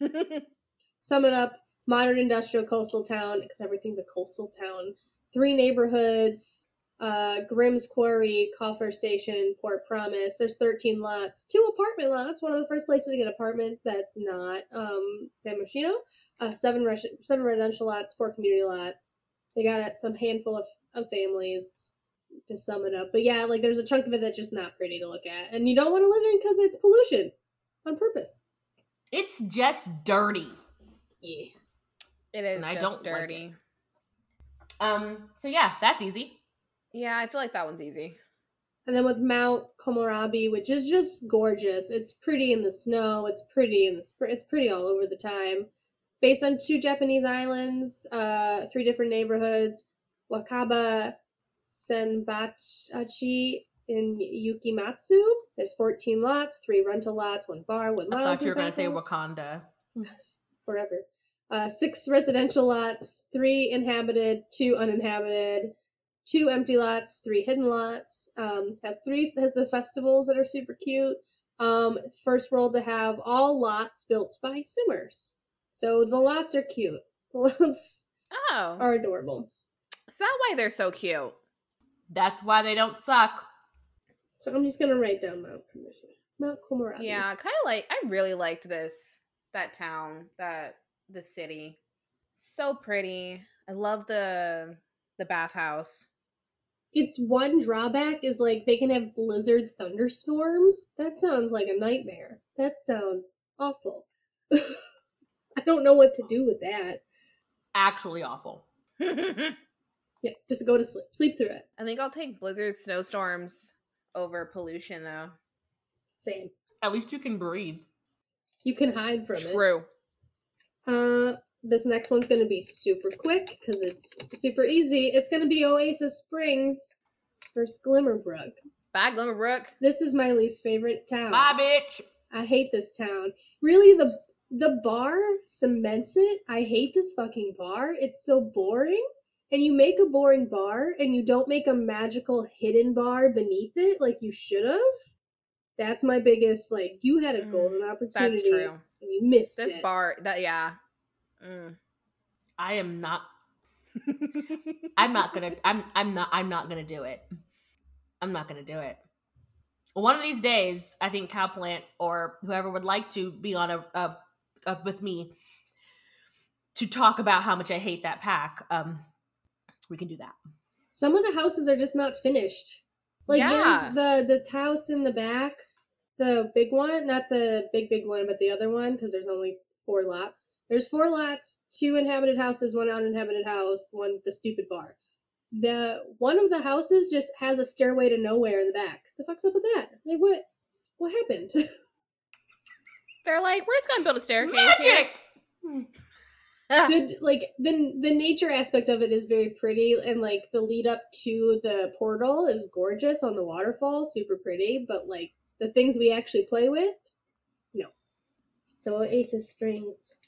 Sum it up: modern industrial coastal town because everything's a coastal town. Three neighborhoods: uh, Grimm's Quarry, Conifer Station, Port Promise. There's 13 lots, two apartment lots. One of the first places to get apartments that's not um, San Marino. Uh, seven res- seven residential lots, four community lots. They got uh, some handful of, of families. To sum it up, but yeah, like there's a chunk of it that's just not pretty to look at, and you don't want to live in because it's pollution on purpose. it's just dirty Yeah. It is And I don't like dirty. um so yeah that's easy yeah, I feel like that one's easy. And then with Mount Komorebi, which is just gorgeous. It's pretty in the snow. It's pretty in the spring. It's pretty all over the time. Based on two Japanese islands, uh, three different neighborhoods, Wakaba, Senbachi, in Yukimatsu. There's 14 lots, three rental lots, one bar, one i thought you were gonna say wakanda forever. Uh, six residential lots, three inhabited, two uninhabited, two empty lots, three hidden lots. Um, has three has the festivals that are super cute. Um, first world to have all lots built by Simmers, so the lots are cute. The lots Oh, are adorable. is that why they're so cute? that's why they don't suck So I'm just gonna write down Mount Commission, Mount Komorebi. Yeah, kind of like I really liked this that town, that the city. So pretty. I love the the bathhouse. Its one drawback is like they can have blizzard thunderstorms. That sounds like a nightmare. That sounds awful. I don't know what to do with that. actually awful Yeah, just go to sleep. Sleep through it. I think I'll take blizzard snowstorms over pollution though. Same. at least you can breathe You can hide from it. True. Uh, this next one's gonna be super quick because it's super easy. It's gonna be Oasis Springs versus Glimmerbrook. Bye, Glimmerbrook. This is my least favorite town. bye bitch I hate this town. Really, the the bar cements it. I hate this fucking bar. It's so boring. And you make a boring bar and you don't make a magical hidden bar beneath it like you should have. That's my biggest like you had a Mm, golden opportunity That's true. and you missed it. This it. bar, that yeah. Mm. i am not i'm not gonna i'm i'm not i'm not gonna do it i'm not gonna do it one of these days i think cowplant or whoever would like to be on a, a, a with me to talk about how much i hate that pack um we can do that Some of the houses are just not finished. Like Yeah. there's the the house in the back, the big one, not the big big one, but the other one because there's only four lots. There's four lots, two inhabited houses, one uninhabited house, one the stupid bar. The one of the houses just has a stairway to nowhere in the back. The fuck's up with that? Like what? What happened? They're like, we're just gonna build a staircase. here." magic hmm. the like the the nature aspect of it is very pretty and like the lead up to the portal is gorgeous on the waterfall super pretty but like the things we actually play with no so oasis springs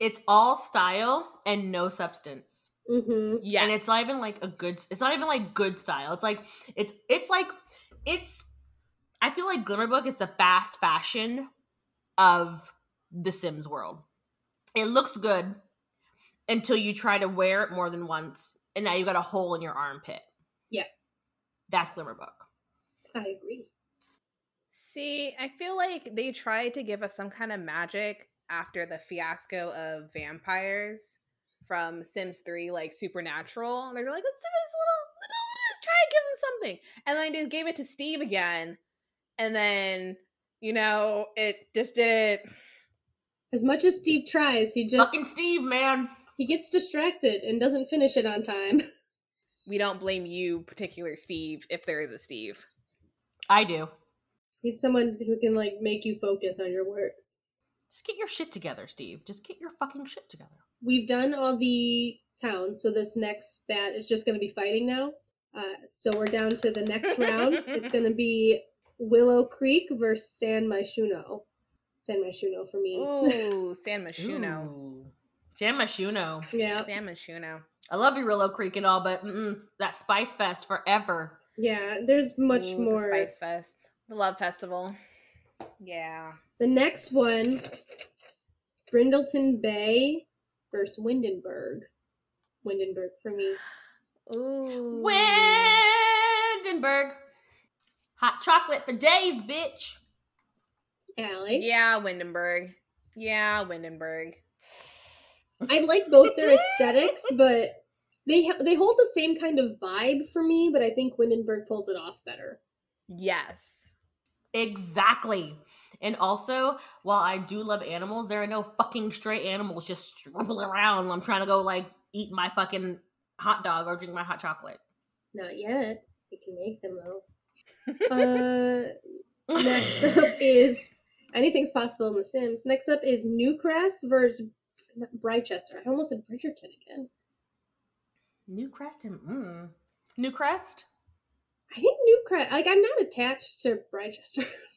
it's all style and no substance. Mm-hmm. Yes. and it's not even like a good it's not even like good style. It's like it's it's like it's i feel like glimmerbrook is the fast fashion of the sims world. It looks good until you try to wear it more than once and now you've got a hole in your armpit. Yeah. that's glimmerbrook i agree. See, I feel like they tried to give us some kind of magic after the fiasco of vampires from Sims 3, like Supernatural. And they're like, let's do this little, little, let's try to give him something. And then I just gave it to Steve again. And then, you know, it just didn't. As much as Steve tries, he just Fucking Steve, man. he gets distracted and doesn't finish it on time. We don't blame you, particular Steve, if there is a Steve. I do. Need someone who can like make you focus on your work. Just get your shit together, Steve. Just get your fucking shit together. We've done all the towns, so this next bat is just going to be fighting now. Uh, so we're down to the next round. It's going to be Willow Creek versus San Myshuno. San Myshuno for me. Ooh, San Myshuno. Ooh. San Myshuno. Yeah, San Myshuno. I love your Willow Creek and all, but that Spice Fest forever. yeah. There's much Ooh, the more. Spice Fest. The Love Festival. Yeah. The next one, Brindleton Bay versus Windenburg. Windenburg for me. Ooh. Windenburg. Hot chocolate for days, bitch. Allie. Yeah, Windenburg. Yeah, Windenburg. I like both their aesthetics, but they ha- they hold the same kind of vibe for me. But I think Windenburg pulls it off better. Yes. Exactly. And also, while I do love animals, there are no fucking stray animals just strubbling around when I'm trying to go like eat my fucking hot dog or drink my hot chocolate. Not yet. We can make them though. uh, next up is anything's possible in The Sims. Next up is Newcrest versus Britechester. I almost said Bridgerton again. Newcrest and mm. Newcrest? I think Newcrest. Like I'm not attached to Britechester.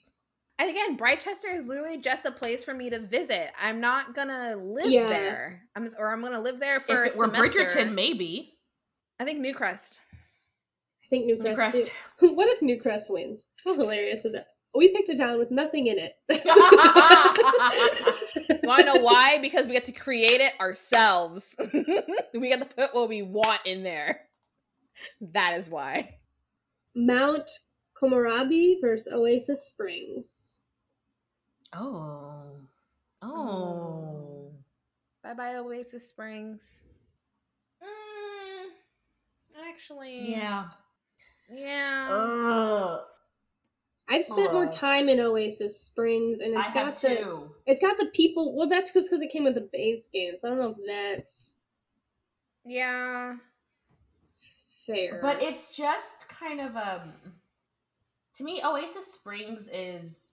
And again, Britechester is literally just a place for me to visit. I'm not gonna live Yeah. there. I'm or I'm gonna live there for if a it were semester. Bridgerton, maybe. I think Newcrest. I think Newcrest. Newcrest. too. what if Newcrest wins? How hilarious would that? We picked a town with nothing in it. You want to know why? Because we get to create it ourselves. we get to put what we want in there. That is why. Mount Komorebi versus Oasis Springs. oh. Oh. Bye bye, Oasis Springs. Mm, actually, Yeah. yeah. Ugh. I've spent more time in Oasis Springs, and I it's have got the two. it's got the people. Well, that's just because it came with the base game, so I don't know if that's yeah. fair. But it's just kind of um to me Oasis Springs is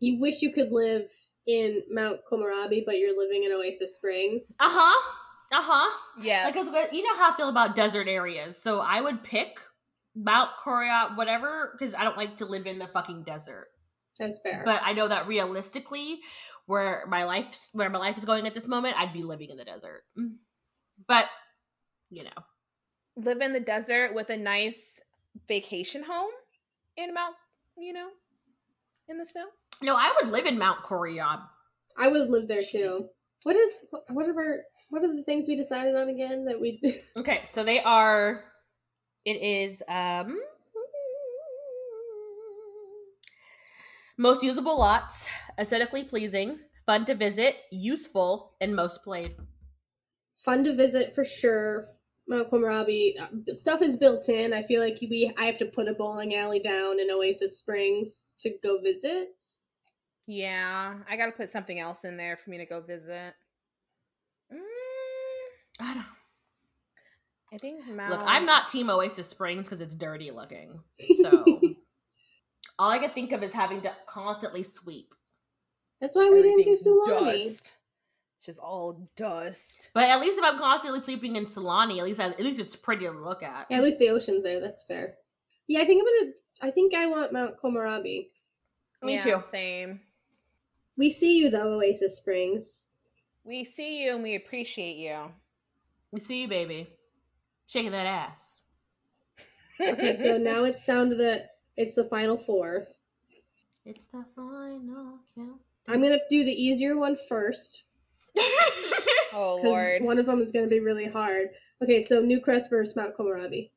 you wish you could live in Mount Komorebi, but you're living in Oasis Springs. uh-huh. Uh-huh. Yeah. Like 'cause you know how I feel about desert areas. So I would pick Mount Korea whatever because I don't like to live in the fucking desert. That's fair. But I know that realistically where my life where my life is going at this moment, I'd be living in the desert. Mm. But you know. Live in the desert with a nice vacation home in Mount, you know, in the snow. No, I would live in Mount Korea. I would live there too. What is what are our, what are the things we decided on again that we? Okay, so they are. It is um most usable lots, aesthetically pleasing, fun to visit, useful, and most played. fun to visit for sure. Mount Komorebi uh, stuff is built in. I feel like we I have to put a bowling alley down in Oasis Springs to go visit. Yeah, I got to put something else in there for me to go visit. Mm, I don't. I think Mount. Look, I'm not Team Oasis Springs because it's dirty looking. So all I can think of is having to constantly sweep. That's why we didn't do Everything's Sulani. Dust. It's just all dust. But at least if I'm constantly sleeping in Sulani, at least at least it's pretty to look at. Yeah, at least the ocean's there. That's fair. Yeah, I think I'm gonna. I think I want Mount Komorebi. Me Yeah, too. Same. We see you though, Oasis Springs. We see you and we appreciate you. We see you, baby, shaking that ass. Okay, so now it's down to the. It's the final four. It's the final count. I'm gonna do the easier one first. Oh lord. one of them is going to be really hard. Okay, so Newcrest versus Mount Komorebi.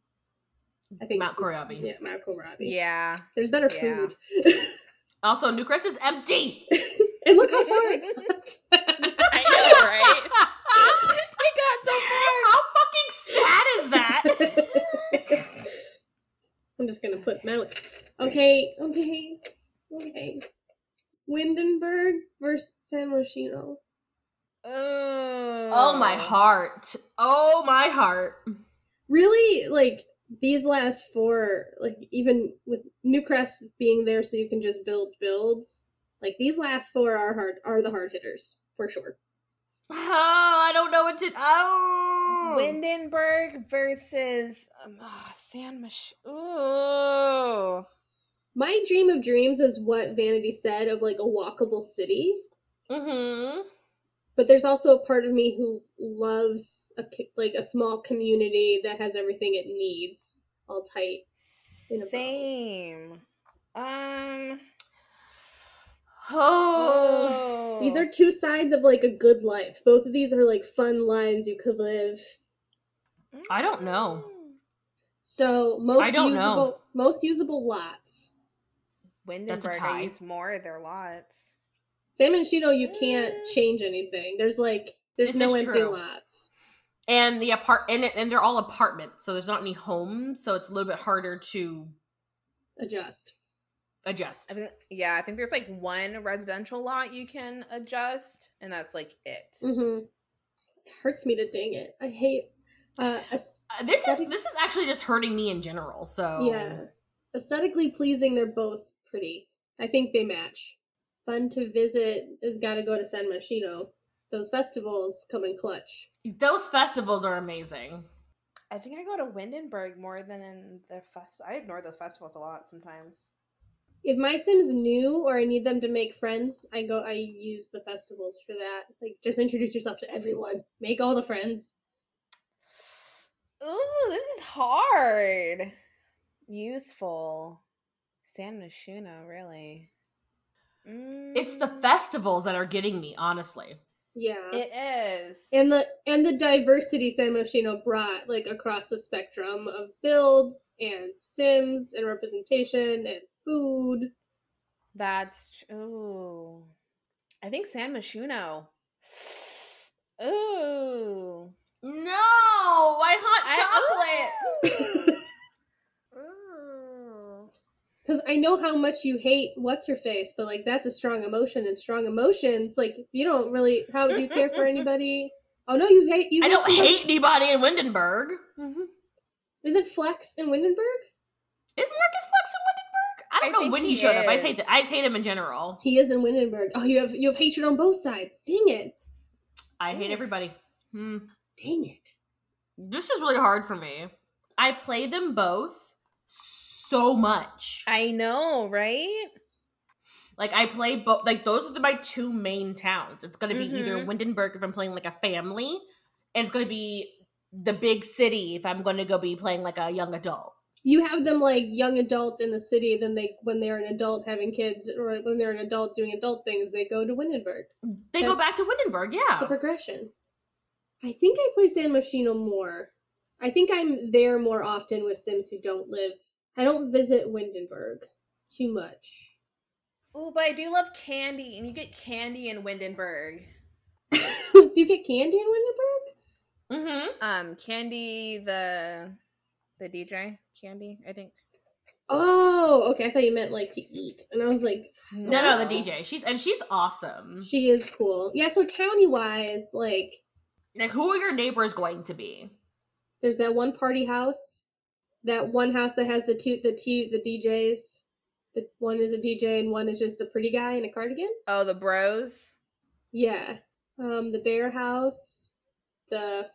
I think Mount Komorebi. Yeah, Mount Komorebi. yeah. there's better Yeah. food. Also, Newcrest is empty. and look how far it got. I know, right? it got so far. How fucking sad is that? I'm just gonna put Mount. Okay, okay, okay. Windenburg versus San Myshuno. Oh, Oh my heart. Oh my heart. Really, like these last four, like even with Newcrest being there, so you can just build builds. Like these last four are hard, are the hard hitters for sure. Oh, I don't know what to. Oh, Windenburg versus um, ah, San Mich. Ooh. My dream of dreams is what Vanity said of like a walkable city. Mm-hmm. But there's also a part of me who loves a like a small community that has everything it needs all tight in a bow. Same. Um. Oh. these are two sides of like a good life both of these are like fun lives you could live I don't know. so most I don't know. usable most usable lots Windenburg, tie. I use more of their lots. San Myshuno, you can't change anything there's like there's This no is empty true. lots and the apart and, and they're all apartments, so there's not any homes, so it's a little bit harder to adjust adjust. I think, yeah, I think there's like one residential lot you can adjust, and that's like it. mm-hmm it hurts me to ding it i hate uh aes- Uh, this is this is actually just hurting me in general. So Yeah. Aesthetically pleasing, they're both pretty. I think they match. Fun to visit has got to go to San Myshuno. Those festivals come in clutch. those festivals are amazing. I think I go to Windenburg more than in the fest. I ignore those festivals a lot sometimes. If my Sim's new or I need them to make friends, I go. I use the festivals for that. Like, just introduce yourself to everyone. Make all the friends. Ooh, this is hard. Useful. San Myshuno, really. It's the Mm, festivals that are getting me, honestly. Yeah. It is. and the and the diversity San Myshuno brought like across the spectrum of builds and sims and representation and food. That's tr- ooh. I think San Myshuno. Ooh. No, my hot chocolate. Ooh. Because I know how much you hate what's her face, but like that's a strong emotion, and strong emotions, like you don't really. How do you care for anybody? Oh no, you hate you. I don't somebody- hate anybody in Windenburg. Is it Flex in Windenburg? Is Marcus Flex in Windenburg? I don't I know think when he, he showed up. I just hate is. the, I just hate him in general. He is in Windenburg. Oh, you have you have hatred on both sides. Dang it! I hate Ooh. everybody. Hmm. Dang it! This is really hard for me. I play them both so much. I know, right? Like I play both. Like those are the, my two main towns. It's gonna be either Mhm. Windenburg if I'm playing like a family, and it's gonna be the big city if I'm gonna go be playing like a young adult. You have them like young adult in the city. Then they, when they're an adult having kids, or when they're an adult doing adult things, they go to Windenburg. They go back to Windenburg. It's Yeah. the progression. I think I play San Myshuno more. I think I'm there more often with Sims who don't live. I don't visit Windenburg too much. Oh, but I do love candy, and you get candy in Windenburg. Do you get candy in Windenburg? Mm-hmm. Um, Candy, the the DJ, Candy, I think. Oh, okay. I thought you meant like to eat, and I was like, No, no, the DJ. She's and she's awesome. she is cool. Yeah. So towny wise, like, Like, who are your neighbors going to be? there's that one party house, that one house that has the two, the two, the DJs. The one is a DJ and one is just a pretty guy in a cardigan. Oh, the Bros. Yeah. Um, the bear house, the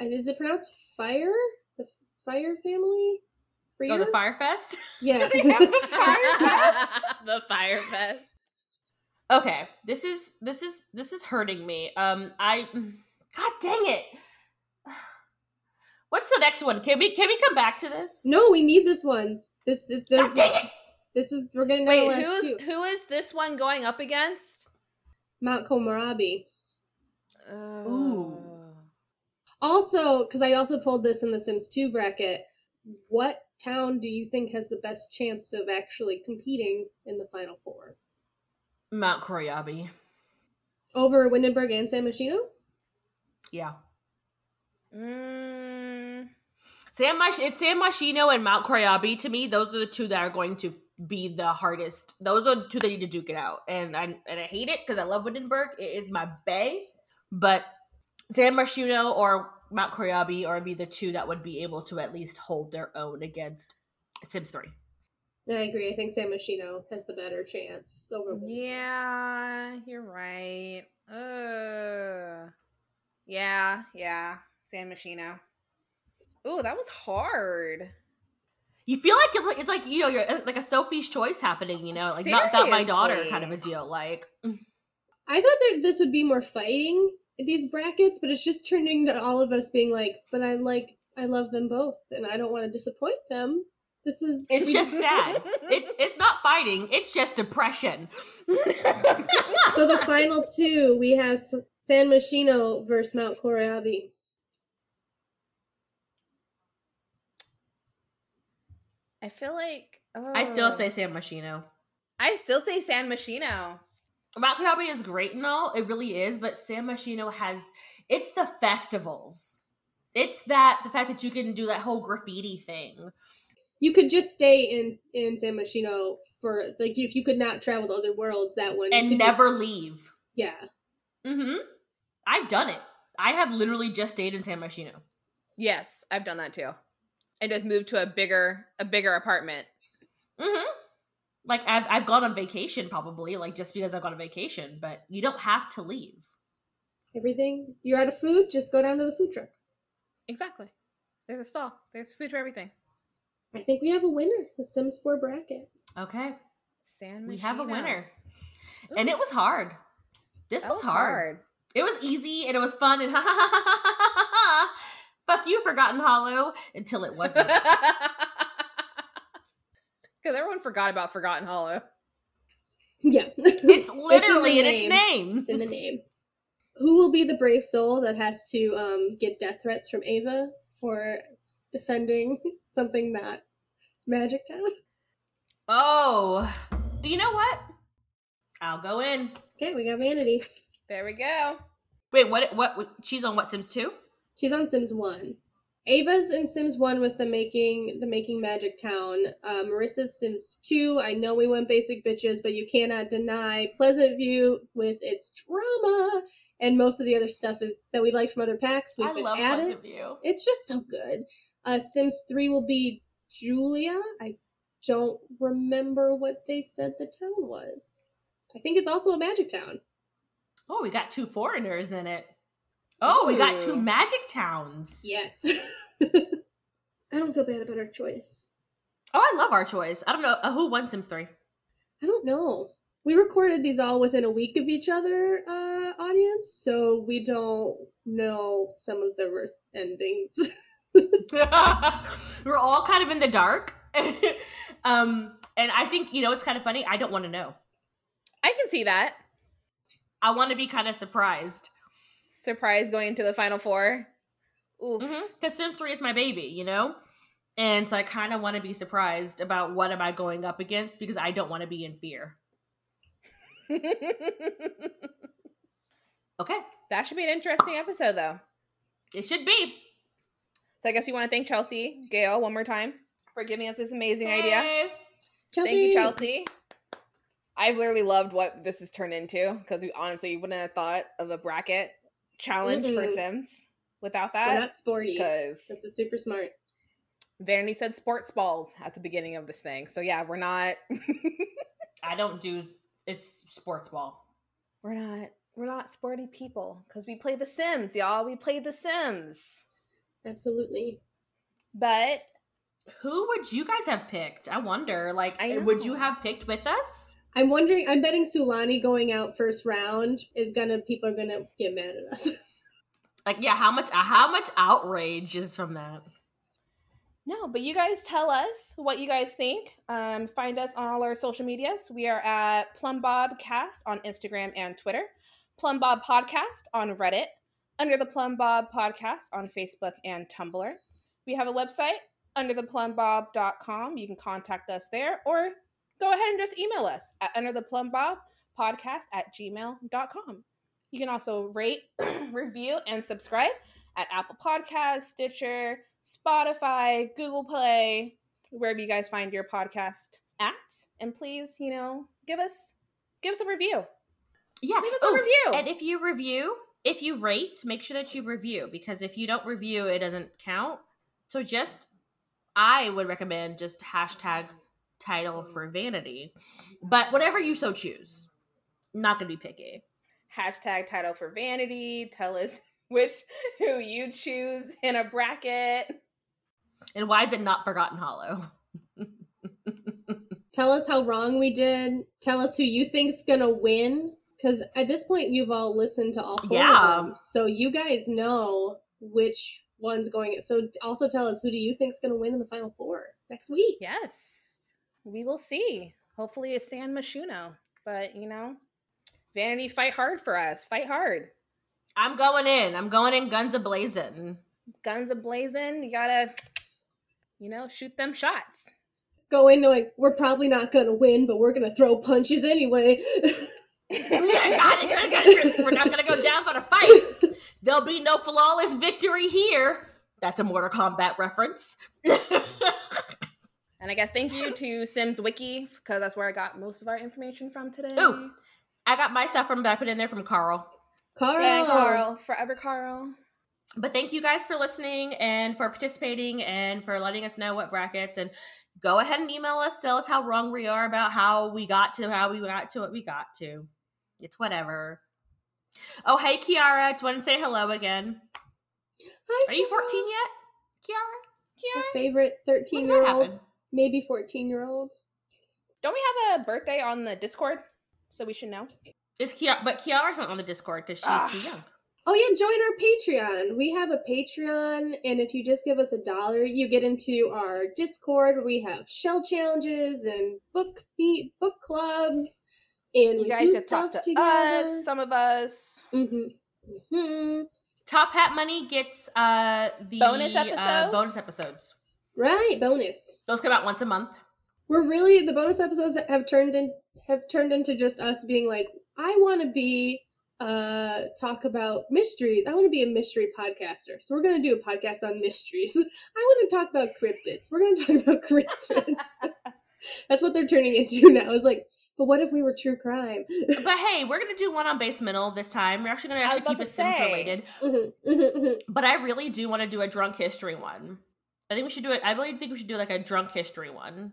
is it pronounced fire? The fire family? Oh, the fire fest. Yeah. They have the Fire Fest. the Fire Fest. okay, this is this is this is hurting me. Um, I, God dang it. What's the next one? Can we can we come back to this? no, we need this one. This is God dang it. this is we're getting down the Wait, who's two. who is this one going up against? Mount Komorebi. Ooh. Also, because I also pulled this in the Sims 2 bracket, what town do you think has the best chance of actually competing in the final four? Mount Komorebi. Over Windenburg and San Myshuno? Yeah. Mm, San Mash it's San Myshuno and Mount Komorebi to me. Those are the two that are going to be the hardest. Those are the two that need to duke it out, and I and I hate it because I love Windenburg. It is my bay, but San Myshuno or Mount Komorebi are be the two that would be able to at least hold their own against Sims Three. I agree. I think San Myshuno has the better chance over. Yeah, you're right. Uh, yeah, yeah. San Myshuno. Ooh, that was hard. You feel like it's like, you know you're like a Sophie's choice happening. You know, like not without my daughter kind of a deal. Like mm. I thought that this would be more fighting these brackets, but it's just turning to all of us being like, "But I like, I love them both, and I don't want to disappoint them." This is it's just sad. It's it's not fighting. It's just depression. so the final two we have San Myshuno versus Mount Komorebi. I feel like I still oh. say San Myshuno. I still say San Myshuno. Mount Komorebi is great and all, it really is, but San Myshuno has it's the festivals. It's that the fact that you can do that whole graffiti thing. You could just stay in in San Myshuno for like if you could not travel to other worlds. That one you and could never just- leave. yeah. Mm-hmm. I've done it. I have literally just stayed in San Myshuno. Yes, I've done that too. And just moved to a bigger a bigger apartment. Mm-hmm. Like I've I've gone on vacation probably, like just because I've gone on vacation, but you don't have to leave. Everything you're out of food, just go down to the food truck. Exactly. There's a stall. There's food for everything. I think we have a winner. The Sims 4 bracket. Okay. San We have a winner. Ooh, And it was hard. This that was, hard. It was easy and it was fun and ha ha ha ha ha ha ha. Fuck you, Forgotten Hollow, until it wasn't. Because everyone forgot about Forgotten Hollow. Yeah. It's literally in, the its name. name. It's in the name. Who will be the brave soul that has to um, get death threats from Ava for defending something that Magic Town? Oh, you know what? I'll go in. Okay, we got Vanity. There we go. Wait, what? What? what she's on what? Sims two? She's on Sims One. Ava's in Sims One with the making the making Magic Town. Uh, Marissa's Sims Two. I know we went basic bitches, but you cannot deny Pleasant View with its drama and most of the other stuff is that we like from other packs. We've I been love added. Pleasant View. It's just so good. Uh, Sims 3 will be Julia. I don't remember what they said the town was. I think it's also a magic town. Oh, we got two foreigners in it. Oh, we got two magic towns. Yes. I don't feel bad about our choice. Oh, I love our choice. I don't know uh, who won Sims three. I don't know. We recorded these all within a week of each other, uh, audience, so we don't know some of the re- endings. We're all kind of in the dark. um, and I think you know it's kind of funny. I don't want to know. I can see that. I want to be kind of surprised. Surprise going into the final four. Ooh. Mm-hmm. Because Sims 3 is my baby, you know? And so I kind of want to be surprised about what am I going up against because I don't want to be in fear. Okay. that should be an interesting episode, though. It should be. So I guess you want to thank Chelsea Gail one more time for giving us this amazing idea. Chelsea! Thank you, Chelsea. I've literally loved what this has turned into because we honestly wouldn't have thought of the bracket challenge for Mm-mm. Sims without We're that. not sporty. Because This is super smart. Vanity said sports balls at the beginning of this thing. So yeah, we're not I don't do it's sports ball. we're not we're not sporty people because we play the Sims, y'all. We play the Sims. Absolutely. But Who would you guys have picked? I wonder. Like, I would you have picked with us? I'm wondering. I'm betting Sulani going out first round is gonna. People are gonna get mad at us. Like, yeah, how much? uh, How much outrage is from that? No, but you guys tell us what you guys think. Um, find us on all our social medias. We are at PlumBobCast on Instagram and Twitter, PlumBob Podcast on Reddit, under the PlumBob Podcast on Facebook and Tumblr. We have a website, under the undertheplumbob.com. You can contact us there or go ahead and just email us at undertheplumbobpodcast at gmail.com. You can also rate, review, and subscribe at Apple Podcasts, Stitcher, Spotify, Google Play, wherever you guys find your podcast at. And please, you know, give us give us a review. Yeah. Give us Oh, a review. And if you review, if you rate, make sure that you review because if you don't review, it doesn't count. So just, I would recommend just hashtag title for vanity, but whatever you so choose. Not gonna be picky. Hashtag title for vanity. Tell us which who you choose in a bracket. And why is it not Forgotten Hollow? Tell us how wrong we did. Tell us who you think's gonna win. Because at this point, you've all listened to all four Yeah. of them, so you guys know which one's going. So also tell us who do you think's gonna win in the final four next week. Yes. We will see. Hopefully it's San Myshuno. But you know, Vanity fight hard for us. Fight hard. I'm going in. I'm going in guns a blazing. Guns a blazing. You gotta, you know, shoot them shots. Go in knowing we're probably not gonna win, but we're gonna throw punches anyway. Yeah, got it, got it, got it. We're not gonna go down for the fight. There'll be no flawless victory here. That's a Mortal Kombat reference. And I guess thank you to Sims Wiki because that's where I got most of our information from today. Ooh. I got my stuff from that I put in there from Carl. Carl, And Carl, forever Carl. But thank you guys for listening and for participating and for letting us know what brackets and go ahead and email us. Tell us how wrong we are about how we got to how we got to what we got to. It's whatever. Oh, hey, Kiara. I just want to say hello again. Hi, Are you 14 yet, Kiara? My favorite thirteen year old, happen? Maybe fourteen year old. Don't we have a birthday on the Discord? So we should know. Is Kiara, but Kiara's not on the Discord because she's Ah. too young. Oh yeah, join our Patreon. We have a Patreon, and if you just give us a dollar, you get into our Discord we have shell challenges and book meet book clubs, and You we guys do can talk stuff to together. us, some of us. Mm-hmm. hmm Top Hat Money gets uh the Bonus Uh, episodes? bonus episodes. Right, bonus. Those come out once a month. We're really the bonus episodes have turned in have turned into just us being like, I want to be uh talk about mysteries. I want to be a mystery podcaster. So we're gonna do a podcast on mysteries. I want to talk about cryptids. We're gonna talk about cryptids. That's what they're turning into now. It's like, but what if we were true crime? But hey, we're gonna do one on base middle this time. We're actually gonna actually about keep it to Sims say. related. Mhm, mhm, mhm. But I really do want to do a drunk history one. I think we should do it. I really think we should do like a drunk history one.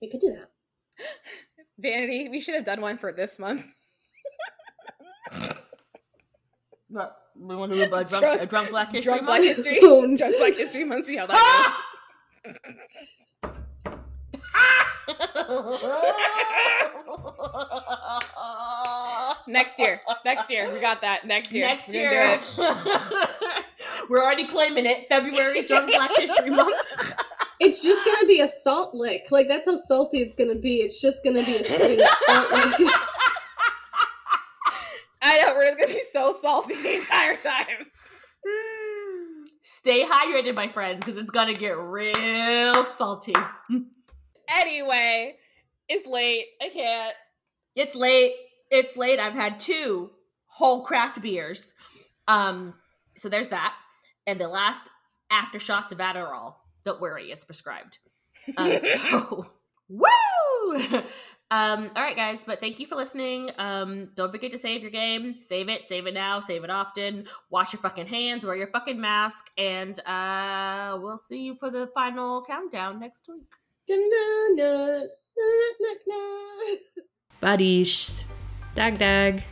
we could do that. Vanity, we should have done one for this month. But we want to do a drunk, Drunk- a drunk Black History Drunk Black month. History. Oh. Drunk Black History Month. See how that ah! goes. Next year. Next year. We got that. Next year. Next year, do it. We're already claiming it. February is drunk Black History Month. It's just gonna be a salt lick. Like that's how salty it's gonna be. It's just gonna be a straight up salt lick. I know. We're just going to be so salty the entire time. Stay hydrated, my friend, because it's gonna get real salty. Anyway, it's late. I can't. It's late. It's late. I've had two whole craft beers. Um, so there's that. And the last aftershocks of Adderall. Don't worry, it's prescribed. Um, so woo! Um, all right, guys, but thank you for listening. Um, don't forget to save your game. Save it, save it now, save it often. Wash your fucking hands, wear your fucking mask, and uh we'll see you for the final countdown next week. Buddies. Dag dag.